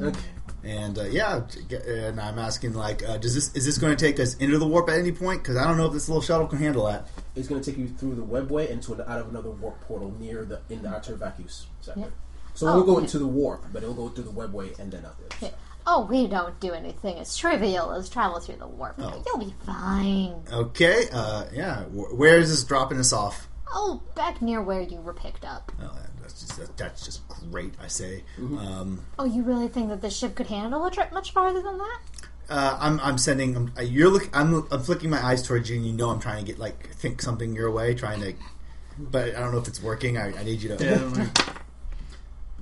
Okay. and uh, yeah, and I'm asking like, uh, does this is this going to take us into the warp at any point? Because I don't know if this little shuttle can handle that. It's going to take you through the webway into an, out of another warp portal near the in the outer vacuous sector. Yeah. So Oh, we'll go okay. into the warp, but it'll go through the webway and then out there. Oh, we don't do anything as trivial as travel through the warp. Oh. You'll be fine. Okay, uh, yeah. Where is this dropping us off? Oh, back near where you were picked up. Oh, that's just that, that's just great. I say. Um, Oh, you really think that the ship could handle a trip much farther than that? uh, I'm I'm sending. I'm, you're look. I'm I'm flicking my eyes towards you, and you know I'm trying to get like think something your way, trying to. But I don't know if it's working. I, I need you to. Yeah, I'm like-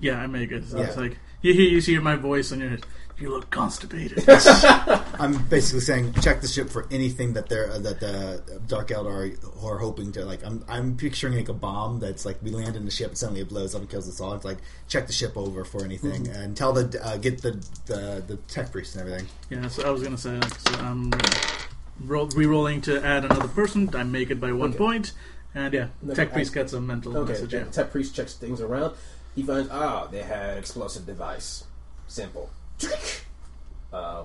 yeah, I make it. So It's like you hear, you hear my voice and you're you look constipated. I'm basically saying check the ship for anything that they're uh, that the Dark Eldar are hoping to like. I'm I'm picturing like a bomb that's like we land in the ship and suddenly it blows up and kills us all. It's like check the ship over for anything and tell the uh, get the, the the tech priest and everything. yeah, so I was gonna say like, so I'm roll, re-rolling to add another person. I make it by one Okay. point, and yeah, Okay, Tech I- Priest gets a mental Okay, message. Yeah. tech priest checks things around. He finds, ah, they had explosive device. Simple. Um,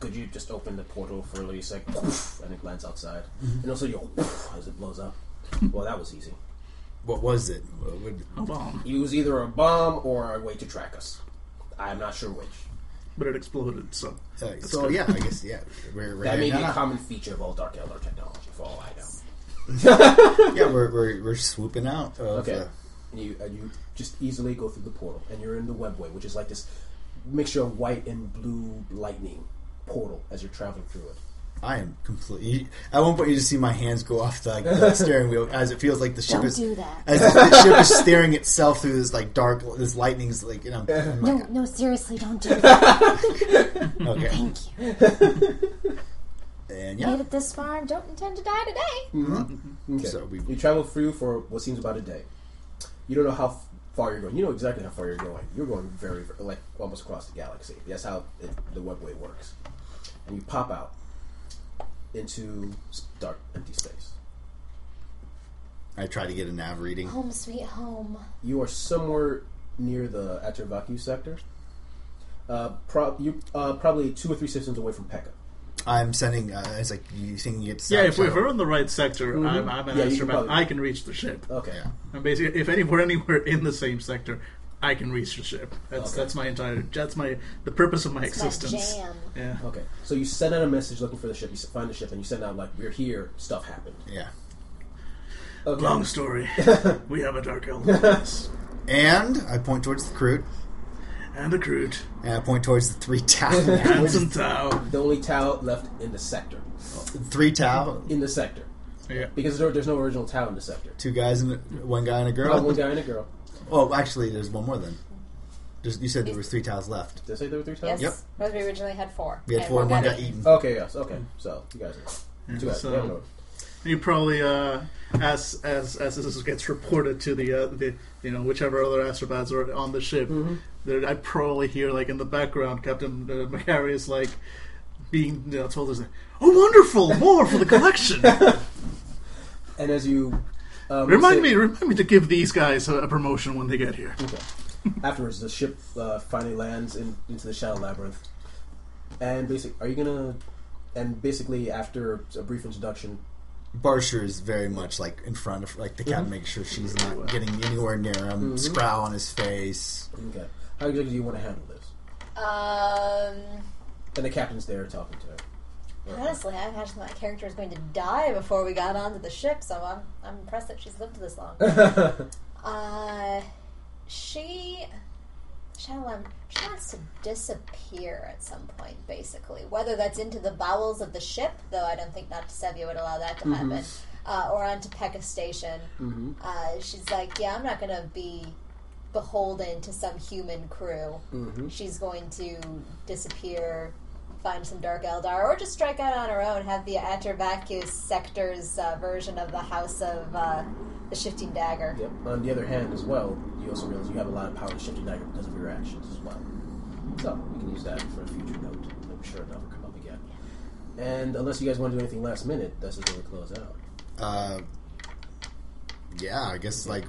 could you just open the portal for a least like, and it lands outside, and also you go as it blows up. Well, that was easy. What was it? What would, A bomb, It was either a bomb or a way to track us. I'm not sure which. but it exploded. So uh, so yeah, I guess yeah. We're, we're That may be a common feature of all Dark Eldar technology, for all I know. yeah, we're, we're, we're swooping out. Of, Okay. uh, And you and you just easily go through the portal, and you're in the webway, which is like this mixture of white and blue lightning portal as you're traveling through it. I am completely. At one point, you just see my hands go off the, like, the steering wheel as it feels like the ship Don't is do that. as the ship is steering itself through this like dark, this lightning's like you know. I'm No, like, no, seriously, don't do that. okay, Thank you. and Made it this far don't intend to die today. Mm-hmm. Mm-hmm. Okay. So we- you travel through for what seems about a day. You don't know how f- far you're going. You know exactly how far you're going. You're going very, very like almost across the galaxy. That's how it, the webway works. And you pop out into dark, empty space. I try to get a nav reading. Home, sweet home. You are somewhere near the Atervaku sector. Uh, pro- you uh, probably two or three systems away from Pekka. I'm sending. Uh, it's like you think you get. yeah, if, we, if we're in the right sector, I'm, I'm an Yeah, you can astropath. probably- I can reach the ship. Okay. Yeah. And basically, if any, we're anywhere in the same sector, I can reach the ship. That's Okay. that's my entire. That's my the purpose of my It's my existence. jam. Yeah. Okay. So you send out a message looking for the ship. You find the ship, and you send out like, "We're here. Stuff happened." Yeah, Okay. Long story. we have a dark elf with us. and I point towards the Kroot, and a crude. and I point towards the three tau, Handsome Tau. The only Tau left in the sector. three tau, In the sector. Yeah. Because there, there's no original Tau in the sector. two guys and one guy and a girl. one guy and a girl. Oh, actually, there's one more then. There's, you said there was three towels left. Did I say there were three Yes, Yep. because we originally had four. We had four and one got eaten. Okay, yes. Okay. So, you guys know. Two guys. so- Yeah, You probably, uh, as as as this gets reported to the uh, the you know whichever other astropaths are on the ship, there, I probably hear like in the background Captain uh, is like being you know, told us, "Oh, wonderful, more for the collection." And as you. Um, remind say- me, remind me to give these guys a, a promotion when they get here. Okay. Afterwards, the ship uh, finally lands in, into the Shadow Labyrinth. And basic, are you gonna? And basically, after a brief introduction, Barsher is very much like in front of like the cat, making sure she's not getting anywhere near him. Sprowl on his face. okay, how exactly do you want to handle this? Um, And the captain's there talking to her. honestly, I imagine my character is going to die before we got onto the ship, so I'm I'm impressed that she's lived this long. uh, she, Shadowland, she wants to disappear at some point, basically. Whether that's into the bowels of the ship, though I don't think Natasevia would allow that to happen, uh, or onto Pekka Station. Uh, she's like, yeah, I'm not going to be beholden to some human crew. She's going to disappear find some Dark Eldar, or just strike out on our own. Have the Aterbacus sector's uh, version of the House of uh, the Shifting Dagger. Yep. On the other hand, as well, you also realize you have a lot of power to shift your dagger because of your actions as well. So you can use that for a future note. I'm sure that'll come up again. And unless you guys want to do anything last minute, that's just where we close out. Uh, yeah, I guess like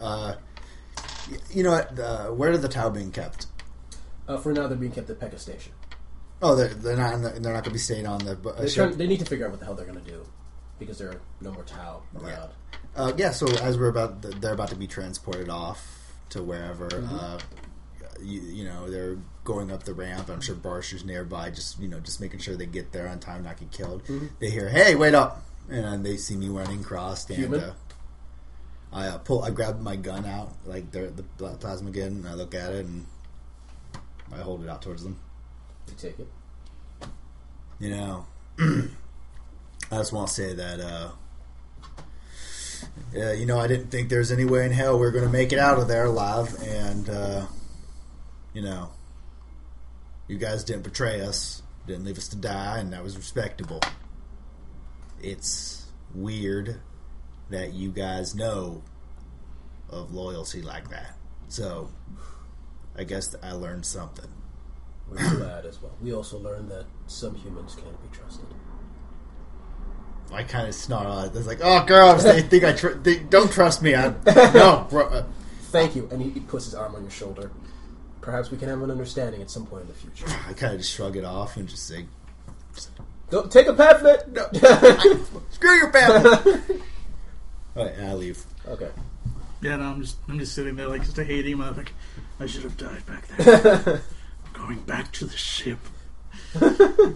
uh, you know what? Uh, where are the Tau being kept? Uh, for now, they're being kept at Pekka Station. Oh, they're they're not. The, they're not going to be staying on the uh, ship. trying, they need to figure out what the hell they're going to do because there are no more Tau around. Uh, yeah, so as we're about, they're about to be transported off to wherever. Mm-hmm. Uh, you, you know, they're going up the ramp. I'm sure Barsher's nearby, just you know, just making sure they get there on time, not get killed. Mm-hmm. They hear, "Hey, wait up!" and they see me running crossed, and Human? uh, I uh, pull. I grab my gun out, like the, the plasma gun, and I look at it, and I hold it out towards them. You take it. You know, I just want to say that, uh, yeah, you know, I didn't think there's any way in hell we are going to make it out of there alive, and, uh, you know, you guys didn't betray us, didn't leave us to die, and that was respectable. It's weird that you guys know of loyalty like that. So, I guess I learned something. We're glad as well. We also learned that some humans can't be trusted. I kind of snarl at it. It's like, oh, girls, they think I tr- they don't trust me. I no, bro. Uh, Thank you. And he, he puts his arm on your shoulder. Perhaps we can have an understanding at some point in the future. I kind of just shrug it off and just say, Don't take a pamphlet. no, screw your family. All right, and I leave. okay. Yeah, no, I'm just I'm just sitting there like just hating him. I'm like, I should have died back there. Going back to the ship,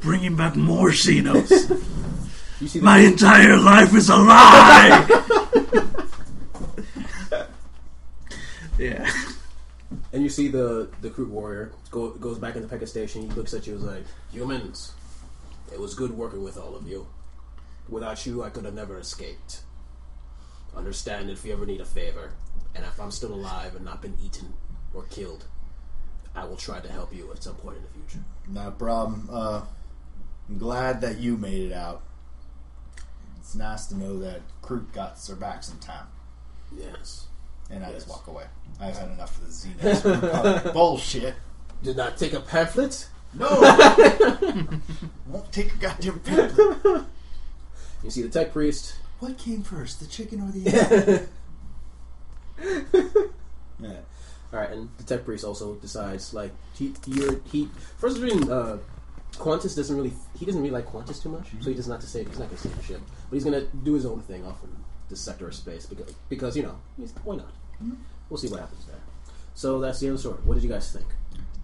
bringing back more Xenos. You see the My entire life is a lie. yeah, And you see the the Kroot warrior go, goes back into Pekka Station. He looks at you and is like, "Humans, it was good working with all of you. Without you, I could have never escaped. Understand if you ever need a favor, and if I'm still alive and not been eaten or killed, I will try to help you at some point in the future." No problem. Uh, I'm glad that you made it out. It's nice to know that Kroot got their backs in time. Yes. And I just walk away. I've had enough of the Xenos. Bullshit. Did not take a pamphlet. No! Won't take a goddamn pamphlet. You see the tech priest. What came first, the chicken or the egg? yeah. All right, and the tech priest also decides like he you're, he first reading uh, Qantas doesn't really he doesn't really like Qantas too much, so he does not to say he's not going to save the ship, but he's going to do his own thing off in this sector of space because because you know he's, why not? We'll see what happens there. So that's the end of the story. What did you guys think?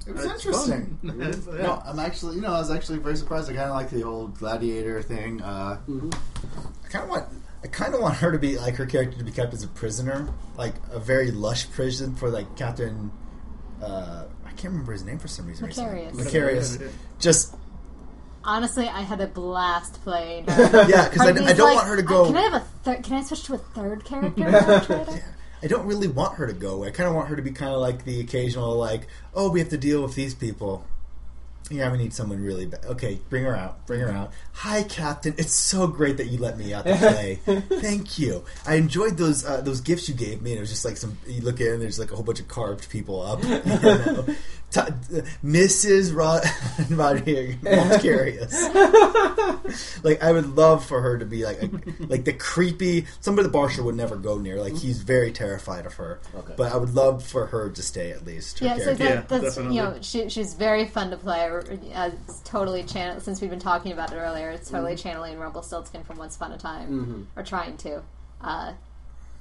It was It's interesting. fun. Yeah. No, I'm actually, you know, I was actually very surprised. I kind of like the old gladiator thing. Uh, Mhm. I kind of want, I kind of want her to be like her character to be kept as a prisoner, like a very lush prison for like Captain. Uh, I can't remember his name for some reason. Macarius. Macarius. Just Honestly, I had a blast playing her. yeah, because I, Part of me I don't like, want her to uh, go. Can I have a third? Can I switch to a third character? I don't really want her to go away. I kind of want her to be kind of like the occasional, like, oh, we have to deal with these people. Yeah, we need someone really bad. Okay, bring her out. Bring her out. Hi, Captain. It's so great that you let me out to play. Thank you. I enjoyed those uh, those gifts you gave me. And it was just like some. You look in, there's like a whole bunch of carved people up. You know? T- Mrs. Rod- Rodriguez. like I would love for her to be like a, like the creepy somebody the Barsha would never go near. Like he's very terrified of her. Okay. But I would love for her to stay at least. Her Yeah, so that, Yeah, that's definitely. you know she, she's very fun to play. Uh, it's totally channel since we've been talking about it earlier. It's totally channeling Rumpelstiltskin from Once Upon a Time, or trying to. Uh,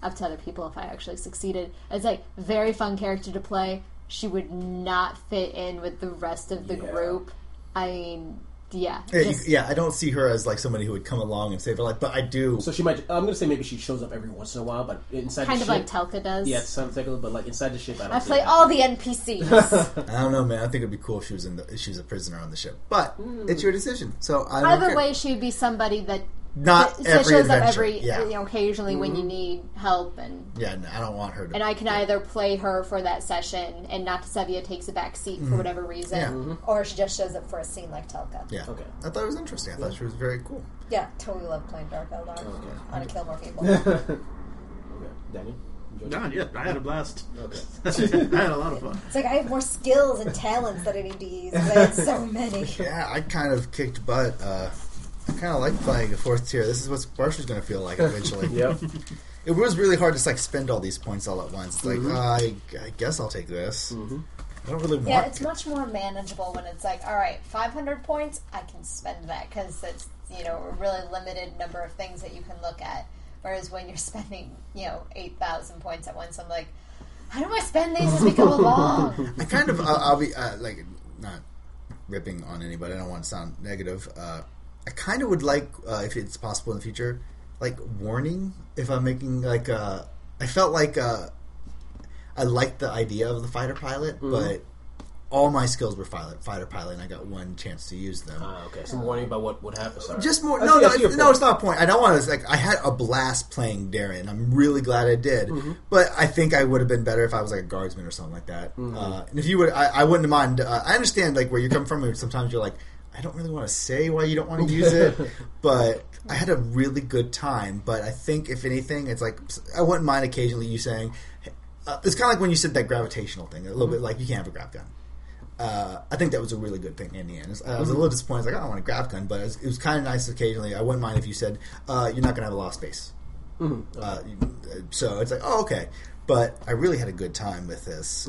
up to other people if I actually succeeded. It's like very fun character to play. She would not fit in with the rest of the Yeah. group. I mean, yeah, Yeah, just- yeah, I don't see her as like somebody who would come along and save her life, but I do. So she might. I'm going to say maybe she shows up every once in a while, but inside kind the of like ship, Telka does. yeah, it's something but like inside the ship, I don't. Know. I see play all the NPCs. I don't know, man. I think it'd be cool if she was in the if she was a prisoner on the ship, but it's mm. your decision. So I don't Either care. way, she would be somebody that not so every shows adventure. up every yeah, you know occasionally when you mm-hmm. need help and yeah. no, I don't want her to. and I can either play her for that session and Natasevia takes a back seat for mm-hmm. whatever reason. Yeah. Or she just shows up for a scene like Telka. yeah. Okay. I thought it was interesting. I thought she was very cool. Yeah, totally love playing Dark Eldar. Okay. I want to kill more people. okay. Daniel? enjoyed it? God, yeah, I had a blast. Okay. I had a lot of fun. It's like I have more skills and talents that I need to use. 'cause I had so many. Yeah, I kind of kicked butt. Uh, I kind of like playing a fourth tier. This is what Barsha's going to feel like eventually. Yep. It was really hard to like spend all these points all at once. It's like, Mhm. uh, I, I guess I'll take this. Mhm. I don't really want. Yeah, it's much more manageable when it's like, all right, 500 points, I can spend that because it's you know a really limited number of things that you can look at. Whereas when you're spending you know 8,000 points at once, I'm like, how do I spend these as we go along? I kind of, I'll, I'll be uh, like not ripping on anybody. I don't want to sound negative. Uh, I kind of would like, uh, if it's possible in the future, like warning if I'm making like. Uh, I felt like uh, I liked the idea of the fighter pilot, but all my skills were fighter fighter pilot, and I got one chance to use them. Ah, okay. Some warning about what would happen. Sorry. Just more. No, see- no, I it's, no. It's not a point. I don't want to. Like, I had a blast playing Darren. I'm really glad I did. Mm-hmm. But I think I would have been better if I was like a guardsman or something like that. Mm-hmm. Uh, and if you would, I, I wouldn't mind. Uh, I understand like where you come from. and Sometimes you're like, I don't really want to say why you don't want to use it, but I had a really good time. But I think if anything, it's like I wouldn't mind occasionally you saying. Uh, it's kind of like when you said that gravitational thing, a little bit like you can't have a grav gun uh, I think that was a really good thing in the end. I was a little disappointed. I was like, I don't want a grav gun, but it was, it was kind of nice occasionally. I wouldn't mind if you said, uh, you're not going to have a lot of space. Mhm. Uh, so it's like, oh, okay. But I really had a good time with this.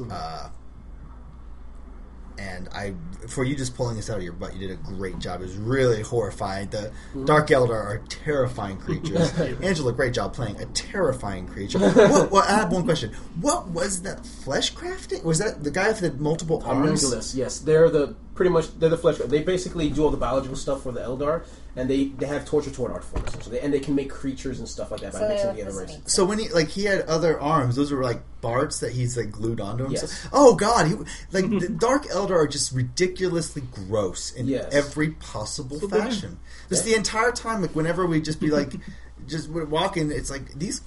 And I, for you just pulling this out of your butt, you did a great job. It was really horrifying. The Dark Eldar are terrifying creatures. Angela, great job playing a terrifying creature. what, well, I have one question. What was that flesh crafting? Was that the guy with the multiple arms? Yes, they're the pretty much they're the flesh. They basically do all the biological stuff for the Eldar, and they they have torture toward art forms, so they, and they can make creatures and stuff like that by So mixing look together the races. same. So when he like he had other arms, those were like bards that he's like glued onto himself. Yes. Oh god, he like the Dark Eldar are just ridiculously gross in Yes. every possible So they're- fashion. Just the entire time, like whenever we just be like. Just we're walking, it's like these.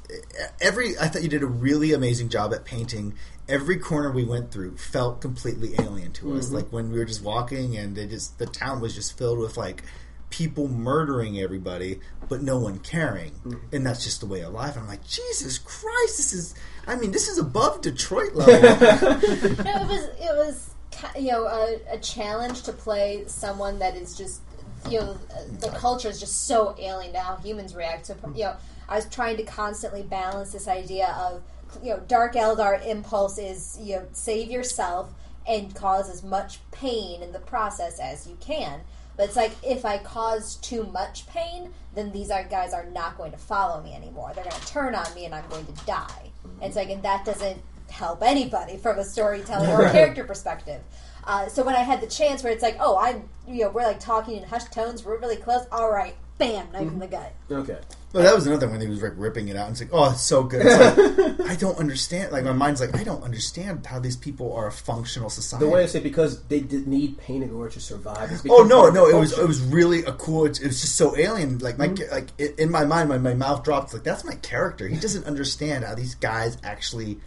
Every I thought you did a really amazing job at painting. Every corner we went through felt completely alien to us. Mm-hmm. Like when we were just walking, and it just the town was just filled with like people murdering everybody, but no one caring, mm-hmm. and that's just the way of life. I'm like, Jesus Christ, this is. I mean, this is above Detroit level. No, it was it was you know a, a challenge to play someone that is just you know the mm-hmm. culture is just so alien to how humans react. So you know, I was trying to constantly balance this idea of you know Dark Eldar impulse is you know save yourself and cause as much pain in the process as you can. But it's like if I cause too much pain, then these are, guys are not going to follow me anymore. They're going to turn on me, and I'm going to die. And it's like, and that doesn't help anybody from a storytelling or a character perspective. Uh, so when I had the chance where it's like, oh, I'm, you know, we're like talking in hushed tones, we're really close. All right, bam, knife in mm-hmm. the gut. Okay, Well, that was another one. He was like ripping it out and saying, "Oh, it's so good." It's like, I don't understand. Like my mind's like, I don't understand how these people are a functional society. the way I say because they did need pain in order to survive. It's Oh no, no! It was it was really a cool. It, it was just so alien. Like my mm-hmm. like i- in my mind, when my mouth dropped, like that's my character. He doesn't understand how these guys actually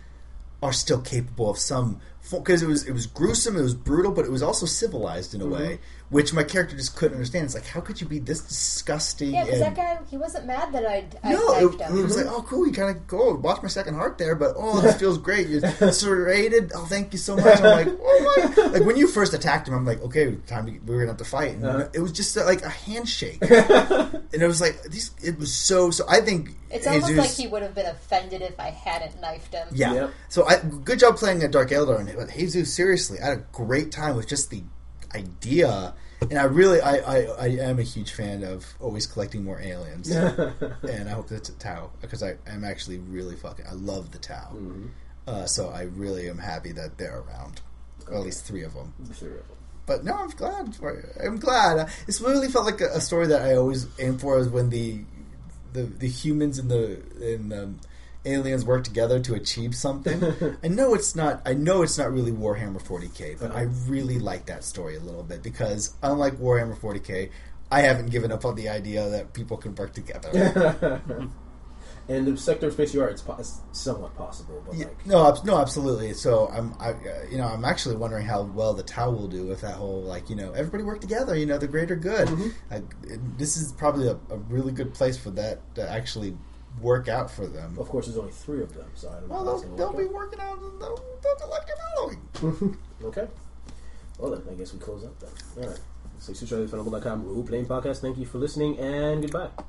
are still capable of some because it was it was gruesome, it was brutal, but it was also civilized in a mm-hmm. way, which my character just couldn't understand. It's like how could you be this disgusting? Yeah, because that guy, he wasn't mad that I'd, I'd no, knifed it, him. it was like, oh, cool. You kind of go watch my second heart there, but oh, this feels great. You're serrated. Oh, thank you so much. I'm like, oh my! Like when you first attacked him, I'm like, okay, time to we were gonna have to fight. And Uh-huh. it was just uh, like a handshake, and it was like these. It was so so. I think It's almost Jesus- like he would have been offended if I hadn't knifed him. yeah. Yep. So I good job playing a Dark Eldar and but Jesus. Seriously, I had a great time with just the idea, and I really I, I, I am a huge fan of always collecting more aliens, and I hope that's a Tau because I am actually really fucking I love the Tau, Mm-hmm. uh, so I really am happy that they're around, or at least three of them. Three of them. But no, I'm glad. For, I'm glad. It's really felt like a, a story that I always aim for is when the the, the humans and the and um, aliens work together to achieve something. I know it's not. I know it's not really Warhammer 40k, but I really like that story a little bit because unlike Warhammer 40k, I haven't given up on the idea that people can work together. and the sector of space you are, it's, po- it's somewhat possible, but Yeah, like, no, no, absolutely. So I'm, I, uh, you know, I'm actually wondering how well the Tau will do with that whole, like, you know, everybody work together. You know, the greater good. I, this is probably a, a really good place for that to actually work out for them. of course, there's only three of them, so I don't know. Well, how they'll, they'll be out. working on they'll, they'll like developing. Okay. Well then, I guess we close up then. All right. So, com role playing podcast. Thank you for listening, and goodbye.